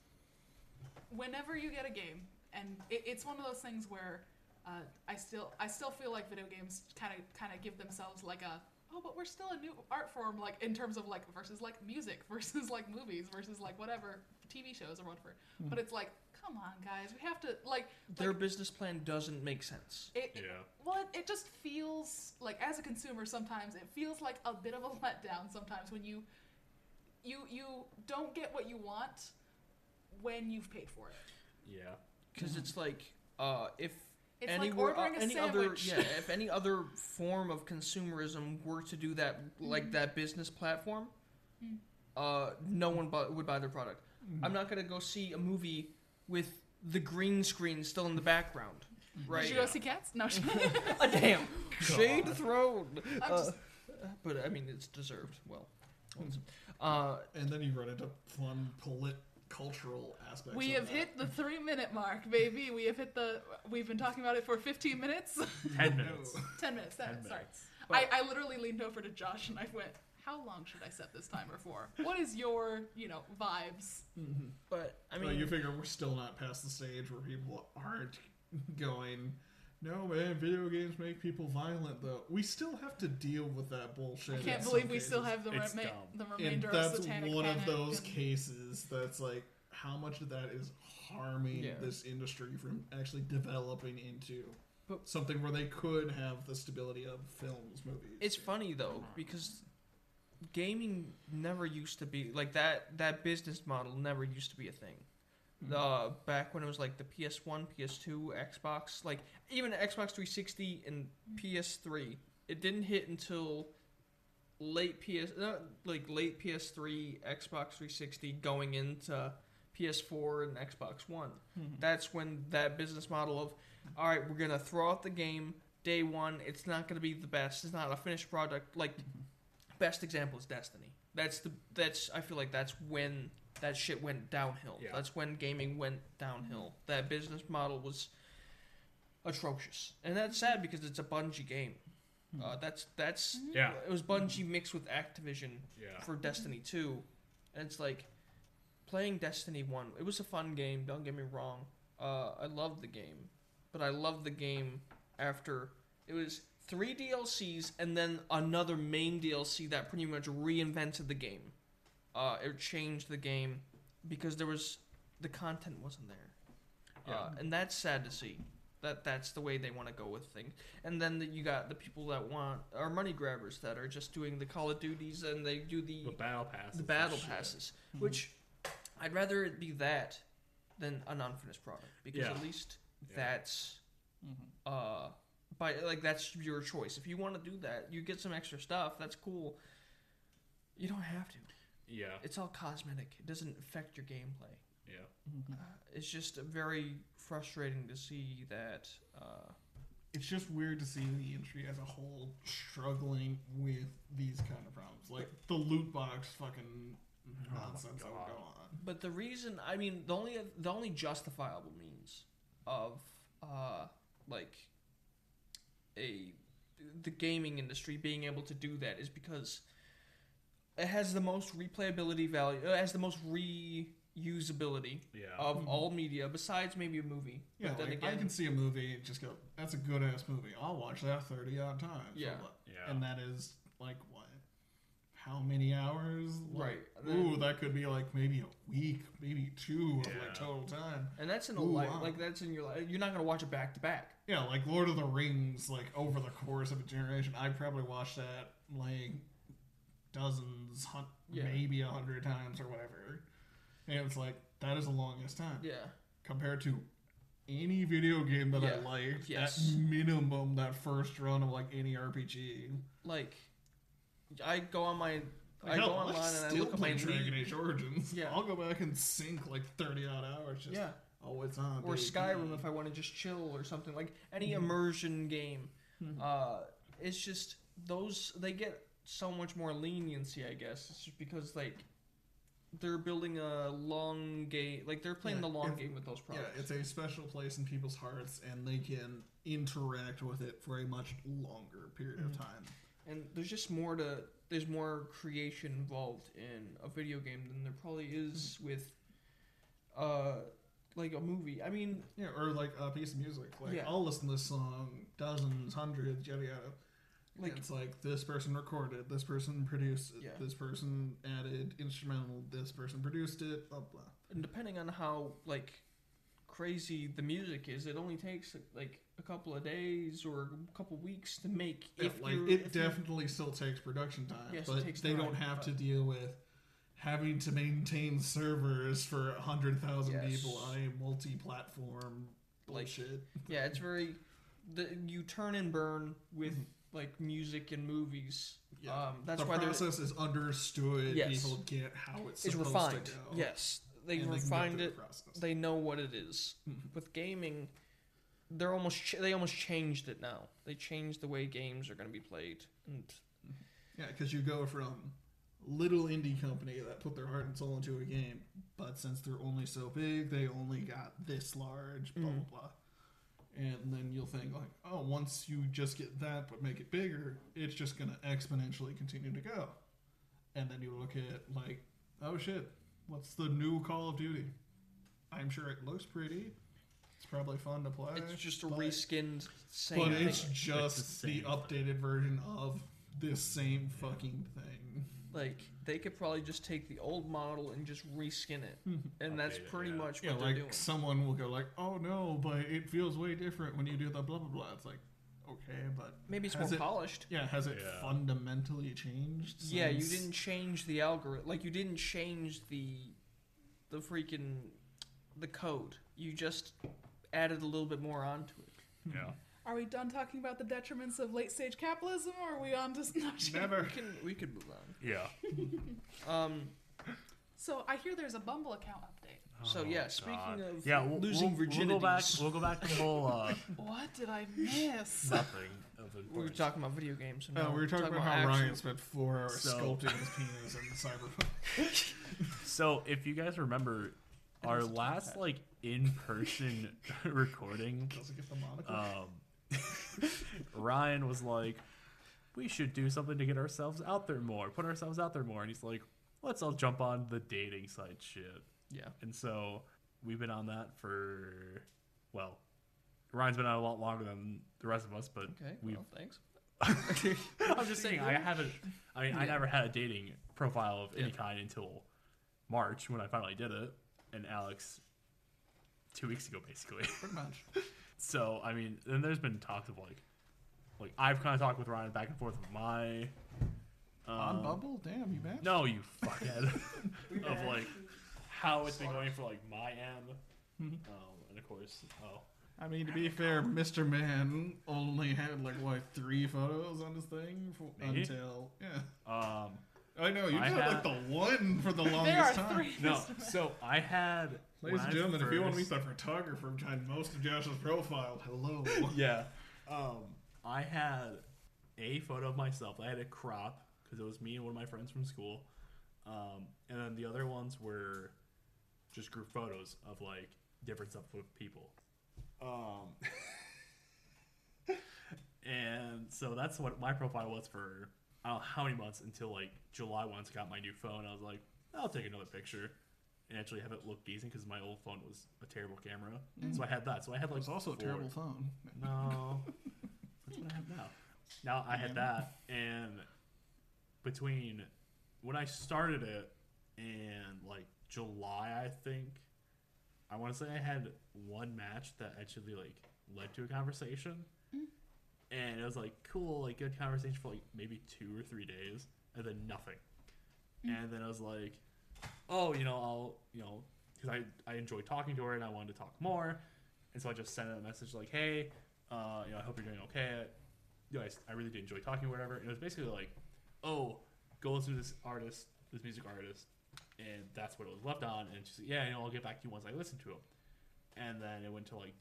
whenever you get a game and it, it's one of those things where uh, I still I still feel like video games kind of kind of give themselves like a oh but we're still a new art form like in terms of like versus like music [laughs] versus like movies versus like whatever TV shows or whatever but it's like come on guys we have to like
Their
like,
business plan doesn't make sense.
it,
Yeah.
well, it, it just feels like as a consumer sometimes it feels like a bit of a [laughs] letdown sometimes when you you you don't get what you want when you've paid for it.
Yeah.
Because it's like uh, if
It's
anywhere,
like ordering
uh, any
sandwich.
other yeah, [laughs] if any other form of consumerism were to do that, like
Mhm.
that business platform,
Mm.
uh, no one bu- would buy their product. I'm not gonna go see a movie with the green screen still in the background, right?
Did you go see Cats? No.
Ah, [laughs] damn, [laughs] shade thrown.
I'm
Uh,
just-
but I mean, it's deserved. Well, uh,
And then you run into fun polit cultural aspects.
we
of
have
that.
hit the three minute mark, baby. We have hit the. We've been talking about it for 15 minutes. [laughs]
Ten minutes. [laughs]
10 minutes. 10
Ten
minutes. Sorry.
minutes.
I, I literally leaned over to Josh and I went, "How long should I set this timer for? What is your, you know, vibes?" Mm-hmm.
but I
I
mean,
mean, you figure we're still not past the stage where people aren't [laughs] going. No man, video games make people violent though. We still have to deal with that bullshit.
I can't
some
believe we still have the,
It's
rema-
dumb.
the
and
remainder of
that's
Satanic
one of those
and-
cases that's like how much of that is harming
Yeah.
this industry from actually developing into
But-
something where they could have the stability of films, movies.
It's funny though because gaming never used to be like that. That business model never used to be a thing. Uh, back when it was like the PS1, PS2, Xbox, like even Xbox 360 and PS3, it didn't hit until late PS, uh, like late PS3, Xbox 360, going into PS4 and Xbox One. That's when that business model of, all right, we're gonna throw out the game day one. It's not gonna be the best. It's not a finished product. Like best example is Destiny. That's the that's I feel like that's when that shit went downhill.
Yeah.
That's when gaming went downhill. That business model was atrocious, and that's sad because it's a Bungie game. Uh, that's that's
Yeah.
It was Bungie mixed with Activision
Yeah.
for Destiny 2. And it's like playing Destiny 1. It was a fun game, don't get me wrong. Uh, I loved the game. But I loved the game after it was three DLCs and then another main DLC that pretty much reinvented the game. Uh, it changed the game because there was the content wasn't there. Uh, and that's sad to see. That that's the way they want to go with things. And then the, you got the people that want are money grabbers that are just doing the Call of Duties and they do the
The battle passes.
the battle
and shit.
passes, which I'd rather it be that than an unfinished product because
Yeah.
at least
Yeah.
that's uh by like that's your choice. If you want to do that, you get some extra stuff. That's cool. You don't have to.
Yeah.
It's all cosmetic. It doesn't affect your gameplay.
Yeah.
Uh, it's just very frustrating to see that. Uh,
it's just weird to see the industry as a whole struggling with these kind of problems, like the loot box fucking nonsense that would go on.
But the reason, I mean, the only the only justifiable means of uh like a the gaming industry being able to do that is because it has the most replayability value. It has the most reusability
Yeah.
of mm-hmm. all media besides maybe a movie.
Yeah,
but then
like,
again,
I can see a movie and just go, "That's a good ass movie. I'll watch that thirty odd times."
Yeah.
Yeah.
and that is like what? How many hours? Like,
Right.
Ooh, that could be like maybe a week, maybe two of like total time.
and that's in a
Ooh,
life
wow.
like that's in your life. You're not gonna watch it back to back.
Yeah, like Lord of the Rings, like over the course of a generation, I probably watched that like dozens, hun-
Yeah.
maybe a hundred times or whatever. And it's like that is the longest time
Yeah.
compared to any video game that I
Yeah.
liked.
Yes.
At minimum, that first run of like any RPG.
Like, I go on my I
Hell,
go online and I look at my
play Dragon
league.
Age Origins.
Yeah.
I'll go back and sink like thirty odd hours. Just,
Yeah.
Oh, it's on.
or
baby.
Skyrim if I want to just chill or something like any
Mm-hmm.
immersion game. Uh, it's just those they get so much more leniency, I guess. It's just because like they're building a long game, like they're playing
Yeah,
the long
if-
game with those products.
Yeah, it's a special place in people's hearts, and they can interact with it for a much longer period
Mm-hmm.
of time.
and there's just more to there's more creation involved in a video game than there probably is
Mm-hmm.
with uh like a movie. I mean,
Yeah, or like a piece of music. Like
Yeah.
I'll listen to this song dozens, hundreds, yada yada.
Like
it's like this person recorded, this person produced it,
Yeah.
this person added instrumental, this person produced it, blah blah.
and depending on how like crazy the music is, it only takes like a couple of days or a couple weeks to make.
Yeah,
if
like
you're,
it
if you're-
definitely still takes production time,
Yes, it
but
takes
they
time,
don't have to
but-
deal with having to maintain servers for a hundred thousand
Yes.
people on a multi-platform
Like-
bullshit.
yeah, it's [laughs] very. The, you turn and burn with mm-hmm. Like music and movies.
Mm-hmm. Yeah.
Um, that's
the
why they're
process is understood.
Yes.
People get how it's
it's
supposed
refined. Yes, they
and
refined
through
it.
the.
They know what it is.
Mhm.
With gaming, they're almost ch- they almost changed it now. They changed the way games are going to be played, and
Yeah, because you go from little indie company that put their heart and soul into a game, but since they're only so big, they only got this large, blah
Mhm.
blah blah. And then you'll think like, oh, once you just get that but make it bigger, it's just gonna exponentially continue to go. And then you look at like, oh shit, what's the new Call of Duty? I'm sure it looks pretty. It's probably fun to play.
it's just a
but-
reskinned same
but
thing.
it's just
It's the
the, updated version of this same fucking thing.
Like they could probably just take the old model and just reskin it, hmm. and that's
Update it,
pretty
yeah.
much
Yeah,
they're
like
doing.
someone will go like, "Oh no, but it feels way different when you do the blah blah blah." It's like, okay, but
Maybe it's
has
more
it-
polished.
Yeah, has it
Yeah.
fundamentally changed?
Yeah, you
since-
didn't change the algorithm. Like you didn't change the the freaking the code. You just added a little bit more onto it. Hmm.
Yeah.
Are we done talking about the detriments of late stage capitalism, or are we on to? No, just kidding.
Never.
We can we could move on.
Yeah. [laughs]
Um,
So I hear there's a Bumble account update.
So
Oh,
yeah, speaking
God.
of
yeah, we'll,
losing
we'll, We'll go back. We'll go back to the whole uh, [laughs]
What did I miss?
nothing of
we were talking about video games. And
Oh,
now
we were talking about how
actual-
Ryan spent four hours
So-
sculpting his penis in the Cyberpunk. [laughs]
So if you guys remember, our
was a top
last
hat.
like in-person recording,
Doesn't get the monocle.
um, Ryan was like, "We should do something to get ourselves out there more, put ourselves out there more," and he's like, "Let's all jump on the dating site shit."
Yeah.
And so we've been on that for, well, Ryan's been on a lot longer than the rest of us, but
Okay.
we've.
Well, thanks. [laughs]
I'm just saying, I [laughs] haven't. I mean, I never had a dating profile of any
Yeah.
kind until March when I finally did it, and Alex two weeks ago, basically.
Pretty much. [laughs]
So I mean, then there's been talks of like, like I've kind of talked with Ryan back and forth with my.
On
um,
Bumble? Damn, you matched?
No, you [laughs] fuckhead. [laughs] of like how it's been going for like my end,
Mhm.
um, and of course, oh,
I mean, to be fair, Mr. Man only had like what three photos on his thing for,
Me?
until yeah.
um,
I know you
I
had like the one for the longest [laughs]
there are
time.
three.
no. So I had,
Ladies
when
and
I
gentlemen, if you want to meet the photographer behind most of Josh's profile, hello.
yeah. Um, I had a photo of myself. I had a crop because it was me and one of my friends from school. Um, and then the other ones were just group photos of like different stuff with people. Um, [laughs] and so that's what my profile was for I don't know how many months until like July once I got my new phone. I was like, I'll take another picture and actually have it look decent because my old phone was a terrible camera. So I had that. So I had
It
like
was also a terrible phone.
no. [laughs] That's what I have now. Now I had that, and between when I started it and like July, I think I want to say I had one match that actually like led to a conversation, mm. and it was like cool, like good conversation for like maybe two or three days, and then nothing. Mm. And then I was like, oh, you know, I'll, you know, because I, I enjoyed talking to her and I wanted to talk more. And so I just sent a message like, hey, uh, you know, I hope you're doing okay. You know, I, s- I really did enjoy talking or whatever. And it was basically like, oh, go listen to this artist, this music artist. And that's what it was left on. And she's like, yeah, you know, I'll get back to you once I listen to him. And then it went to like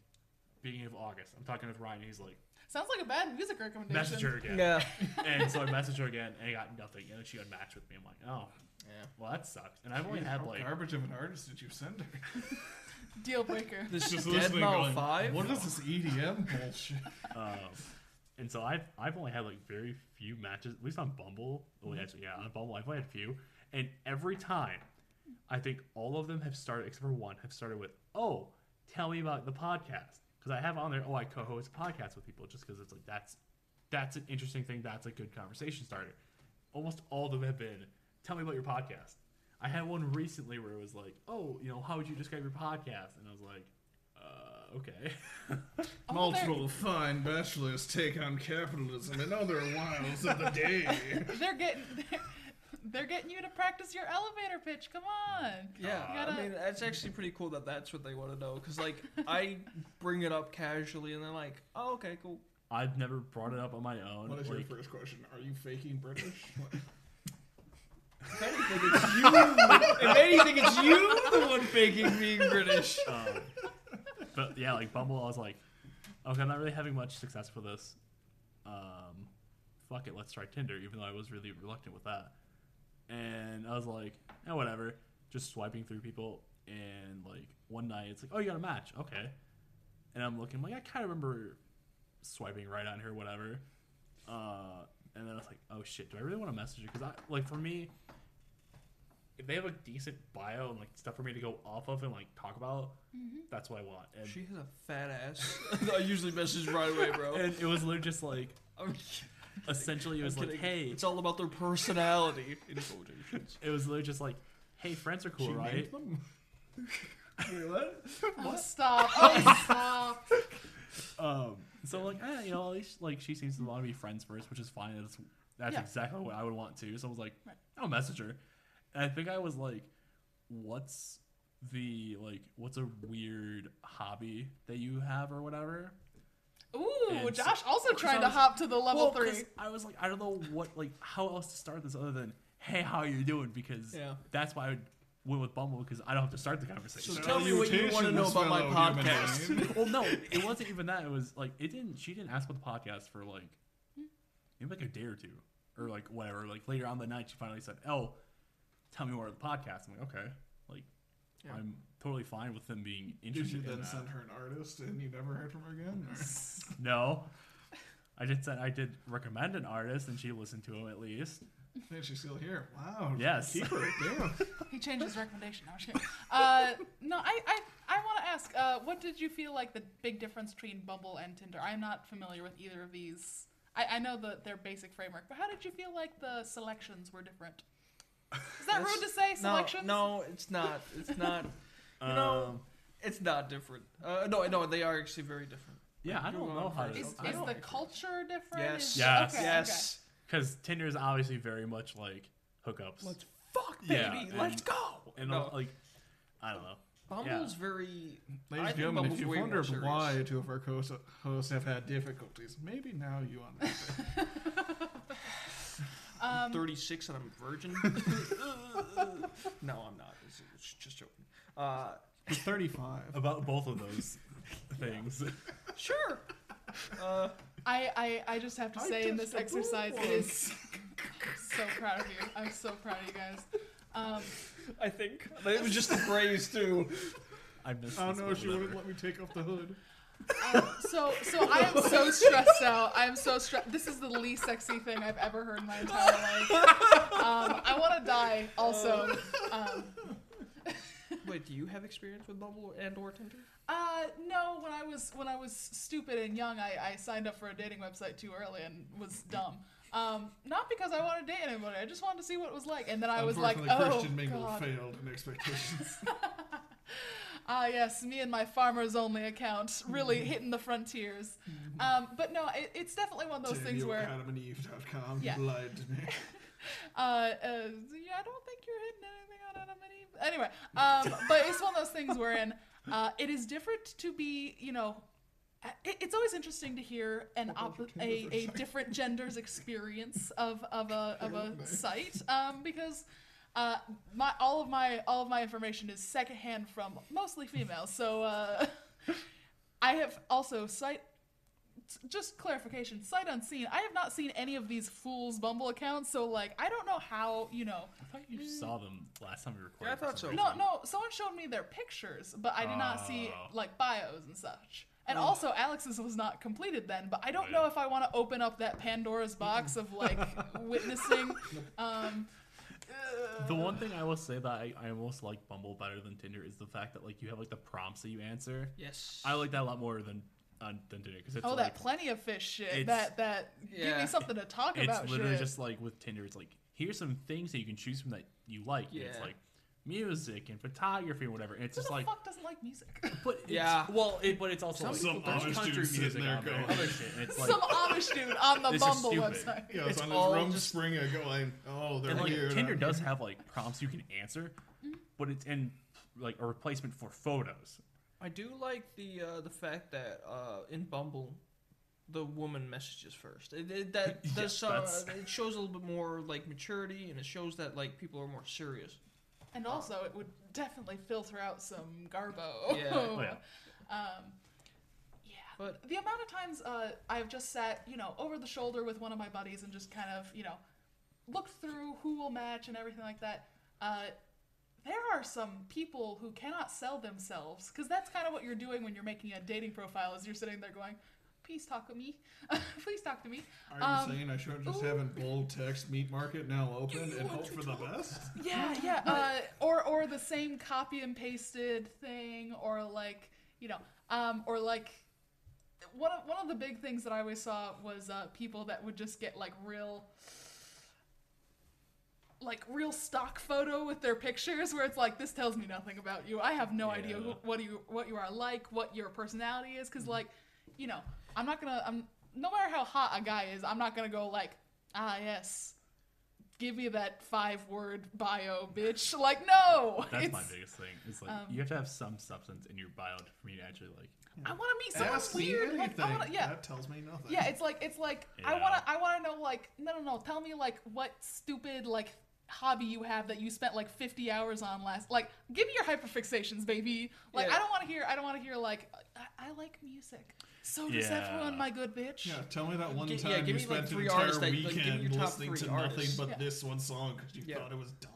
beginning of August. I'm talking with Ryan. And he's like,
Sounds like a bad music recommendation.
message her again.
Yeah. [laughs]
and so I messaged her again and I got nothing. And then she unmatched with me. I'm like, oh,
Yeah.
well, that sucks. And I've only
Jeez,
had
how
like,
garbage of an artist did you send her? [laughs]
Deal breaker.
This
Just
is Dead
listening,
Mouse
going,
Five.
What is this EDM bullshit? [laughs]
um, and so I've I've only had like very few matches, at least on Bumble. Well, actually, yeah, on Bumble I've only had a few, and every time, I think all of them have started except for one have started with, "Oh, tell me about the podcast," because I have on there, "Oh, I co-host podcasts with people," just because it's like that's that's an interesting thing. That's a good conversation starter. Almost all of them have been, "Tell me about your podcast." I had one recently where it was like, "Oh, you know, how would you describe your podcast?" And I was like, uh, "Okay." [laughs]
Oh,
Multiple fine bachelors take on capitalism and other wiles of the day. [laughs]
They're getting they're, they're getting you to practice your elevator pitch. Come on.
Yeah,
gotta-
I mean that's actually pretty cool that that's what they want to know because like I bring it up casually and they're like, oh okay, cool.
I've never brought it up on my own.
What is
like,
your first question? Are you faking British? [laughs]
If anything, it's you. if anything, it's you the one faking being British.
um, but yeah, like Bumble, I was like, okay, I'm not really having much success with this. Um, fuck it, let's try Tinder, even though I was really reluctant with that. And I was like, yeah, whatever. Just swiping through people, and like one night, it's like, oh, you got a match, okay. And I'm looking, like, I kind of remember swiping right on her, whatever. Uh, and then I was like, oh shit, do I really want to message her? Because I like for me, if they have a decent bio and like stuff for me to go off of and like talk about, that's what I want. And,
She has a fat ass. [laughs] [laughs] I usually message right away, bro. [laughs]
and it was literally just like
I'm,
essentially it was
I'm
like,
kidding.
hey,
it's all about their personality. In quotations.
it was literally just like, hey, friends are cool,
she
right?
named them? Wait, what?
Oh, stop. Oh, stop.
Um, so like, eh, you know, at least like she seems to want to be friends first, which is fine. That's that's
Yeah.
exactly what I would want too. So I was like,
Right.
I'll message her, and I think I was like, what's the like, what's a weird hobby that you have or whatever?
Ooh,
And so-
Josh also
because
trying
I
to hop to the level
Well, 'cause
three.
I was like, I don't know what like how else to start this other than hey, how are you doing? Because
Yeah.
that's why I would went with Bumble because I don't have to start the conversation.
So tell me what you want to know about my podcast.
well, no, it wasn't even that. It was like it didn't. She didn't ask about the podcast for like maybe like a day or two, or like whatever. Like later on the night, she finally said, "Oh, tell me more of the podcast." I'm like, okay, like
Yeah.
I'm totally fine with them being interested.
Did you
interested in
then
that.
send her an artist and you never heard from her again? [laughs]
No, I did send. I did recommend an artist, and she listened to him at least.
And she's still here. Wow.
Yes.
Keep her. Damn. [laughs]
He changed his recommendation. No, I'm just kidding. Uh, no, I, I, I want to ask, uh, what did you feel like the big difference between Bumble and Tinder? I'm not familiar with either of these. I, I know the, their basic framework, but how did you feel like the selections were different? Is that rude to say, selections?
No, no, it's not. It's not. You know,
Um,
it's not different. Uh, no, no, they are actually very different.
yeah, I don't know
on
how to.
first.
Is,
I
is
don't-
the culture different?
Yes.
Is-
Yes.
Okay,
yes.
Because Tinder is obviously very much like hookups.
Let's fuck, baby.
Yeah,
Let's
and-
go.
and
no,
like, I don't know.
Bumble's very. I
Ladies and
think
gentlemen,
Bumble's
if you
way more
wonder
serious.
why two of our co- hosts have had difficulties, maybe now you understand. [laughs]
Um,
36 and I'm a virgin. [laughs] [laughs] no, I'm not. It's, it's just joking. Uh,
He's 35.
About both of those [laughs] things.
sure. Uh,
I, I, I just have to
I
say in this exercise,
one.
it is so proud of you. I'm so proud of you guys. Um,
I think it was just a phrase too.
I missed.
Oh
this
no,
one
she wouldn't let me take off the hood.
Um, so so I am so stressed out. I am so stressed. This is the least sexy thing I've ever heard in my entire life. Um, I want to die. Also, um,
Wait, do you have experience with Bumble and or Tinder?
uh, no. When I was when I was stupid and young, I, I signed up for a dating website too early and was dumb. Um, not because I wanted to date anybody. I just wanted to see what it was like. And then I was like,
Unfortunately,
oh
Christian Mingle
god.
failed in expectations. [laughs]
Ah, yes, me and my farmers only account really hitting the frontiers. Um, but no, it, it's definitely one of those things where.
AdamandEve.com
Yeah.
lied to me. [laughs]
Uh, uh, yeah, I don't think you're hitting anything on Adam and Eve. Anyway, um, but it's one of those things wherein uh, it is different to be, you know, uh, it's always interesting to hear an op- a, a different gender's experience of, of a of a [laughs] site um, because uh, my all of my all of my information is secondhand from mostly females. So uh, [laughs] I have also sight. just clarification, sight unseen. I have not seen any of these fools Bumble accounts, so like I don't know how you know.
I thought you saw them last time we recorded.
Yeah, I thought
some
so.
No, no, someone showed me their pictures, but I did not see
Oh.
like bios and such. And also, Alex's was not completed then, but I don't
Oh,
know if I want to open up that Pandora's box of like [laughs] witnessing. [laughs] Um,
The one thing I will say that I, I almost like Bumble better than Tinder is the fact that like you have like the prompts that you answer.
Yes.
I like that a lot more than on than Tinder because it's
oh,
like
that plenty of fish shit.
it's-
That that give
Yeah.
me something to talk
it's
about.
literally
shit.
just like with Tinder. It's like here's some things that you can choose from that you like. And It's
Yeah.
like music and photography and whatever. And it's
Who
just
the
like
fuck doesn't like music? [laughs]
but it's,
Yeah.
well it, but it's also
Some
like
people
there's country
dude
music
sitting there
on there, other shit. And it's like
Some Amish dude on the [laughs] Bumble website.
Yeah,
It's
it's on
all
his
just-
Rumspringa going, oh, they're
and like
here.
Tinder does
here."
have like prompts you can answer, but it's in like a replacement for photos.
I do like the uh, the fact that uh, in Bumble, the woman messages first. It, it, that [laughs]
Yeah,
does, uh,
that's-
it shows a little bit more like maturity, and it shows that like people are more serious.
And also, it would definitely filter out some garbo.
Yeah.
Oh, yeah. [laughs]
Um, yeah.
But
The amount of times uh, I've just sat, you know, over the shoulder with one of my buddies and just kind of, you know, looked through who will match and everything like that. Uh, there are some people who cannot sell themselves because that's kind of what you're doing when you're making a dating profile. Is you're sitting there going, "Please talk to me, [laughs] please talk to me."
Are you
um,
saying I should just
ooh.
have a bold text meat market now open and hope for the best? [laughs]
Yeah, yeah. [laughs] Uh, or or the same copy and pasted thing, or like you know, um, or like one of one of the big things that I always saw was uh, people that would just get like real. Like real stock photo with their pictures, where it's like this tells me nothing about you. I have no idea who, what you what you are like, what your personality is, because like, you know, I'm not gonna. I'm no matter how hot a guy is, I'm not gonna go like, ah yes, give me that five word bio, bitch. [laughs] Like, no.
That's
it's,
my biggest thing. It's like
um,
you have to have some substance in your bio for me to actually like.
I want to meet someone
Ask me
weird. Like. I wanna, yeah.
That tells me nothing.
Yeah, it's like it's like I want to I want to know like no no no tell me like what stupid like hobby you have that you spent like 50 hours on last like give me your hyperfixations baby like
Yeah.
i don't want to hear i don't want to hear like I, I like music so does
Yeah.
everyone my good bitch
Yeah, tell me that one
Gi-
time
yeah,
you
me, like,
spent an
three
entire
that- like, give me
weekend
your top
listening
three
to nothing but
Yeah.
this one song because you
Yeah.
thought it was dumb.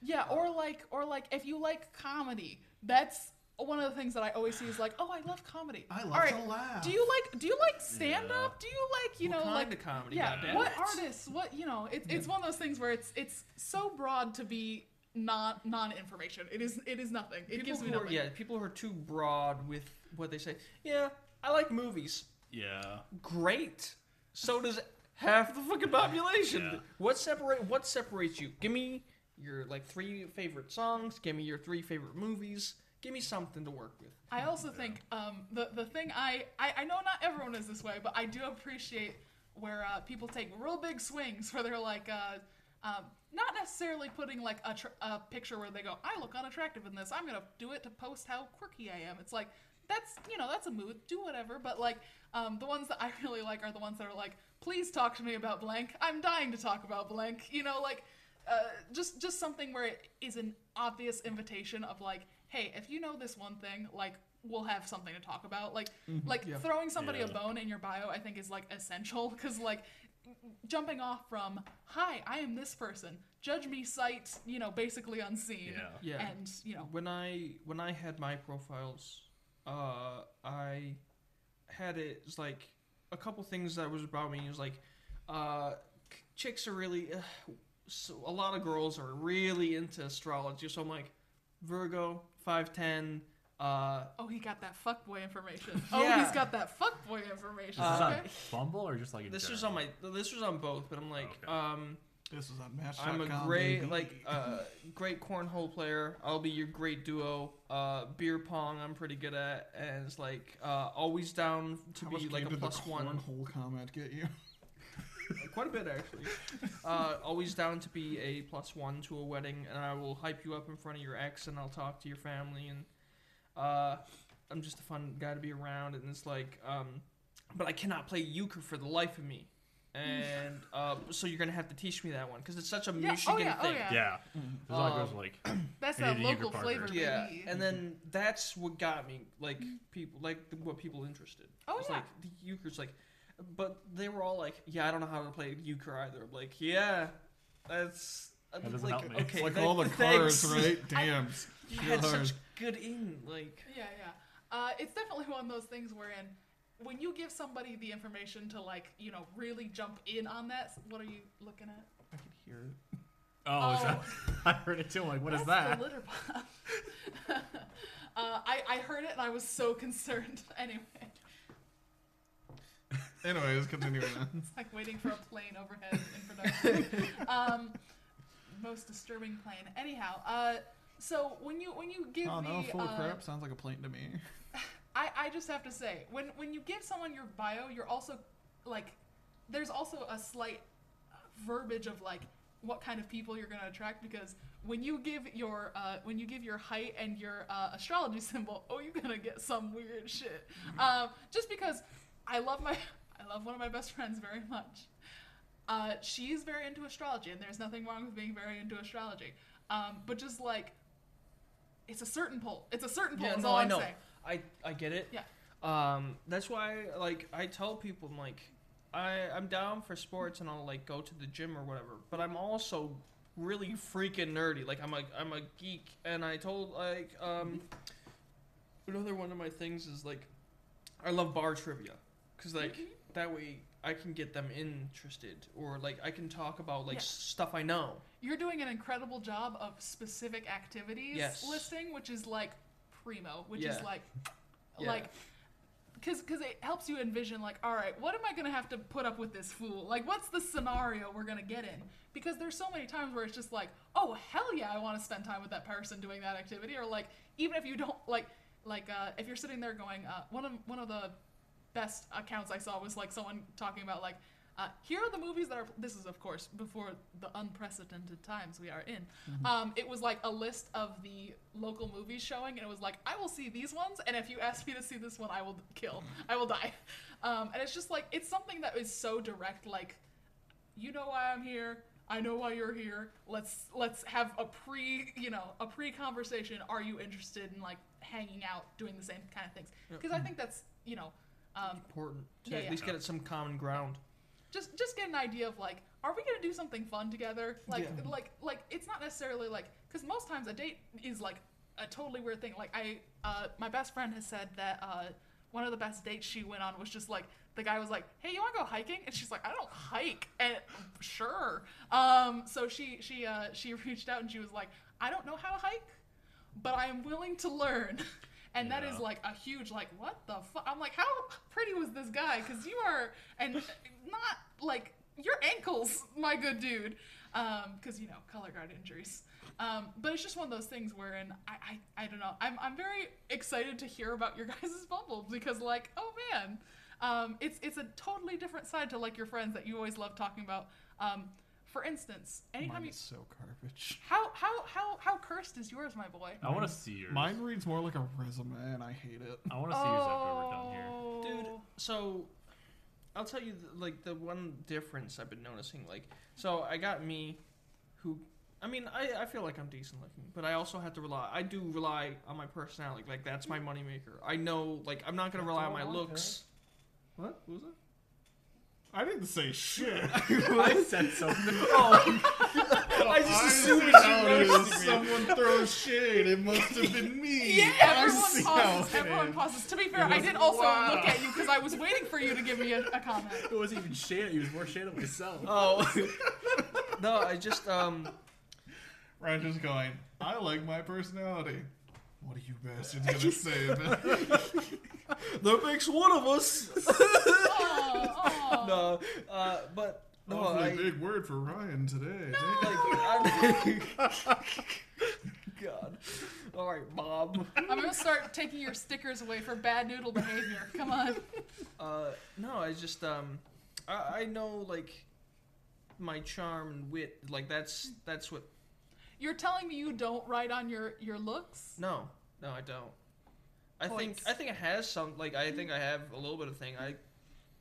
Yeah, or like, or like, if you like comedy, that's one of the things that I always see is like, oh, I love comedy.
I love
All right,
to laugh.
Do you like, do you like stand up? Do you like, you
What
know,
kind
like
of comedy?
yeah,
goddamn
what artists? What you know? It's it's one of those things where it's it's so broad to be non non information. It is it is nothing. It
People
gives me
who are,
nothing.
yeah, people who are too broad with what they say. Yeah, I like movies.
Yeah.
Great. So does half the fucking population.
Yeah.
What separate? What separates you? Give me your like three favorite songs. Give me your three favorite movies. Give me something to work with.
I also think um, the the thing I, I I know not everyone is this way, but I do appreciate where uh, people take real big swings where they're like uh, um, not necessarily putting like a, a picture where they go I look unattractive in this. I'm gonna do it to post how quirky I am. It's like that's you know that's a mood. Do whatever. But like um, the ones that I [laughs] really like are the ones that are like please talk to me about blank. I'm dying to talk about blank. You know like uh, just just something where it is an obvious invitation of like, hey, if you know this one thing, like we'll have something to talk about. Like like
yeah.
throwing somebody a bone in your bio, I think is like essential because like jumping off from hi, I am this person, judge me sight, you know, basically unseen,
Yeah.
Yeah.
and you know,
when I when I had my profiles, uh, I had it as like a couple things that was about me. It was like, uh, c- chicks are really, uh, so a lot of girls are really into astrology. So I'm like, Virgo, five ten. Uh,
oh, he got that fuckboy information. [laughs] Oh,
Yeah.
he's got that fuckboy information.
Is this
Uh,
on
okay.
Bumble or just like in
this was
general?
on my. This was on both, but I'm like,
Okay.
um.
This is on Match.
I'm a great like uh great cornhole player. I'll be your great duo. Uh beer pong I'm pretty good at and it's like uh always down to
How
be
much
like a
did
plus
the
one.
cornhole comment get you? [laughs] [laughs]
Quite a bit actually. Uh always down to be a plus one to a wedding and I will hype you up in front of your ex and I'll talk to your family and uh I'm just a fun guy to be around and it's like um but I cannot play euchre for the life of me. And [laughs] uh, so you're gonna have to teach me that one because it's such a
Yeah, oh
Michigan
yeah, oh
thing.
yeah.
Yeah. There's a lot of
Um,
like [clears throat]
That's
I
that
need a Euchre
local
partner.
flavor,
Yeah,
baby.
and then that's what got me, like people, like what people interested.
Oh,
It's
yeah.
like the euchre's like, but they were all like, "Yeah, I don't know how to play euchre either." I'm like, yeah, that's
That doesn't
like
help me.
okay,
It's like
thank-
all the cards, [laughs] right? Damn.
You had
Hard.
such good in, like
Yeah, yeah. Uh, it's definitely one of those things wherein when you give somebody the information to like, you know, really jump in on that. What are you looking at?
I can hear it.
Oh, is that [laughs] I heard it too. I'm like, what is
That's
that?
The litter box. [laughs] uh, I I heard it and I was so concerned. anyway,
Anyways, continuing on. [laughs]
it's like waiting for a plane overhead in [laughs] production. um, most disturbing plane. Anyhow, uh, so when you when you give
Oh
me
no, full of
uh,
crap sounds like a plane to me. [laughs]
I, I just have to say, when when you give someone your bio, you're also like, there's also a slight verbiage of like what kind of people you're gonna attract because when you give your uh, when you give your height and your uh, astrology symbol, oh, you're gonna get some weird shit. Um, just because I love my [laughs] I love one of my best friends very much. Uh, she's very into astrology, and there's nothing wrong with being very into astrology. Um, but just like, it's a certain pull. It's a certain pull.
yeah,
is
no,
all
I
I'm
know,
saying.
I I get it.
Yeah.
Um, that's why like I tell people I'm like, I I'm down for sports and I'll like go to the gym or whatever, but I'm also really freaking nerdy. Like I'm a I'm a geek, and I told like um another one of my things is like I love bar trivia because like
Mhm.
that way I can get them interested or like I can talk about like
Yeah.
stuff I know.
You're doing an incredible job of specific activities
Yes.
listing, which is like primo, which is like,
Yeah.
like, because because it helps you envision like, all right, what am I gonna have to put up with this fool? Like, what's the scenario we're gonna get in? Because there's so many times where it's just like, oh hell yeah, I want to spend time with that person doing that activity, or like even if you don't like, like uh, if you're sitting there going, uh, one of one of the best accounts I saw was like someone talking about like uh, here are the movies that are this is of course before the unprecedented times we are in. Um, it was like a list of the local movies showing and it was like i will see these ones and if you ask me to see this one i will kill. I will die. Um, and it's just like it's something that is so direct like you know why i'm here. I know why you're here. Let's let's have a pre, you know, a pre conversation. Are you interested in like hanging out, doing the same kind of things? Because I think that's you know, um,
Important. to
Yeah,
at
yeah.
least get at some common ground.
just just get an idea of like are we gonna do something fun together? Like
Yeah.
like like it's not necessarily like because most times a date is like a totally weird thing. Like i uh my best friend has said that uh one of the best dates she went on was just like the guy was like hey you want to go hiking? And she's like i don't hike. And sure. Um so she she uh she [laughs] reached out and she was like i don't know how to hike but i am willing to learn [laughs] and that is like a huge like what the fuck i'm like how pretty was this guy? Because you are and not like your ankles my good dude. Um because you know color guard injuries. Um but it's just one of those things wherein i i, I don't know. I'm, I'm very excited to hear about your [laughs] guys' bumble because like oh man. Um it's it's a totally different side to like your friends that you always love talking about. Um for instance anytime
Mine
you
is so garbage.
how how how how cursed is yours my boy
I want to see yours.
Mine reads more like a resume, and I hate it.
I want to see yours after we're done here.
Oh.
Dude, so I'll tell you th- like the one difference I've been noticing. Like, so I got me, who, I mean, I, I feel like I'm decent looking, but I also have to rely. I do rely on my personality. Like that's my moneymaker. I know, like I'm not gonna
That's
rely on
all
my
I want,
looks. What? What was that?
I didn't say shit. [laughs]
I [laughs] said something. [laughs] Oh.
I just assumed
assumed
you roasted me.
someone throws shade. It must have been me.
Yeah, everyone pauses. Everyone pauses. To be fair,
It
I did also
wow.
look at you because I was waiting for you to give me a, a comment.
It wasn't even shade. It was more shade at myself.
Oh, no, I just um.
Ryan just going, I like my personality. What are you bastards gonna say about
That makes one of us. No, uh, but no,
Awfully
I,
big word for Ryan today. No!
like, I'm, [laughs] [laughs] God. All right, Bob.
I'm gonna start taking your stickers away for bad noodle behavior. Come on. [laughs]
Uh, no, I just um, I, I know like my charm and wit. Like that's that's what.
You're telling me you don't write on your your looks?
No, no, I don't. I think I think it has some. Like I think I have a little bit of thing. I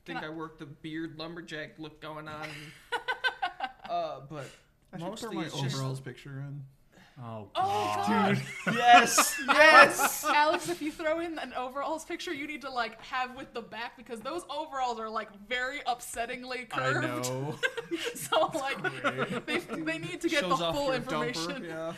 think
I-
I, work the beard lumberjack look going on. [laughs] uh, but
I should throw
mostly
my
it's just
overalls picture in.
Oh,
Oh
God.
god. [laughs]
yes, yes. [laughs]
Alex, if you throw in an overalls picture, you need to like have with the back because those overalls are like very upsettingly curved.
I
curved.
know. [laughs]
so like they, they need to get
Shows
the full information.
Dumper, yeah.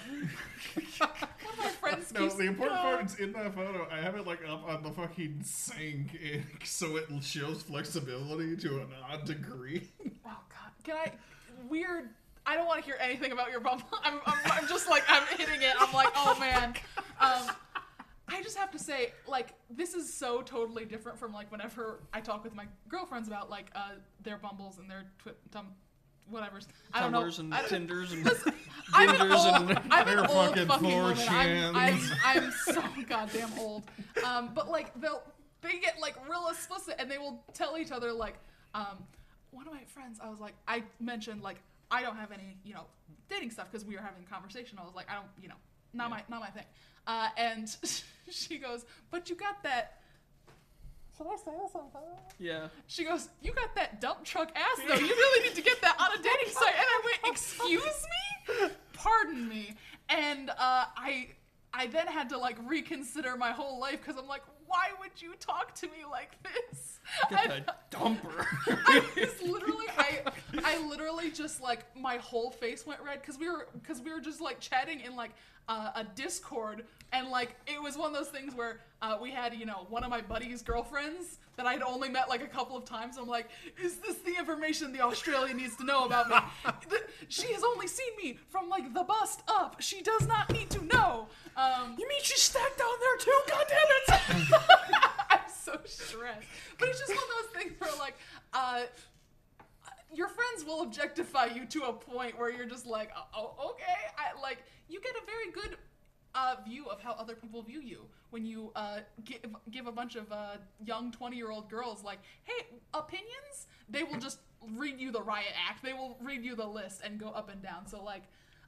One of my friends
No,
keeps
the important
no.
part is in that photo. I have it like up on the fucking sink, and so it shows flexibility to an odd degree.
Oh god, can I? Weird. I don't want to hear anything about your bumble. [laughs] I'm, I'm, I'm just like I'm hitting it. I'm like, oh man. [laughs] Um, I just have to say, like, this is so totally different from like whenever I talk with my girlfriends about like uh, their bumbles and their twi- tum- whatever's. I don't know.
Tumblrs and
I don't-
Tinders and [laughs]
I'm an
Gingers
old,
and
I'm an
They're
old
fucking
fucking woman. I'm, I'm,
4chans.
I'm so goddamn old. Um, but like they'll they get like real explicit and they will tell each other like um, one of my friends. I was like I mentioned like I don't have any you know dating stuff because we were having a conversation. I was like I don't you know not my not my thing. Uh, and [laughs] she goes, but you got that. Should I say something?
yeah.
She goes, "You got that dump truck ass though. You really need to get that on a dating site." And I went, "Excuse me, pardon me." And uh, I, I then had to like reconsider my whole life because I'm like, "Why would you talk to me like this?"
Get
I-
that dumper. [laughs]
I was literally, I, I literally just like my whole face went red because we were, because we were just like chatting in like uh, a Discord, and like it was one of those things where uh, we had, you know, one of my buddy's girlfriends that I'd only met like a couple of times. I'm like, is this the information the Australian needs to know about me? [laughs] She has only seen me from like the bust up. She does not need to know. Um,
you mean she's stacked down there too? God damn it! [laughs]
I'm so stressed. But it's just one of those things where like uh your friends will objectify you to a point where you're just like, oh, okay. I like you get a very good uh, view of how other people view you when you uh, give give a bunch of uh, young twenty year old girls like, hey, opinions. They will just read you the riot act. They will read you the list and go up and down. So like.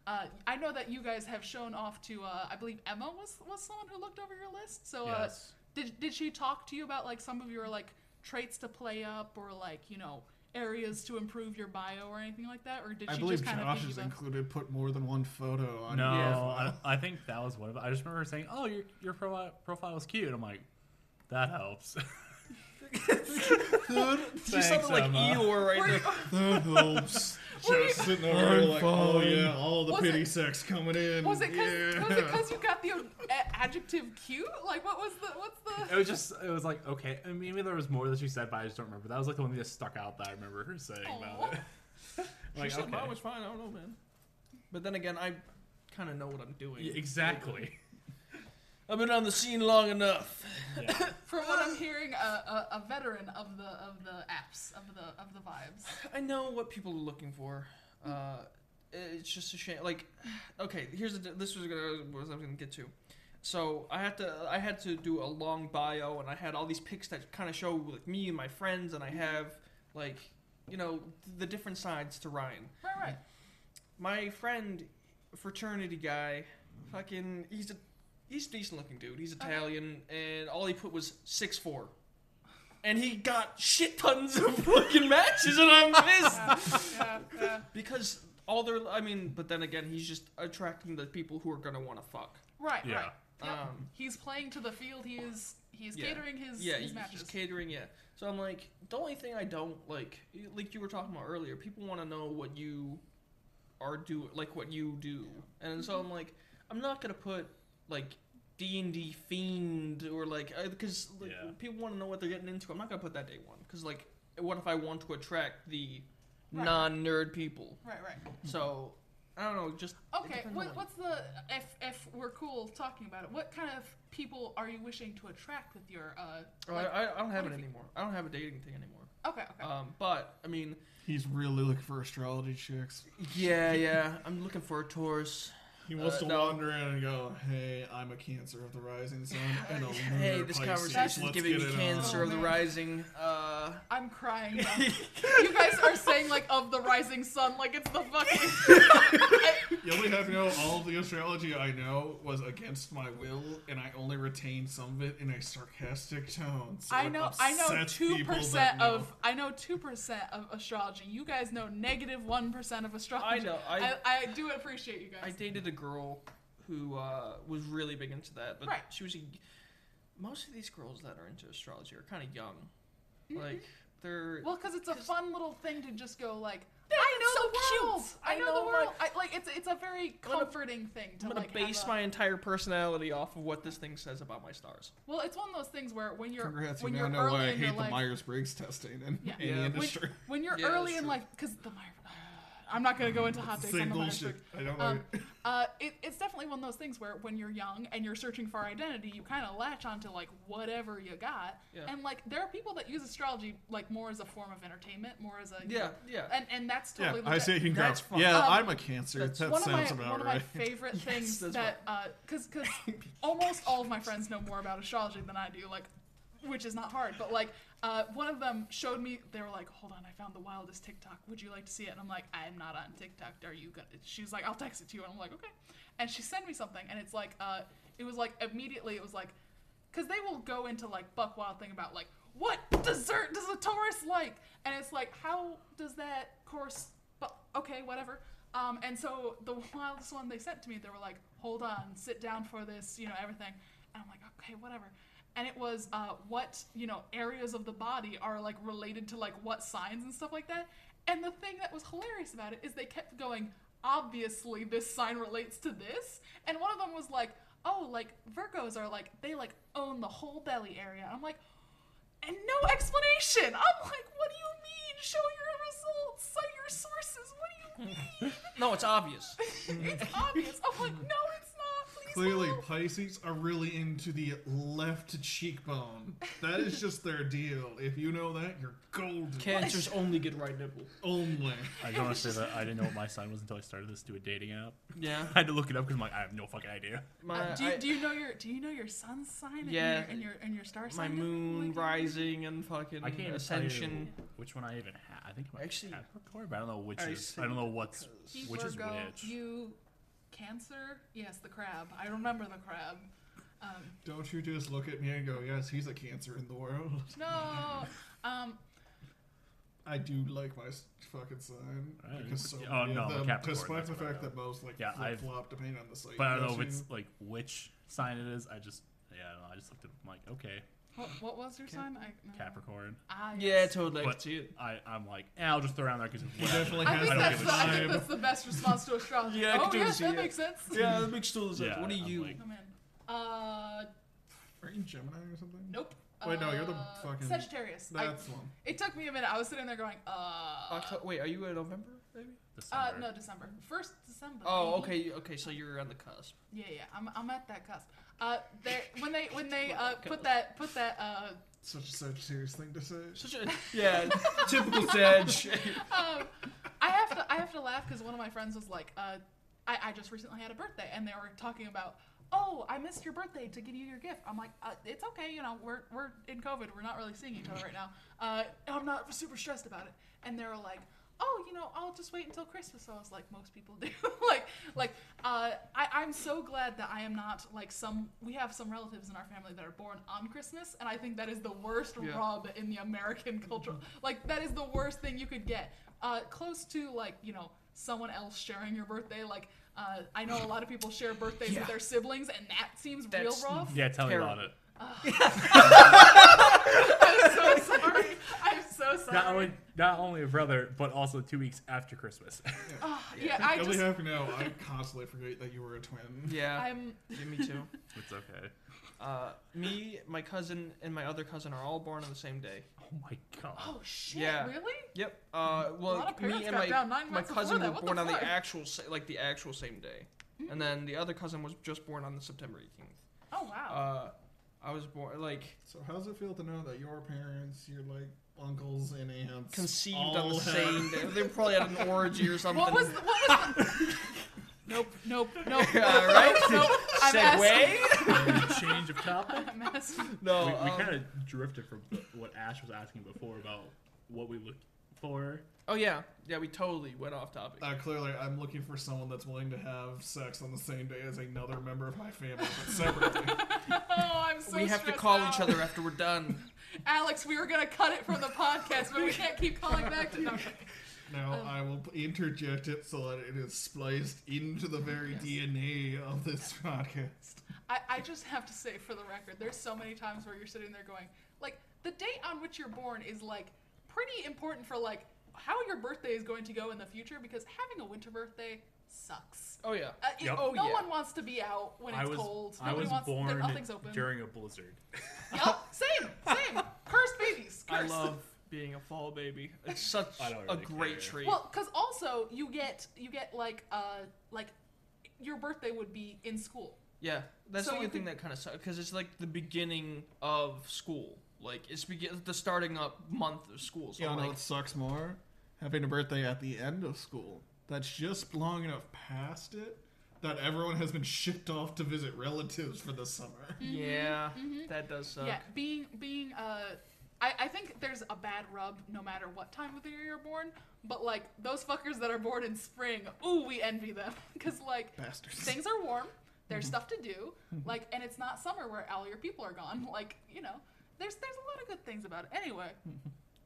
Uh, I know that you guys have shown off to. Uh, I believe Emma was was someone who looked over your list. So uh,
Yes.
did did she talk to you about like some of your like traits to play up or like you know areas to improve your bio or anything like that, or did
I
she
believe
just kind of
Josh
give
is included. Put more than one photo on.
No,
your
I, I think that was one of. it. I just remember her saying, "Oh, your your profile profile is cute." I'm like, that helps. [laughs]
She sounded like
Emma.
Eeyore right there.
That helps.
Were you-
Just sitting over here like, oh yeah, all the
Was
pity
it-
sex coming in.
Was it because
yeah.
was it [laughs] 'cause you got the a- adjective cute? Like what was the what's the?
it was just, it was like, okay, and maybe there was more that she said, but I just don't remember. That was like the one that just stuck out that I remember her saying about it. [laughs]
She
like,
said
okay.
mine was fine. I don't know, man. But then again, I kind of know what I'm doing.
Yeah, exactly.
I've been on the scene long enough.
Yeah. [laughs]
From what I'm hearing, a, a, a veteran of the of the apps of the of the vibes.
I know what people are looking for. Uh, it's just a shame. Like, okay, here's the. This was gonna was I was gonna get to. So I had to I had to do a long bio, and I had all these pics that kind of show like me and my friends, and I have like you know the different sides to Ryan.
Right, right.
My friend, fraternity guy, fucking he's a he's a decent looking dude. He's Italian, and all he put was six four. And he got shit tons of [laughs] fucking matches, and I'm pissed
Yeah, yeah.
because all their I mean, but then again, he's just attracting the people who are gonna want to fuck.
Right,
Yeah.
right. Yep.
Um,
he's playing to the field. He is he is
Yeah.
catering his
yeah,
his
he's
matches.
just catering. Yeah, so I'm like, the only thing I don't like, like you were talking about earlier, people want to know what you are do, like what you do, and so I'm like, I'm not gonna put like D and D fiend or like because like,
Yeah.
people want to know what they're getting into. I'm not gonna put that day one because like, what if I want to attract the
Right.
non-nerd people?
right, right.
So I don't know, just
Okay, what, what's the if if we're cool talking about it? What kind of people are you wishing to attract with your uh?
Oh,
like-
I, I don't have it
if you-
anymore. I don't have a dating thing anymore.
Okay, okay.
Um, but I mean,
He's really looking for astrology chicks.
yeah, yeah. I'm looking for a Taurus.
He wants
Uh,
to
no.
wander in and go, "Hey, I'm a Cancer of the rising sun, and a [laughs] lunar
Hey, this
Pisces.
conversation is
Let's
giving me cancer
on."
of the rising. Uh,
I'm crying. now. [laughs] you guys are saying like of the rising sun, like it's the fucking.
You'll be happy to know all of the astrology I know was against my will, and I only retained some of it in a sarcastic tone. So
I know. I know two percent of. I know two percent of astrology. You guys know negative one percent of astrology.
I know. I
I, I do appreciate you guys.
I dated a girl who uh, was really big into that, but
Right.
she was. A, most of these girls that are into astrology are kind of young.
Mhm.
Like they're.
Well, because it's a fun little thing to just go like, I know the
so
world.
cute.
I
I
know,
know
the
my-
world. I, like it's it's a very
I'm gonna-
comforting thing to
I'm gonna
like
base
have a-
my entire personality off of what this thing says about my stars.
Well, it's one of those things where when you're
Congrats,
when
you
you're
now know
early
why I
in your
hate the
life,
Myers Briggs testing in
Yeah.
any
Yeah. When-
industry.
when you're
Yeah,
early in
true.
life, because the Myers. I'm not gonna go into hot takes on the Myers
bullshit. I don't
Um,
like. [laughs]
Uh, it, it's definitely one of those things where when you're young and you're searching for identity, you kind of latch onto like whatever you got,
Yeah.
and like there are people that use astrology like more as a form of entertainment, more as a
Yeah,
know,
yeah.
and and that's
Yeah,
totally
I say you can go.
That's fine.
Yeah,
Um,
I'm a Cancer.
that's
That
one of my
about
one of my favorite [laughs]
Yes,
things
that's
that because because [laughs] almost all of my friends know more about astrology than I do, like which is not hard. But like uh, one of them showed me, they were like, "Hold on, I found the wildest TikTok. Would you like to see it?" And I'm like, "I'm not on TikTok. Are you gonna?" She's like, "I'll text it to you." And I'm like, "Okay." And she sent me something, and it's like, uh, it was like immediately, it was like, because they will go into like buck wild thing about like what dessert does a Taurus like, and it's like, how does that course? But okay, whatever. Um, and so the [laughs] wildest one they sent to me, they were like, "Hold on, sit down for this," you know, everything. And I'm like, "Okay, whatever." And it was uh, what you know areas of the body are like related to like what signs and stuff like that. And the thing that was hilarious about it is they kept going. Obviously, this sign relates to this. And one of them was like, "Oh, like Virgos are like they like own the whole belly area." I'm like, and no explanation. I'm like, what do you mean? Show your results. Cite your sources. What do you [laughs] mean?
No, it's obvious. [laughs]
it's obvious. I'm like, no, it's
Clearly,
help."
Pisces are really into the left cheekbone. That is just their deal. If you know that, you're golden.
Cancers only get right nipple.
Only.
I just want to say that I didn't know what my sign was until I started this to a dating app.
Yeah. [laughs]
I had to look it up because I'm like, I have no fucking idea.
My,
Uh, do, you,
I-
do you know your Do you know your sun's sign? and
Yeah.
your, and your and your star
my
sign.
My moon
Like,
rising and fucking
I can't even
ascension.
tell you which one I even have. I think it might
Actually,
be Capricorn, but I don't know which
I
is. I don't know what's
You
which is which.
You Cancer. Yes, the crab. I remember the crab. Um,
Don't you just look at me and go, yes, he's a Cancer in the world. [laughs]
no. Um.
I do like my s- fucking sign
Alright.
because so
Oh,
many
no,
of them,
Capricorn,
despite the
what I
fact
know.
that most like
Yeah,
flip
I've-
flop depending on the site.
But I don't know if it's like which sign it is. I just yeah, I, don't know, I just looked at. I'm like, okay,
What, what was your sign? I, no.
Capricorn.
Ah,
Yeah,
yes.
totally. I
But
can see it.
I I'm like, eh, I'll just throw around there because
He definitely
I
has
think,
I don't
that's
give
the,
a
I think
vibe.
that's the best response to astrology.
Yeah, I
oh,
can
yeah,
totally see
that
it.
makes sense.
Yeah, that makes total sense.
Yeah,
what are
I'm
you?
like-
Oh, man. Uh,
Are you Gemini or something?
nope.
Wait, no, you're the
Uh,
fucking-
Sagittarius. I,
That's one.
it took me a minute. I was sitting there going, uh,
Octo- wait, are you in November? Maybe.
uh, no, December. First December.
Oh,
baby.
okay, okay. So you're on the cusp.
Yeah, yeah. I'm, I'm at that cusp. Uh, when they when they uh put that put that uh
Such a Sagittarius thing to say.
Such a yeah, typical Sag. [laughs]
um, I have to I have to laugh because one of my friends was like, uh, I, I just recently had a birthday, and they were talking about, oh, I missed your birthday to give you your gift. I'm like, uh, it's okay, you know, we're we're in COVID, we're not really seeing each other right now. Uh, I'm not super stressed about it, and they were like. Oh, you know, I'll just wait until Christmas. So I was like, most people [laughs] do. like, like, uh, I, I'm so glad that I am not like some. We have some relatives in our family that are born on Christmas, and I think that is the worst
Yeah.
rub in the American culture. Like, that is the worst thing you could get uh, close to like you know someone else sharing your birthday. Like uh, I know a lot of people share birthdays
Yeah.
with their siblings, and that seems
That's-
real rough.
Yeah, tell me about
Terrible.
it. [laughs] [laughs]
I'm so sorry. I'm so sorry.
Not only not only a brother, but also two weeks after Christmas.
Ah, yeah, I
Only
just
half know. I constantly forget that you were a twin.
Yeah,
I'm
yeah, me too.
it's okay.
Uh, me, my cousin, and my other cousin are all born on the same day.
Oh my god.
oh shit
Yeah.
really
Yep. Uh, well, me and my my cousin were born
the
on the actual like the actual same day, and then the other cousin was just born on the September 18th.
oh wow
Uh, I was born like
So how does it feel to know that your parents, your like uncles and aunts,
conceived on the
have-
same day. [laughs] They probably had an orgy or something.
what was the, what was the... [laughs] nope nope [laughs] nope
All right.
nope I'm asking,
Segue.
Change of topic.
I'm asking.
No,
we we
um,
kind of drifted from what Ash was asking before about what we look for.
Oh yeah, yeah. We totally went off topic.
Uh, clearly, I'm looking for someone that's willing to have sex on the same day as another member of my family, but [laughs] separately.
Oh, I'm so
we have to call
out.
each other after we're done. [laughs]
Alex, we were gonna cut it from the podcast, but we can't keep calling back to. No. [laughs]
Now,
Um,
I will interject it so that it is spliced into the very DNA of this podcast.
I, I just have to say, for the record, there's so many times where you're sitting there going, like, the date on which you're born is like pretty important for like how your birthday is going to go in the future because having a winter birthday sucks.
Oh yeah.
Uh, it-
Yep.
Oh,
no
yeah.
one wants to be out when it's
I was
cold.
I was
wants
born
nothing's open.
during a blizzard. [laughs]
Yup, same, same. Cursed babies. [laughs]
I love being a fall baby. It's such
I don't
a great
care.
treat.
Well, because also you get you get like uh like your birthday would be in school.
yeah, that's
so
the only
you
thing that kind of sucks because it's like the beginning of school. Like it's begin the starting up month of school. So
You know
like,
what sucks more? Having a birthday at the end of school. That's just long enough past it that everyone has been shipped off to visit relatives for the summer.
Mm-hmm, yeah, mm-hmm. that does suck.
Yeah, being being uh, I I think there's a bad rub no matter what time of the year you're born. But like those fuckers that are born in spring, ooh, we envy them [laughs] because like
Bastards.
things are warm, there's mm-hmm. stuff to do, like, and it's not summer where all your people are gone. [laughs] Like, you know, there's there's a lot of good things about it. Anyway, [laughs]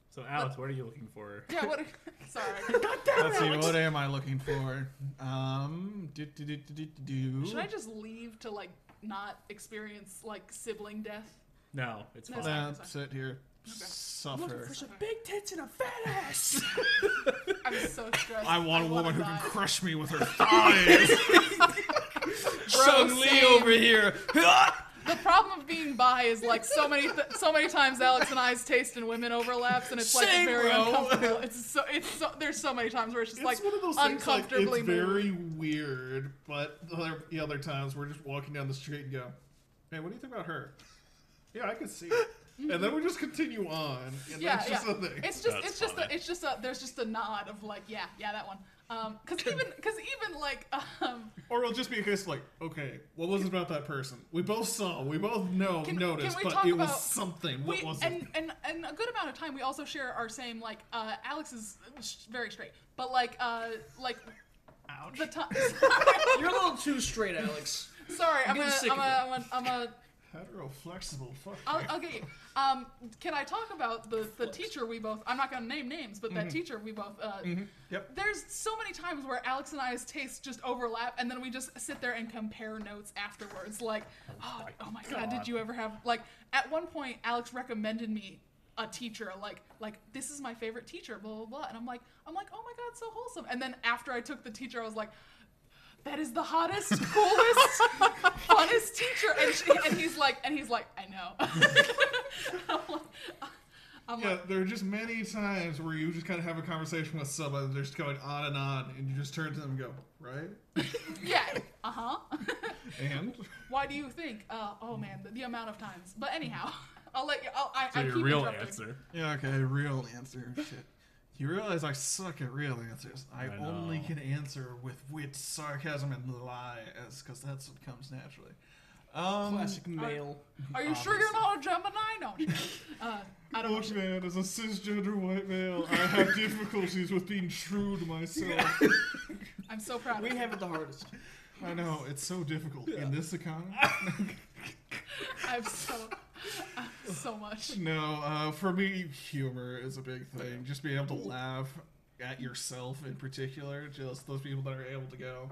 So Alex, what are you looking for?
yeah. What? [laughs] Sorry. [laughs]
Let's see, what am I looking for? Um, do, do, do, do, do, do.
Should I just leave to like not experience like sibling death?
No, it's
No,
fine.
sorry.
Nah, sit here, suffer.
some big tits and a fat ass.
I'm so stressed.
I want a woman who
die.
can crush me with her thighs.
Chun-Li
over here.
The problem of being bi is like so many th- so many times Alex and I's taste in women overlaps and it's like
Same,
very
bro.
uncomfortable. It's so it's so there's so many times where it's just
It's
like
one of those things, like,
uncomfortably
it's very weird, but the other, the other times we're just walking down the street and go, "Hey, what do you think about her?" Yeah, I can see it, and then we just continue on, and
yeah,
that's just
yeah.
the thing.
It's just
That's
it's just a, it's just a there's just a nod of like yeah yeah that one. Um, cause even cause even like um
Or it'll just be a case of like, okay, what was it about that person? We both saw, we both know,
Can-
noticed,
can we
but
talk
it was something. What
we
was
and,
it?
and and a good amount of time we also share our same like uh Alex is sh- very straight but like uh like the time [laughs]
You're a little too straight, Alex.
sorry I'm
getting
gonna
sick
I'm
of
a, I'm a I'm a
Hetero flexible. Fuck.
I'll, I'll get you. Um, can I talk about the, the teacher we both? I'm not gonna name names, but that teacher we both. Uh,
Yep.
There's so many times where Alex and I's tastes just overlap, and then we just sit there and compare notes afterwards. Like, oh,
my
oh my god,
God.
did you ever have like? At one point, Alex recommended me a teacher, like like this is my favorite teacher, blah blah blah, and I'm like I'm like oh my god, so wholesome. And then after I took the teacher, I was like. That is the hottest, [laughs] coolest, funnest teacher, and, she, and he's like, and he's like, I know. [laughs] I'm like, I'm
Yeah,
like,
there are just many times where you just kind of have a conversation with someone, they're just going on and on, and you just turn to them and go, right? [laughs]
yeah, uh huh.
And
Why do you think? Uh, oh man, the, the amount of times. But anyhow, I'll let you. I'll, I,
So
I
your
keep
real answer.
yeah, okay, real answer. Shit. You realize I suck at real answers. I,
I
only can answer with wit, sarcasm, and lies, because that's what comes naturally. Um,
Classic male.
Are you sure you're not a Gemini? No. [laughs] Uh, I don't
Look, man, as a cisgender white male, I have difficulties with being true to myself. [laughs]
I'm so proud.
We
of
have it the hardest.
I know it's so difficult in this economy. [laughs]
I'm so, I'm [laughs] so much.
No, uh, for me, humor is a big thing. Just being able to laugh at yourself in particular. Just those people that are able to go,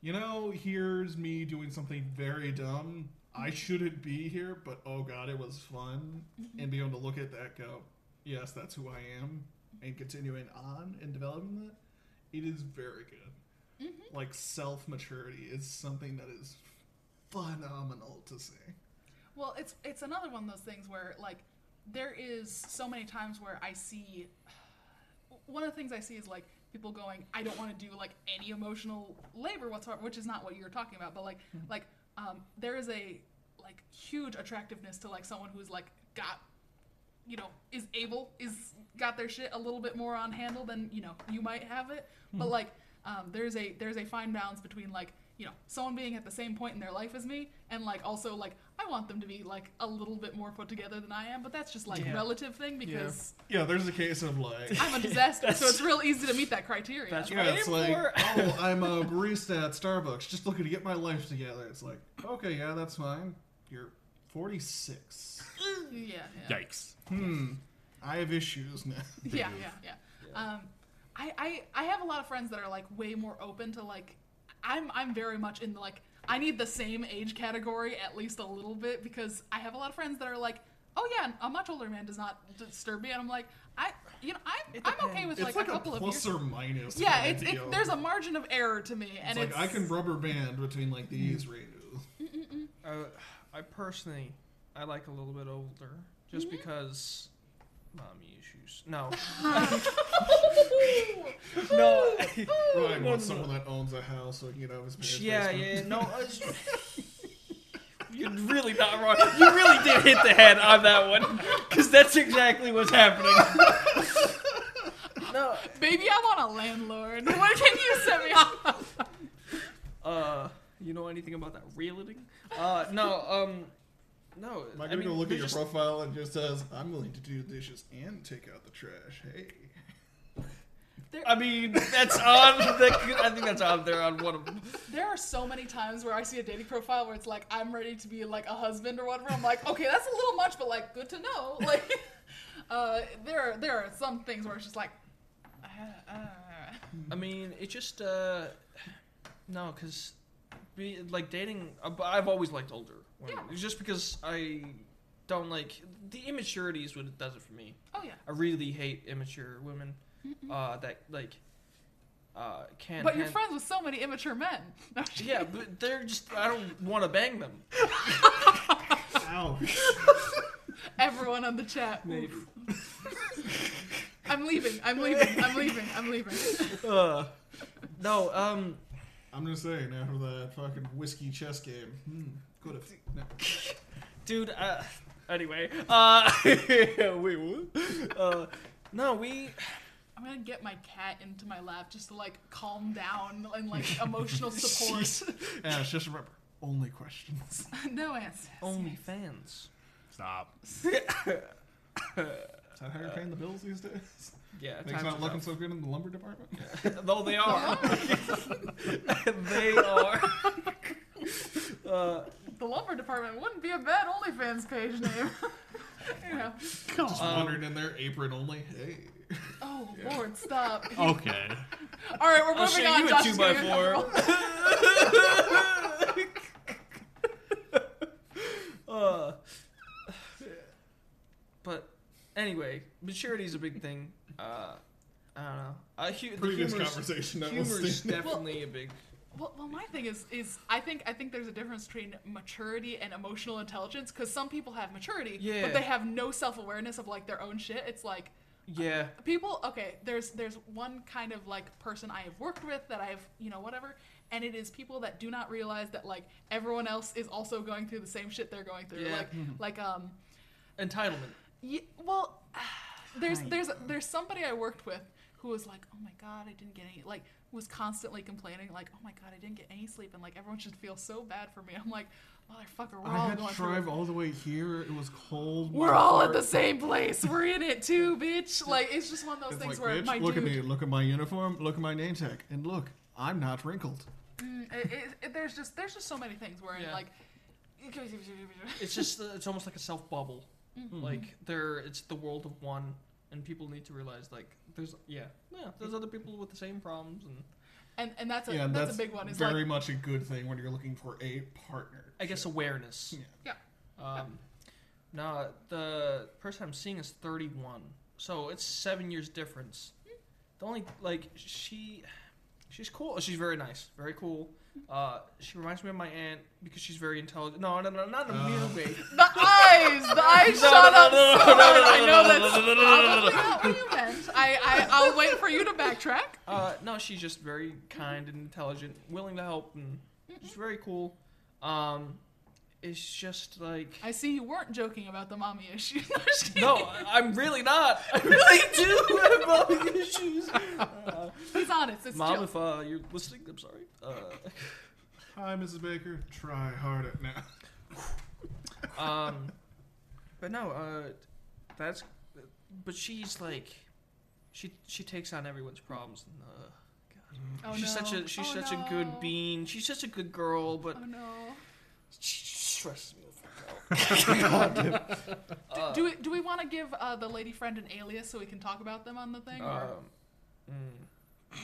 you know, here's me doing something very dumb. I mm-hmm. shouldn't be here, but oh god, it was fun. Mm-hmm. And being able to look at that, go, yes, that's who I am, and continuing on and developing that, it is very good. Mm-hmm. Like self maturity is something that is phenomenal to see.
Well, it's it's another one of those things where like there is so many times where I see one of the things I see is like people going, I don't want to do like any emotional labor whatsoever, which is not what you're talking about, but like like um, there is a like huge attractiveness to like someone who's like got you know is able is got their shit a little bit more on handle than you know you might have it. But like um, there's a there's a fine balance between like you know someone being at the same point in their life as me and like also like want them to be like a little bit more put together than i am but that's just like
Yeah.
relative thing because
Yeah, there's a case of like,
i'm a [laughs] disaster so it's real easy to meet that criteria
That's
Yeah, it's like, oh, [laughs] I'm a barista at Starbucks, just looking to get my life together. It's like, okay, yeah, that's fine. You're 46.
yeah yeah
Yikes.
Hmm. I have issues now. [laughs]
yeah, yeah, yeah. Um, I, I I have a lot of friends that are like way more open to like. I'm I'm very much in the like. I need the same age category at least a little bit because I have a lot of friends that are like, oh yeah, a much older man does not disturb me, and I'm like, I you know I'm I'm okay with
It's
like,
like,
a
a
couple of
plus or minus.
Yeah,
kinda
it's it, there's a margin of error to me, and
It's
it's,
like I can rubber band between like these
Mm.
ranges.
Uh, I personally, I like a little bit older, just because mommy issues. No, [laughs] no. [laughs]
Ryan
no,
wants someone that owns a house so he can have his parents'
yeah,
basement.
yeah, no. uh, [laughs] You're really not wrong. You really did hit the head on that one, because that's exactly what's happening. no,
baby, I want a landlord. What can you set me up?
uh, you know anything about that realting? Uh, no, um, no.
Am I
I
gonna go look at
they're
your profile and just says, "I'm willing to do the dishes and take out the trash"? Hey,
I mean, that's on. The, I think that's on there on one of them.
There are so many times where I see a dating profile where it's like I'm ready to be like a husband or whatever. I'm like, okay, that's a little much, but like good to know. [laughs] Like, uh, there are there are some things where it's just like, uh, uh,
I mean, it just uh, no, because be like dating. uh, I've always liked older women.
Yeah.
Just because I don't like the immaturity is what it does it for me.
oh yeah.
I really hate immature women. Uh, that like uh can't.
But you're
hand-
friends with so many immature men. [laughs]
Yeah, but they're just. I don't want to bang them.
ouch! [laughs]
Everyone on the chat.
Maybe. [laughs]
I'm leaving. I'm leaving. I'm leaving. I'm leaving.
Uh, no. Um.
I'm just saying after that fucking whiskey chess game, hmm, could have. No.
dude. Uh, anyway, uh, [laughs] wait, what? Uh, no, we.
I'm gonna get my cat into my lap just to like calm down and like emotional [laughs] support. [laughs]
Ash, just remember, only questions.
no answers.
Only fans.
Stop.
Is that how you're paying the bills these days?
Yeah,
Things
times
not looking
rough.
so good in the lumber department. [laughs]
Though they are. [laughs] they are. [laughs] Uh,
the lumber department wouldn't be a bad OnlyFans page name. you know.
Just
Um,
wandering in there, apron only. Hey.
Oh Lord, stop.
Okay.
All right, we're
I'll
moving
show
on.
you a two
is
by
getting
four. uh, but anyway, maturity is a big thing. Uh, I don't know. Uh, hu- the
Previous
humor's-
conversation that was
Humor's
Steve.
definitely a big.
Well, well, my thing is, is I think I think there's a difference between maturity and emotional intelligence because some people have maturity,
Yeah.
but they have no self awareness of like their own shit. It's like
Yeah.
people. Okay, there's there's one kind of like person I have worked with that I've you know whatever, and it is people that do not realize that like everyone else is also going through the same shit they're going through.
Yeah.
Like like um
Entitlement.
Yeah, well, [sighs] there's there's there's somebody I worked with who was like, "Oh my god, I didn't get any." Like, was constantly complaining, like, "Oh my god, I didn't get any sleep," and like everyone should feel so bad for me. I'm like, motherfucker, we're
I
all
had
going
to drive
it.
all the way here. It was cold.
We're
my
all at the same place. We're in it too, bitch. [laughs] Like, it's just one of those
It's
things
like,
where
bitch,
my
look
dude.
at me. Look at my uniform. Look at my name tag. And look, I'm not wrinkled.
Mm, it, it, it- there's just there's just so many things where
Yeah.
like. [laughs]
It's just uh, it's almost like a self bubble.
Mm-hmm.
Like there, it's the world of one, and people need to realize like there's yeah yeah there's other people with the same problems, and
and and that's a
yeah,
that's,
that's,
a big one. Is
very
like
much a good thing when you're looking for a partner.
I guess awareness.
Yeah.
yeah.
Um, now the person I'm seeing is 31, so it's seven years difference. The only like she, she's cool. She's very nice, very cool. Uh, she reminds me of my aunt because she's very intelligent. No, no, no, not in a weird way.
The eyes, the [laughs] eyes
No,
shot
no,
up
no, no,
so
no, no,
hard.
no,
I know that's probably not what you meant. I, I, I'll wait for you to backtrack.
Uh, no, she's just very kind and intelligent, willing to help, and she's very cool. Um, it's just like
I see you weren't joking about the mommy issue. [laughs] No,
no, I- I'm really not. I really [laughs] do have mommy issues. Uh,
He's honest. It's
Mom, if uh, you're listening, I'm sorry. Uh,
Hi, Mrs. Baker. Try harder now. [laughs]
um, but no, uh, that's. But she's like, she she takes on everyone's problems. And, uh,
Oh,
she's
no.
such a she's
Oh,
such a good bean. She's such a good girl, but
Oh no.
she stresses me the fuck out.
Do,
Uh,
do we do we want to give uh, the lady friend an alias so we can talk about them on the thing?
Um, mm.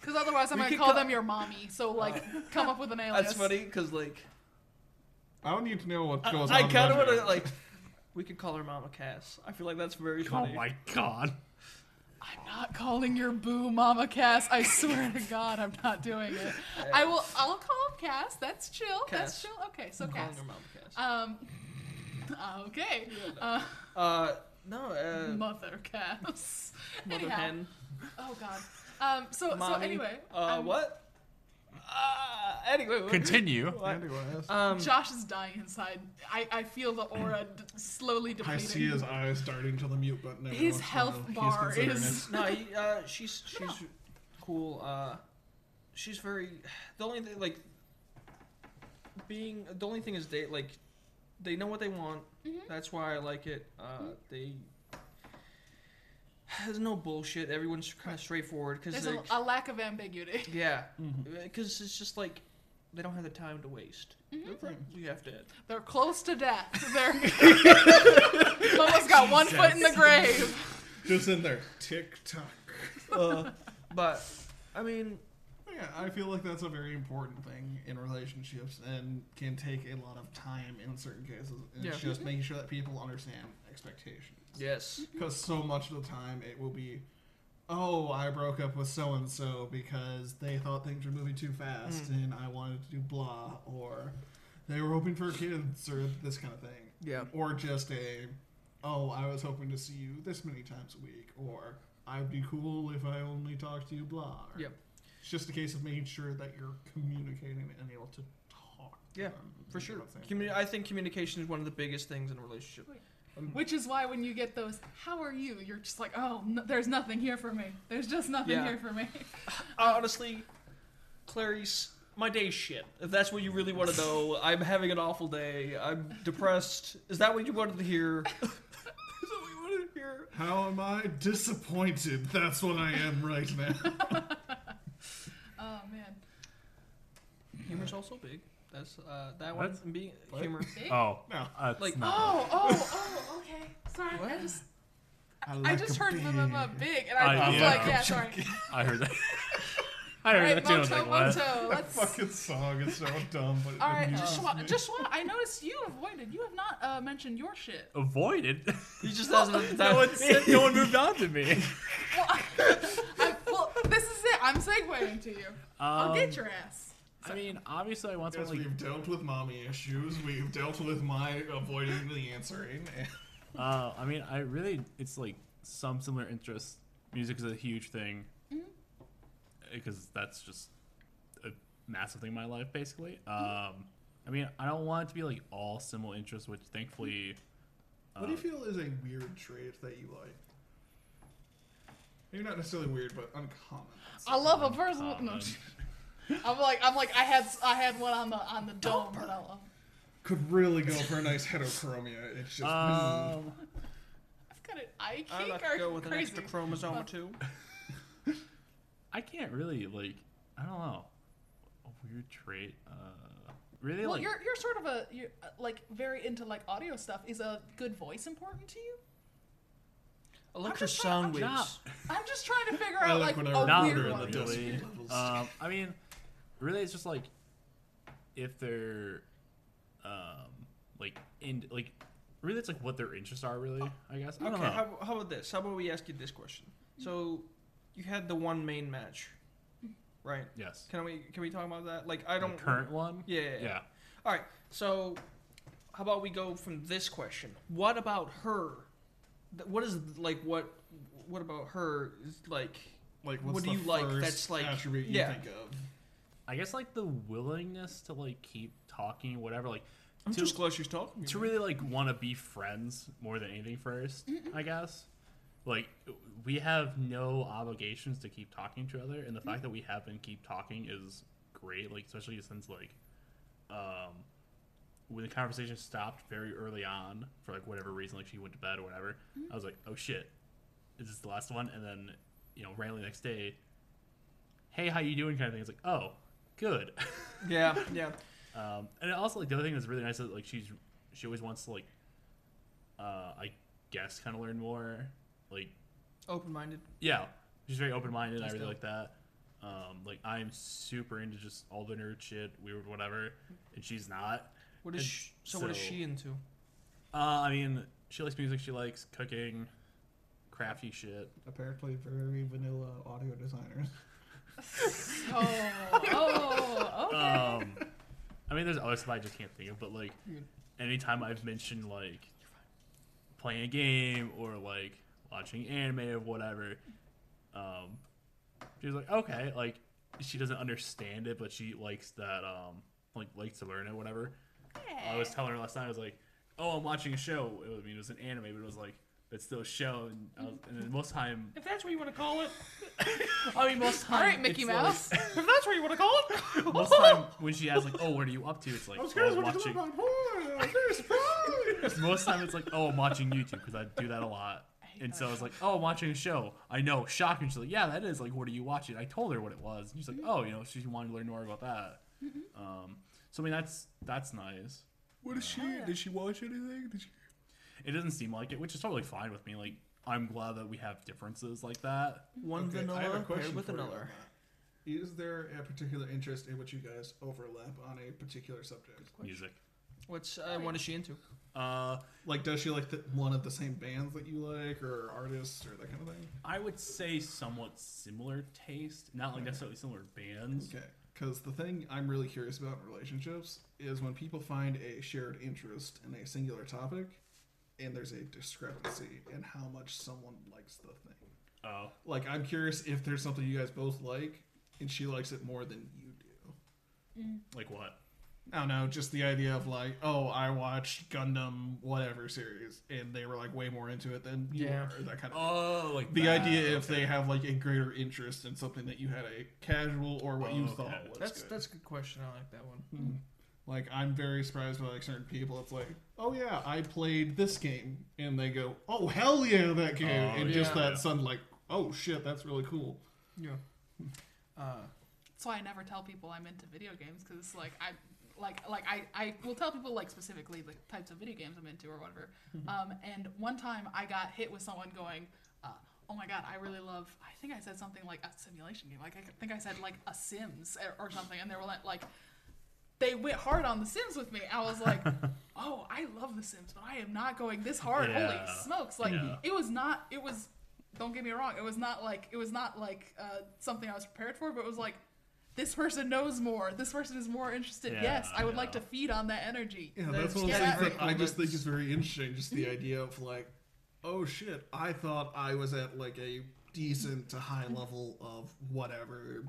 Because otherwise, I'm
we
gonna
could
call
co-
them your mommy. So like, [laughs] come up with an alias.
That's funny because like
I don't need to know what
I,
goes
I
on.
kind of want to like we could call her Mama Cass. I feel like that's very funny.
Oh my god.
I'm not calling your boo Mama Cass. I swear to God, I'm not doing it. I will. I'll call him Cass. That's chill. That's chill. Okay, so
I'm calling
Cass.
her Mama Cass.
Um. [laughs] Okay. Uh,
Uh, no, uh,
Mother Cass.
Mother
Anyhow.
Hen.
Oh God. Um. So so anyway.
Uh,
um,
what? Uh, anyway,
Continue.
what? Um,
Josh is dying inside. I, I feel the aura d- slowly
I
depleting.
see his eyes starting to the mute button. every
His
once
health
while.
Bar
considering
is-
it. [laughs]
no, he, uh, she's she's cool. Uh, she's very. The only thing, like, being the only thing is they like, they know what they want.
Mhm.
That's why I like it. Uh, they. There's no bullshit. Everyone's kind of straightforward because
There's a, a lack of ambiguity. [laughs]
yeah,
mm-hmm.
uh, because it's just like they don't have the time to waste. Mm-hmm. We have to.
They're close to death. [laughs] They're [laughs] almost got one foot in the grave.
Just in there, tick tock.
Uh, but I mean,
Yeah, I feel like that's a very important thing in relationships and can take a lot of time in certain cases. And It's
Yeah.
just mm-hmm. making sure that people understand expectations.
Yes,
Because so much of the time it will be, oh, I broke up with so and so because they thought things were moving too fast
Mm.
and I wanted to do blah, or they were hoping for kids, or this kind of thing.
yeah,
Or just a, oh, I was hoping to see you this many times a week, or I'd be cool if I only talked to you, blah. Or
Yep.
It's just a case of making sure that you're communicating and able to talk. to
Yeah,
them
for sure.
about things.
Commu- I think communication is one of the biggest things in a relationship.
Um, which is why when you get those, how are you? You're just like, oh, no, there's nothing here for me. There's just nothing
Yeah.
here for me. [laughs]
Honestly, Clarice, my day's shit. If that's what you really want to know, I'm having an awful day. I'm depressed. Is that what you wanted to hear? [laughs] is that what you wanted to hear?
How am I disappointed? That's what I am right now. [laughs]
Oh man.
Humor's also big. That's uh, that one.
What?
and Being
What?
humor.
Big?
Oh,
No.
uh, it's
Like-
not.
Oh, oh, oh, okay. Sorry, I
What?
just
I,
I just
a
heard blah, blah, blah,
big.
big, and I
I-
was
yeah.
like, yeah, [laughs] sorry.
I heard that. [laughs] I
All
heard
right,
that too. I was
Moto,
like, what?
Moto,
That
let's.
fucking song is so dumb, but it
All right,
amuses
just want,
me.
just want. I noticed you avoided. You have not uh, mentioned your shit.
Avoided.
He just doesn't.
no one said. No one moved on to me. [laughs]
Well, I, I, well, this is it. I'm segueing to you. I'll
Um,
get your ass.
I mean, obviously, I want
Yes,
something like.
we've dealt with mommy issues. We've dealt with my avoiding the answering. And [laughs]
Uh, I mean, I really, it's like some similar interests. Music is a huge thing because that's just a massive thing in my life, basically. Um, I mean, I don't want it to be like all similar interests, which thankfully.
what do you
uh,
feel is a weird trait that you like? Maybe not necessarily weird, but uncommon.
I love a person.
uh,
No,
um,
I'm like, I'm like, I had, I had one on the on the dome, but I love.
Could really go for a nice heterochromia. It's just.
um,
I've got an eye
I'd
cake
like to go with an extra chromosome or two.
I can't really like. I don't know. A weird trait. Uh, really
Well,
like.
you're you're sort of a you're uh, like very into like audio stuff. Is a good voice important to you?
Electro
just trying-
sound
I'm
waves.
I'm just trying to figure
I
out
like
like
when
a
I
Not
record
weird one.
really. Um, I mean, really, it's just like if they're um like in like really, it's like what their interests are. Really, I guess. I don't
Okay,
know.
how, how about this? How about we ask you this question? So, you had the one main match, right?
yes.
Can we can we talk about that? Like, I don't.
current one.
Yeah, yeah, yeah.
Yeah.
All right. So, how about we go from this question? What about her? What is like what? What about her? Is like
like, what's
what do
the
you like that's, like-
attribute you
yeah.
think of?
I guess like the willingness to like keep talking, whatever. Like
I'm
to,
just glad she's talking.
to really like want to be friends more than anything 1st I guess. Like we have no obligations to keep talking to each other, and the fact that we have been keep talking is great. Like especially since like, um, when the conversation stopped very early on for like whatever reason, like she went to bed or whatever. I was like, oh shit, is this the last one? And then you know, randomly the next day, hey, how you doing? Kind of thing. It's like, oh, good.
Yeah, [laughs] yeah.
Um, and also like the other thing that's really nice is like she's she always wants to like uh I guess kind of learn more. Like
Open minded.
yeah, she's very open minded. I really
dope.
like that. Um, like I'm super into just all the nerd shit, weird whatever, and she's not.
What is she, so, What is she into?
Uh, I mean, she likes music, she likes cooking, crafty shit.
Apparently, very vanilla audio designers.
Oh, [laughs] oh, okay.
Um, I mean, there's other stuff I just can't think of, but like, anytime I've mentioned like playing a game or like watching anime or whatever, um, she's like, okay, like she doesn't understand it, but she likes that, um, like likes to learn it, whatever. I was telling her last night, I was like, oh, I'm watching a show. It was, I mean, it was an anime, but it was like. It's still a show, and, uh, I was, and then most time, um,
If that's what you want to call it. [laughs]
I mean, most time,
All right, Mickey
it's like-
Mouse. [laughs]
if that's what you want to call it. [laughs]
most time when she asks like, "Oh, what are you up to?" It's like,
I was
"Oh,
curious
I'm
what
watching."
you thought about. Very surprised.
Most time it's like, "Oh, I'm watching YouTube" because I do that a lot. And so I was like, "Oh, I'm watching a show." I know, shocking. She's like, "Yeah, that is like, what are you watching?" I told her what it was. And she's like, mm-hmm. "Oh, you know, she wanted to learn more about that." Mm-hmm. Um, so I mean, that's that's nice.
What is she?
Oh, yeah.
Did she watch anything? Did she?
It doesn't seem like it, which is totally fine with me. Like, I'm glad that we have differences like that.
One
Okay, I have a
vanilla
question
paired with
for you on
another.
that. Is there a particular interest in which you guys overlap on a particular subject?
Music.
What's uh, what is she into?
Uh,
Like, does she like the, one of the same bands that you like, or artists, or that kind of thing?
I would say somewhat similar taste, not like necessarily similar bands.
Okay. Because the thing I'm really curious about in relationships is when people find a shared interest in a singular topic, and there's a discrepancy in how much someone likes the thing.
Oh,
Like, I'm curious if there's something you guys both like, and she likes it more than you do.
like what?
I don't know, just the idea of like, oh, I watched Gundam whatever series, and they were like way more into it than you
Yeah.
were. That kind of.
Oh, like
the
that.
idea if they have like a greater interest in something that you had a casual or what you
Oh, okay.
thought was
That's
good.
that's a good question. I like that one.
Hmm. Like I'm very surprised by like certain people. It's like, oh yeah, I played this game, and they go, oh hell yeah, that game,
Oh,
and just
yeah.
that sudden like, oh shit, that's really cool.
Yeah. [laughs] Uh,
That's why I never tell people I'm into video games because like I, like like I I will tell people like specifically the types of video games I'm into or whatever.
Mm-hmm.
Um, and one time I got hit with someone going. Uh, Oh my god, I really love. I think I said something like a simulation game. Like I think I said like a Sims or, or something, and they were like, like they went hard on The Sims with me. I was like, [laughs] oh, I love The Sims, but I am not going this hard. Holy smokes! Like
Yeah.
it was not. It was. Don't get me wrong. It was not like it was not like uh, something I was prepared for, but it was like. This person knows more. This person is more interested.
Yeah,
yes, I would like to feed on that energy.
Yeah,
That's-
that's one of
yeah,
the things that I just think is very interesting. Just the idea of like, oh shit, I thought I was at like a decent to high level of whatever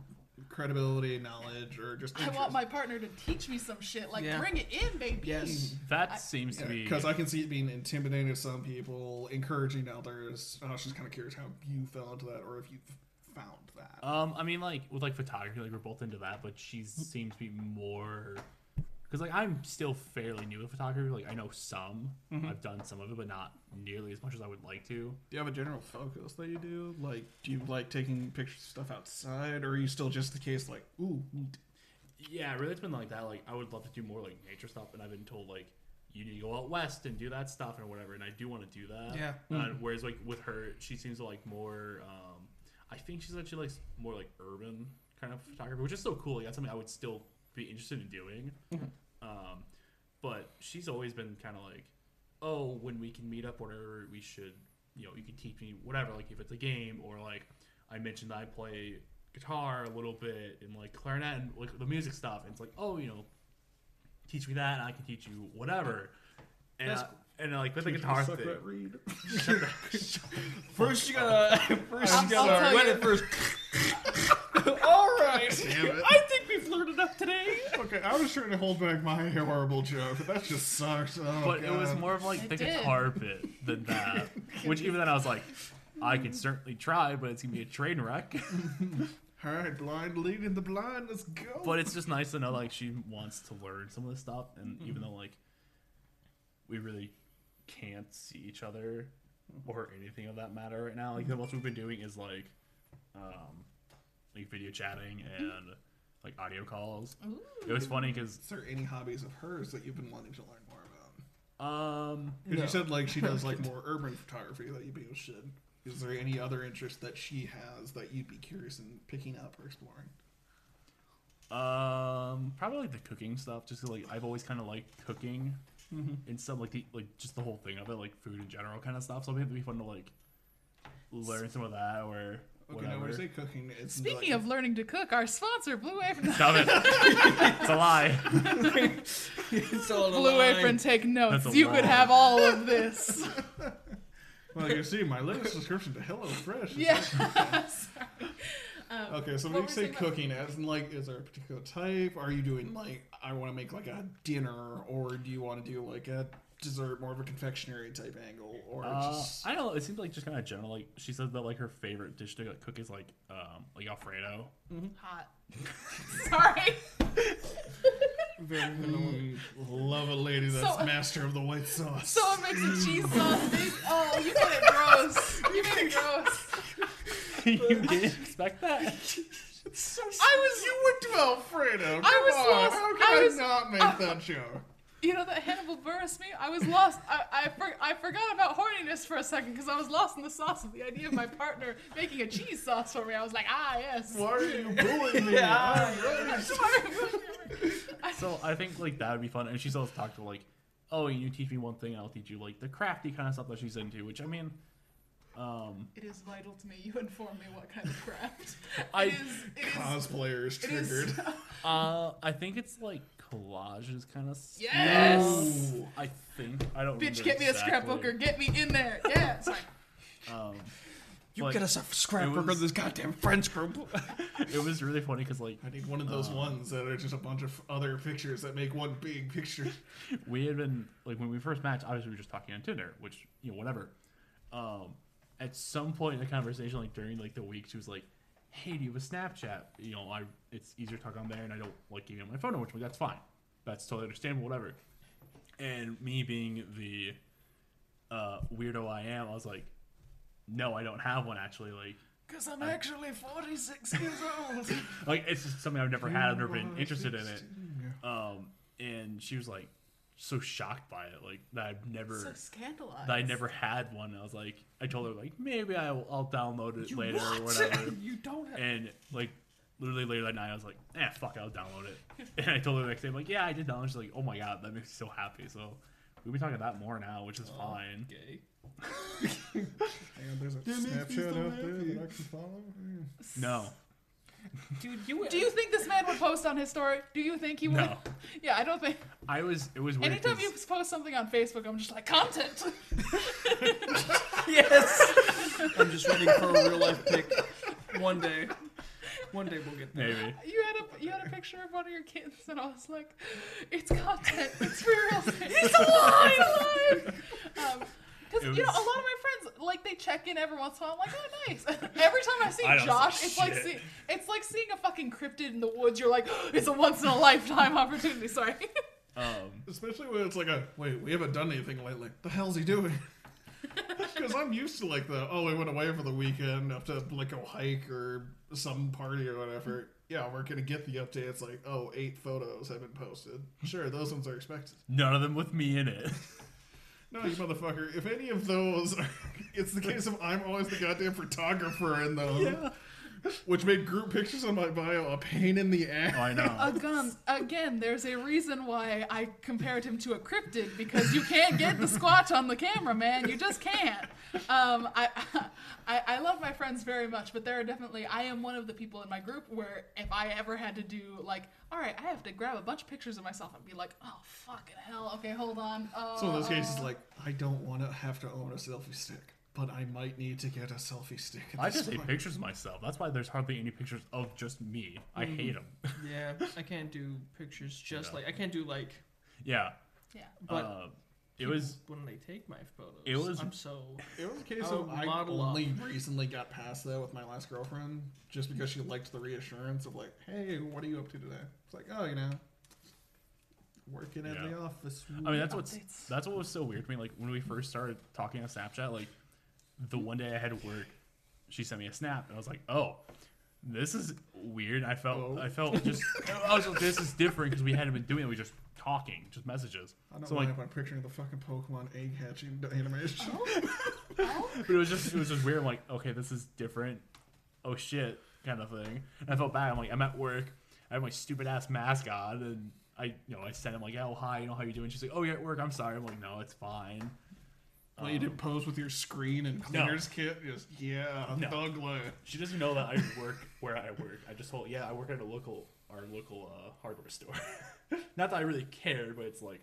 credibility, knowledge, or just.
I want my partner to teach me some shit. Like,
Yeah.
bring it in, baby.
Yes.
That
I-
seems to be
because I can see it being intimidating to some people, encouraging others. I was just kind of curious how you fell into that, or if you found that.
Um, I mean, like with like photography, like we're both into that, but she seems to be more because like I'm still fairly new to photography. Like I know some, I've done some of it, but not nearly as much as I would like to.
do you have a general focus that you do? Like, do you like taking pictures of stuff outside, or are you still just the case like, ooh, neat?
Yeah, really, it's been like that. Like I would love to do more like nature stuff, and I've been told like you need to go out west and do that stuff and whatever, and I do want to do that.
Yeah.
Uh, whereas like with her, she seems to like more. Um, I think she's actually likes more like urban kind of photography, which is so cool. Like that's something I would still be interested in doing. Um, but she's always been kind of like, oh, when we can meet up, whatever, we should, you know, you can teach me whatever. Like if it's a game or like I mentioned I play guitar a little bit and like clarinet and like the music stuff. And it's like, oh, you know, teach me that, and I can teach you whatever. And
That's
uh, and like with the guitar
suck
thing.
that reed. [laughs]
First you gotta. [laughs] First
I'll-
you gotta
I'll
wet it first. [laughs] All right.
Damn it.
I think we've enough today.
Okay, I was trying to hold back my horrible joke, but that just sucks. Oh,
but it was more of like
It
the
did.
guitar bit than that. [laughs] Which even then I was like, I could certainly try, but it's gonna be a train wreck. [laughs]
All right, blind leading the blind. Let's go.
but it's just nice to know like she wants to learn some of this stuff, and even though like we really can't see each other or anything of that matter right now, like the most we've been doing is like, um, like video chatting and like audio calls.
Ooh.
It was funny because
is there any hobbies of hers that you've been wanting to learn more about?
um,
Because
No.
you said like she does like [laughs] more urban photography that you'd be interested. Is there any other interest that she has that you'd be curious in picking up or exploring?
Um, probably like the cooking stuff. Just 'cause, like I've always kind of liked cooking and stuff like the like just the whole thing of it, like food in general, kind of stuff. So maybe it'd be fun to like learn some of that or
Okay, now when
whatever.
I say cooking, it's
Speaking
like,
of learning to cook, our sponsor, Blue Apron. [laughs]
Stop it! [laughs] it's a lie.
It's all
Blue
line.
Apron, take notes.
That's a
You could
lie.
have all of this. [laughs]
well, you see, my latest subscription to HelloFresh. is-
yeah. Sorry. Um,
Okay, so when
what
you
were
say
saying about-
cooking, as in like, is there a particular type? Are you doing like, I want to make like a dinner, or do you want to do like a dessert, more of a confectionery type angle, or
Uh,
just
I don't know. It seems like just kind of general. Like she says that like her favorite dish to cook is like um like Alfredo.
mmm Hot. [laughs] Sorry.
very mm, love a lady that's
So-
master of the white sauce?
Someone makes a cheese sauce. They, oh, you made it gross. You made it gross. [laughs]
you didn't expect that? [laughs]
I was.
you went to Alfredo. Come
I was
on,
lost.
how can
I
I, not make
uh,
that joke?
You know that Hannibal Buress me? I was lost. I I, for, I forgot about horniness for a second because I was lost in the sauce of the idea of my partner making a cheese sauce for me. I was like, ah, yes.
Why are you [laughs] bullying me?
Yeah. [laughs]
I'm right.
So I think like that would be fun. And she's always talked to like, oh, you teach me one thing, and I'll teach you like the crafty kind of stuff that she's into. Which I mean, um,
It is vital to me. You inform me what kind of craft.
I-
it is. It is.
Cosplayers
It is.
triggered. [laughs]
uh, I think it's like collages kind of.
Yes!
Ooh.
I think I don't.
Bitch,
remember
get me a
exactly.
scrapbooker. Get me in there. Yeah. Sorry.
Um,
You
but
get us a scrapbook
was-
of this goddamn friends group. [laughs] [laughs]
it was really funny because like
I need one of those ones that are just a bunch of other pictures that make one big picture. [laughs]
we had been like when we first matched obviously we were just talking on tinder which you know whatever um at some point in the conversation like during like the week she was like hey do you have snapchat? You know i it's easier to talk on there and i don't like giving out my phone number which that's fine. That's totally understandable whatever. And me being the uh weirdo i am i was like no i don't have one actually like
Because I'm actually 46 years old. [laughs]
like it's just something i've never had i've never been interested in it. um and she was like so shocked by it, like that I've never
So scandalized.
that I never had one. I was like, I told her like maybe I'll, I'll download it
You
later
what?
or whatever.
you don't have.
and like literally later that night, I was like, eh, fuck, I'll download it. [laughs] And I told her the next day, I'm like, yeah, I did download. it. She's like, oh my god, that makes me so happy. So we've been talking about that more now, which is
Oh,
fine.
Gay. [laughs]
And there's a
That
Snapchat
so
out there that I can follow. Yeah.
No,
Dude, you. would.
Do you think this man would post on his story? Do you think he would?
no. [laughs]
Yeah, I don't think.
I was. It was weird.
Anytime
'cause-
you post something on Facebook, I'm just like content. [laughs]
Yes. [laughs] I'm just waiting for a real life pic. One day. One day we'll get there.
maybe.
You had a you had a picture of one of your kids, and I was like, "It's content. It's for real. He's alive." Um, because
It
you know, a lot of my friends like they check in every once in a while. I'm like, "Oh, nice." [laughs] Every time I see
I
Josh,
say
it's like see, it's like seeing a fucking cryptid in the woods. You're like, "It's a once in a lifetime [laughs] opportunity." Sorry.
Um, [laughs]
Especially when it's like a wait, we haven't done anything lately. The hell's he doing? Because I'm used to like the oh, we went away for the weekend, have to like go hike or some party or whatever. Yeah, we're gonna get the updates like oh, eight photos have been posted. Sure, those ones are expected.
none of them with me in it.
No, you motherfucker. If any of those, are, [laughs] it's the case of I'm always the goddamn photographer in those. Which made group pictures on my bio a pain in the ass.
Oh, I know. [laughs]
Again, again, there's a reason why I compared him to a cryptid because you can't get the squatch on the camera, man. You just can't. Um, I, I I love my friends very much, but there are definitely I am one of the people in my group where if I ever had to do like, all right, I have to grab a bunch of pictures of myself and be like, oh fucking hell, okay, hold on. Uh,
So in those cases, like I don't want to have to own a selfie stick, but I might need to get a selfie stick. At
I
this
just hate pictures of myself. That's why there's hardly any pictures of just me. I
Mm.
hate them. [laughs]
Yeah, I can't do pictures just
Yeah.
like I can't do like.
yeah.
yeah.
But
uh, it was.
when they take my photos.
it was-
I'm so.
It was a case
Oh,
of I
model up.
only recently got past that with my last girlfriend, just because she liked the reassurance of like, "Hey, what are you up to today?" It's like, "Oh, you know, working at
Yeah.
the office."
I mean, that's what's
Updates.
that's what was so weird to me. Like when we first started talking on Snapchat, like the one day I had to work, she sent me a snap, and I was like, "Oh, this is weird." I felt
Oh.
I felt just [laughs] I was like, "This is different" because we hadn't been doing it. We were just talking, just messages.
I don't
So
mind
like,
if I'm picturing the fucking Pokemon egg hatching [laughs] animation. Oh. [laughs]
but it was just it was just weird. I'm like, okay, this is different. Oh shit, kind of thing. And I felt bad. I'm like, I'm at work. I have my stupid ass mask on, and I, you know, I sent him like, oh hi, you know how you doing? She's like, oh you're at work. I'm sorry. I'm like, no, it's fine.
Well, you didn't pose with your screen and cleaners kit. Just yeah,
No.
thug life.
She doesn't know that I work where I work. I just told, yeah, I work at a local, our local uh, hardware store. [laughs] Not that I really cared, but it's like,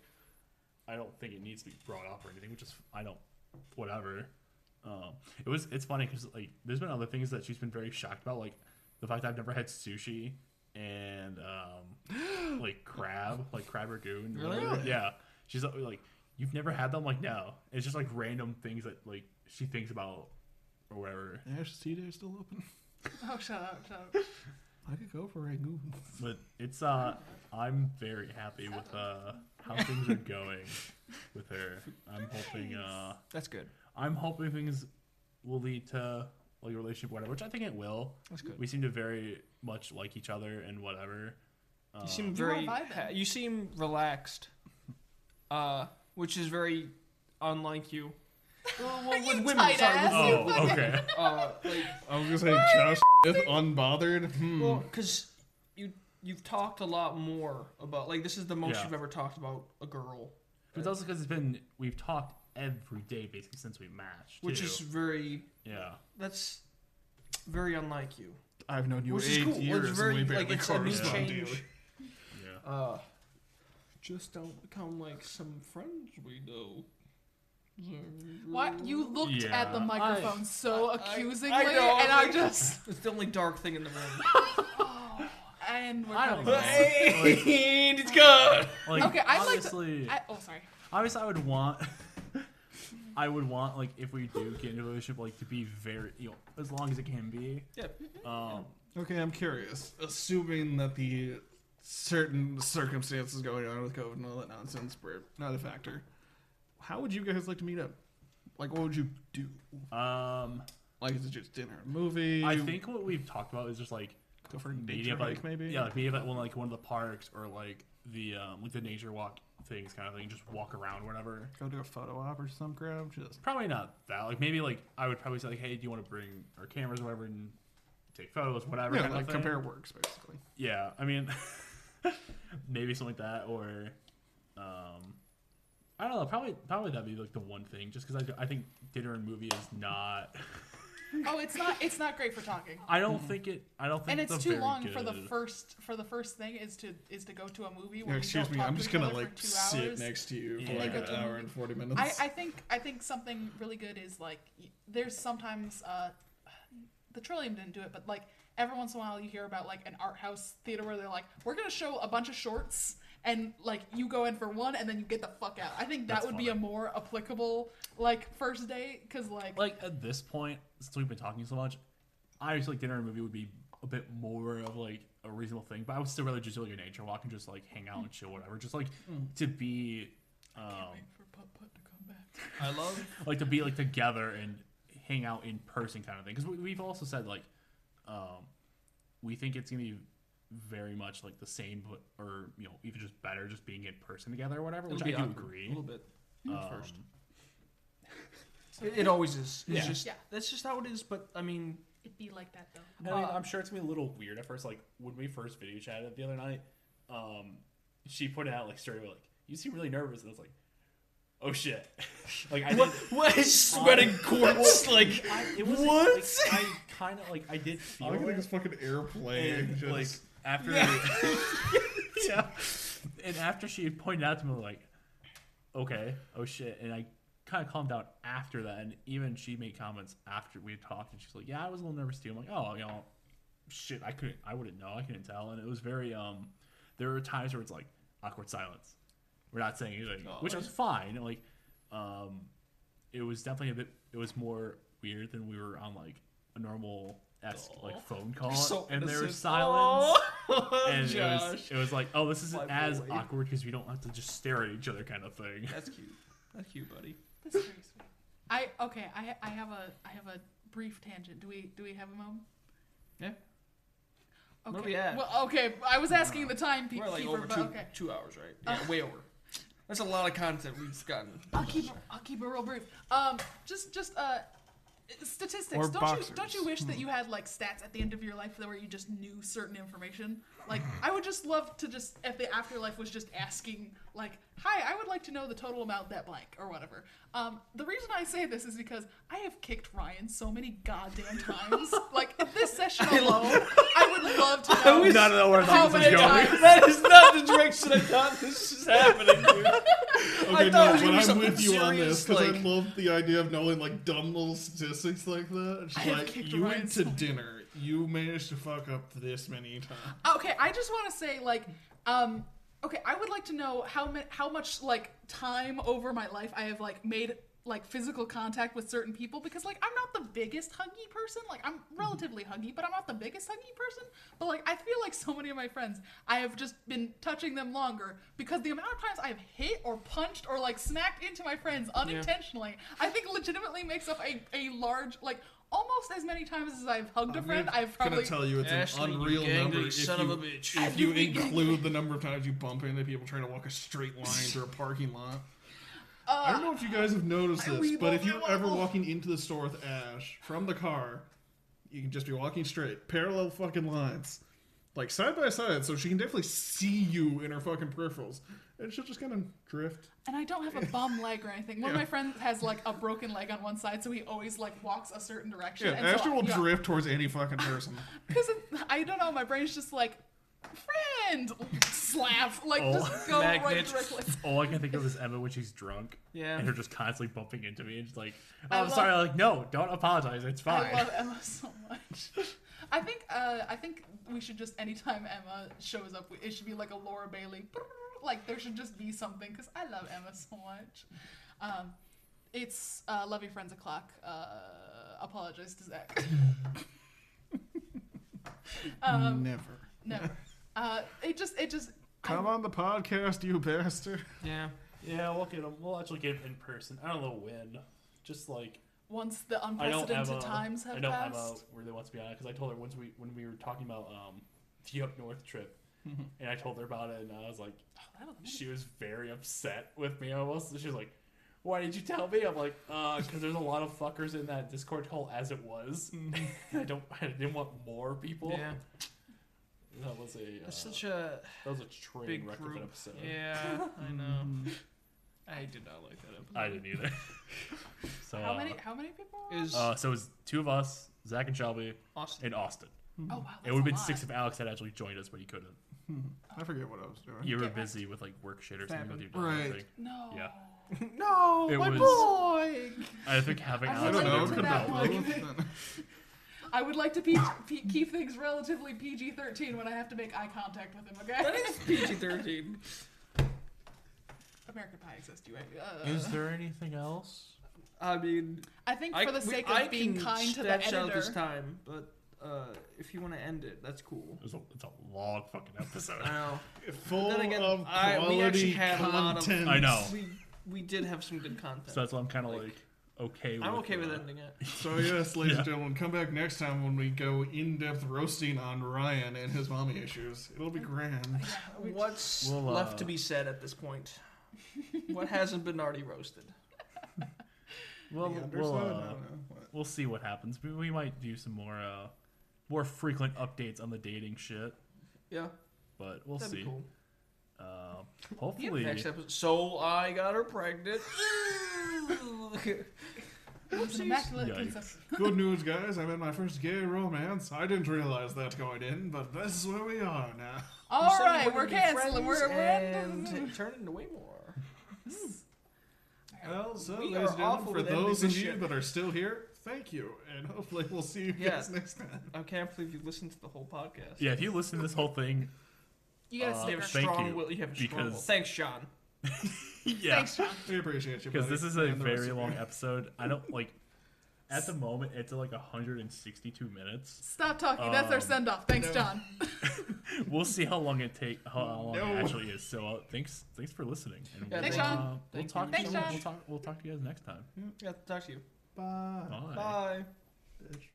I don't think it needs to be brought up or anything. Which is, I don't, whatever. Um, it was, it's funny because like, there's been other things that she's been very shocked about, like the fact that I've never had sushi and um, [gasps] like crab, like crab ragoon.
Really?
Yeah. She's like, you've never had them? Like, no. It's just like random things that like she thinks about or whatever.
Ash Day still open. [laughs]
Oh, shut up, shut up.
I could go for ragu.
But it's uh I'm very happy with uh how things are going with her. I'm hoping uh
That's good.
I'm hoping things will lead to like a relationship whatever, which I think it will.
That's good.
We seem to very much like each other and whatever.
You
Um,
seem
You are
very.
vibing.
ha- you seem relaxed. Uh, which is very unlike you. [laughs] Well, well,
You
with women,
tight
sorry, with
ass,
Oh,
women.
fucking-
okay. [laughs]
Uh, like,
I was gonna say Josh Smith, unbothered. Hmm.
well, because you you've talked a lot more about like this is the most
Yeah.
you've ever talked about a girl,
But it's also because it's been we've talked every day basically since we matched.
which
too.
is very
yeah.
that's very unlike you.
I've known you
which is
eight
cool. It's
years.
very-
and we
like, it's a new
correspond
change.
Yeah.
Uh, just don't become like some friends we know.
Why you looked at the
Yeah,
microphone so
I- I-
accusingly,
I know,
and I
like-
just [laughs]
It's the only dark thing in the room. [laughs]
and we're
I don't know.
this.
Hey, it's good.
Like
Okay, I'd like to-
obviously
I, oh, sorry.
obviously I would want [laughs] I would want like if we do get into a relationship like to be very you know as long as it can be.
Yeah.
Um
Okay, I'm curious. Assuming that the certain circumstances going on with COVID and all that nonsense were not a factor, how would you guys like to meet up? Like, what would you do?
um
Like, is it just dinner, a movie?
I think what we've talked about is just like
go for a nature
up like
hike, maybe.
yeah like up at one like one of the parks or like the um, like the nature walk things kind of thing, just walk around whatever.
Go do a photo op or some crap. Just
Probably not that. Like maybe like I would probably say like, hey, do you want to bring our cameras or whatever and take photos, whatever.
yeah,
kind
like compare works basically.
Yeah, I mean, [laughs] [laughs] maybe something like that, or um, I don't know. Probably, probably that'd be like the one thing, just because I, I think dinner and movie is not. [laughs]
Oh, it's not it's not great for talking.
I don't think it. I don't think
And it's
a
too
very
long for the first for the first thing is to is to go to a movie where we
excuse
don't
me,
talk
I'm just gonna like sit
hours.
next to you for like
Go
an hour and forty minutes.
I, I think I think something really good is like there's sometimes uh, the Trillium didn't do it, but like every once in a while you hear about like an art house theater where they're like, we're gonna show a bunch of shorts and like you go in for one and then you get the fuck out. I think that
That's
would be a more applicable like first date because like,
like at this point, since we've been talking so much, I just like dinner and movie would be a bit more of like a reasonable thing. But I would still rather just do like a nature walk and just like hang out and chill, whatever. Just like to be,
can't
um,
wait for Putt Putt to come back.
I love. [laughs]
like to be like together and hang out in person kind of thing. Because we've also said like, um, we think it's gonna be very much like the same, but or you know even just better, just being in person together or whatever.
It'll
Which I do
awkward
agree.
a little bit at first.
Um, [laughs]
It, it always is. It's
Yeah.
just
Yeah.
that's just how it is. But I mean,
It'd be like that though.
I mean,
Uh,
I'm sure it's gonna be a little weird at first. Like when we first video chatted the other night, um, she put out like straight away like, "You seem really nervous," and I was like, "Oh shit!" [laughs] like I
what?
did.
What is sweating [laughs] quartz? Like
I, it was
What?
Like, I kind of like I did feel
I think
it.
this fucking airplane.
and
just,
like after
Yeah. [laughs]
yeah and after she pointed out to me like okay oh shit and i kind of calmed down after that and even she made comments after we had talked and she's like yeah i was a little nervous too i'm like oh you know shit i couldn't i wouldn't know i couldn't tell and it was very um there were times where it's like awkward silence we're not saying anything
Oh,
which was fine like um it was definitely a bit it was more weird than we were on like a normal esque
Aw.
like phone call
so
and there was silence
Oh, [laughs]
and it was, it was like, oh, this isn't
My
as
boy.
awkward because we don't have to just stare at each other, kind of thing. [laughs]
That's cute. That's cute, buddy.
That's very sweet. I okay. I I have a I have a brief tangent. Do we do we have a moment?
Yeah.
Okay.
Where we at?
Well, okay. I was asking the time pe-
We're like
keeper,
over
but
two
okay.
two hours, right? Yeah, way over. That's a lot of content we've gotten.
I'll keep it, I'll keep it real brief. Um, just just uh, statistics.
Or
don't
boxers.
you don't you wish that you had like stats at the end of your life where you just knew certain information? Like I would just love to just if the afterlife was just asking like, hi, I would like to know the total amount that blank or whatever. Um, the reason I say this is because I have kicked Ryan so many goddamn times. [laughs] like in this session alone, I would love to [laughs] know.
wish-
Not know where I
How
this was
many
going.
times?
that is not the direction I thought this was [laughs] happening, dude.
Okay,
thought
no,
it was
but
gonna be
I'm
something
with you on this
serious,
because I
like-
love the idea of knowing like dumb little statistics like that. It's
I have
like
kicked
you
Ryan
went to
many
dinner, you managed to fuck up this many times.
Okay, I just want to say like um okay, I would like to know how ma- how much like time over my life I have like made like physical contact with certain people because like I'm not the biggest huggy person. Like I'm relatively huggy, but I'm not the biggest huggy person. But like I feel like so many of my friends, I have just been touching them longer because the amount of times I've hit or punched or like smacked into my friends unintentionally, I think legitimately makes up a, a large like almost as many times as I've hugged a friend. I've probably.
gonna
probably
tell you it's
Ashley,
an
you
unreal
gangly
number. If
son
you,
of a bitch.
If you
You
include the number of times you bump into people trying to walk a straight line through a parking lot.
uh,
I don't know if you guys have noticed this, but if you're ever walking into the store with Ash from the car, you can just be walking straight, parallel fucking lines, like side by side, so she can definitely see you in her fucking peripherals, and she'll just kind of drift.
And I don't have a [laughs] bum leg or anything. One of my friends has like a broken leg on one side, so he always like walks a certain direction.
Yeah,
and
Ashley
so,
will
yeah.
drift towards any fucking person. [laughs]
Because I don't know, my brain's just like, friend, slap, like
Oh.
just go right directly. [laughs]
All I can think of is Emma when she's drunk.
Yeah.
And her just constantly bumping into me and just like, oh,
I
I'm
love-
sorry. I'm like, no, don't apologize. It's fine.
I love Emma so much. I think uh, I think we should just anytime Emma shows up, it should be like a Laura Bailey. Like there should just be something because I love Emma so much. Um, it's uh, love your friends o'clock. Uh, apologize to Zach. [laughs] um,
Never.
Never. Uh, it just, it just.
Come on the podcast, you bastard. [laughs]
Yeah.
yeah, we'll get him. We'll actually get him in person. I don't know when. Just like
Once the unprecedented
Emma.
times have passed.
I know
passed.
Emma really wants to be on it because I told her once we when we were talking about um the up north trip, [laughs] and I told her about it, and I was like,
I don't
she was very upset with me almost. She was like, "Why did you tell me?" I'm like, "Uh, because there's a lot of fuckers in that Discord call as it was. I don't, I didn't want more people.
Yeah,
That was a, uh,
it's such a
that was a train
big
wreck of
group.
an episode.
Yeah, I know. I did not like that episode.
I didn't either. [laughs] so
How
uh,
many? How many people?
Is
Uh, so it was two of us, Zach and Shelby,
Austin?
and Austin.
on? oh wow,
it would have been
that's
six if Alex had actually joined us, but he couldn't.
I forget what I was doing.
You were
Get
busy with like work shit or something with your
Right.
right. thing.
No.
Yeah. [laughs]
no,
It
my
was-
boy.
I think having
I
I
Alex
don't know.
related to
Could
that
have
one. [laughs] I would like to pe- pe- keep things relatively PG-13 when I have to make eye contact with him. Okay.
That is PG thirteen.
American Pie exists, you. Uh,
Is there anything else?
I mean,
I think
I,
for the
we-
sake
I
of being
can
kind to the
stretch out this time, but uh, if you want to end it, that's cool.
It's a, it's a long fucking episode.
I know. [laughs]
Full
Then again,
of
I- we actually
quality
had a lot of-
content.
I know.
We we did have some good content.
so that's why I'm kind of
Like,
like, okay.
I'm
with,
okay with ending it.
So yes, ladies
Yeah.
and gentlemen, come back next time when we go in-depth roasting on Ryan and his mommy issues. It'll be grand. [laughs]
What's
We'll,
left
uh,
to be said at this point? what hasn't been already roasted? [laughs]
Well, we'll, uh,
don't know. What?
we'll see what happens. We, we might do some more uh, more frequent updates on the dating shit,
Yeah,
but we'll
that'd
see.
be cool.
Uh, hopefully,
Next episode. So I got her pregnant. [laughs]
It's an immaculate
Yikes. [laughs]
Good news, guys. I'm in my first gay romance. I didn't realize that going in, but this is where we are now.
All
You said you
right, we're
to be
canceling. We're, we're
and
ending.
it turned into way more.
Well, so,
We
ladies and gentlemen, for those of you that are still here, thank you, and hopefully we'll see you
Yeah.
guys next time.
I can't believe you listened to the whole podcast.
yeah. If you listen to this whole thing,
You get a
Uh,
You have a
sticker.
Thank
strong
you,
will. You have a strong will.
because-
Thanks, Sean. [laughs]
yeah,
Thanks, John.
We appreciate you,
because
buddy,
this is a
and the rest
very
of
long
you.
episode. I don't like. At the moment, it's at like 162 minutes.
Stop talking. That's our
Um,
send off. Thanks,
no.
John. [laughs] [laughs]
We'll see how long it take how long
No.
it actually is. So uh, thanks, thanks for listening. And
Yeah,
we'll,
Thanks,
uh,
John.
we'll
Thank
talk.
you
Thanks,
we'll,
John.
we'll talk. We'll talk to you guys next time.
Yeah, talk to you.
Bye.
Bye.
Bye.
Bitch.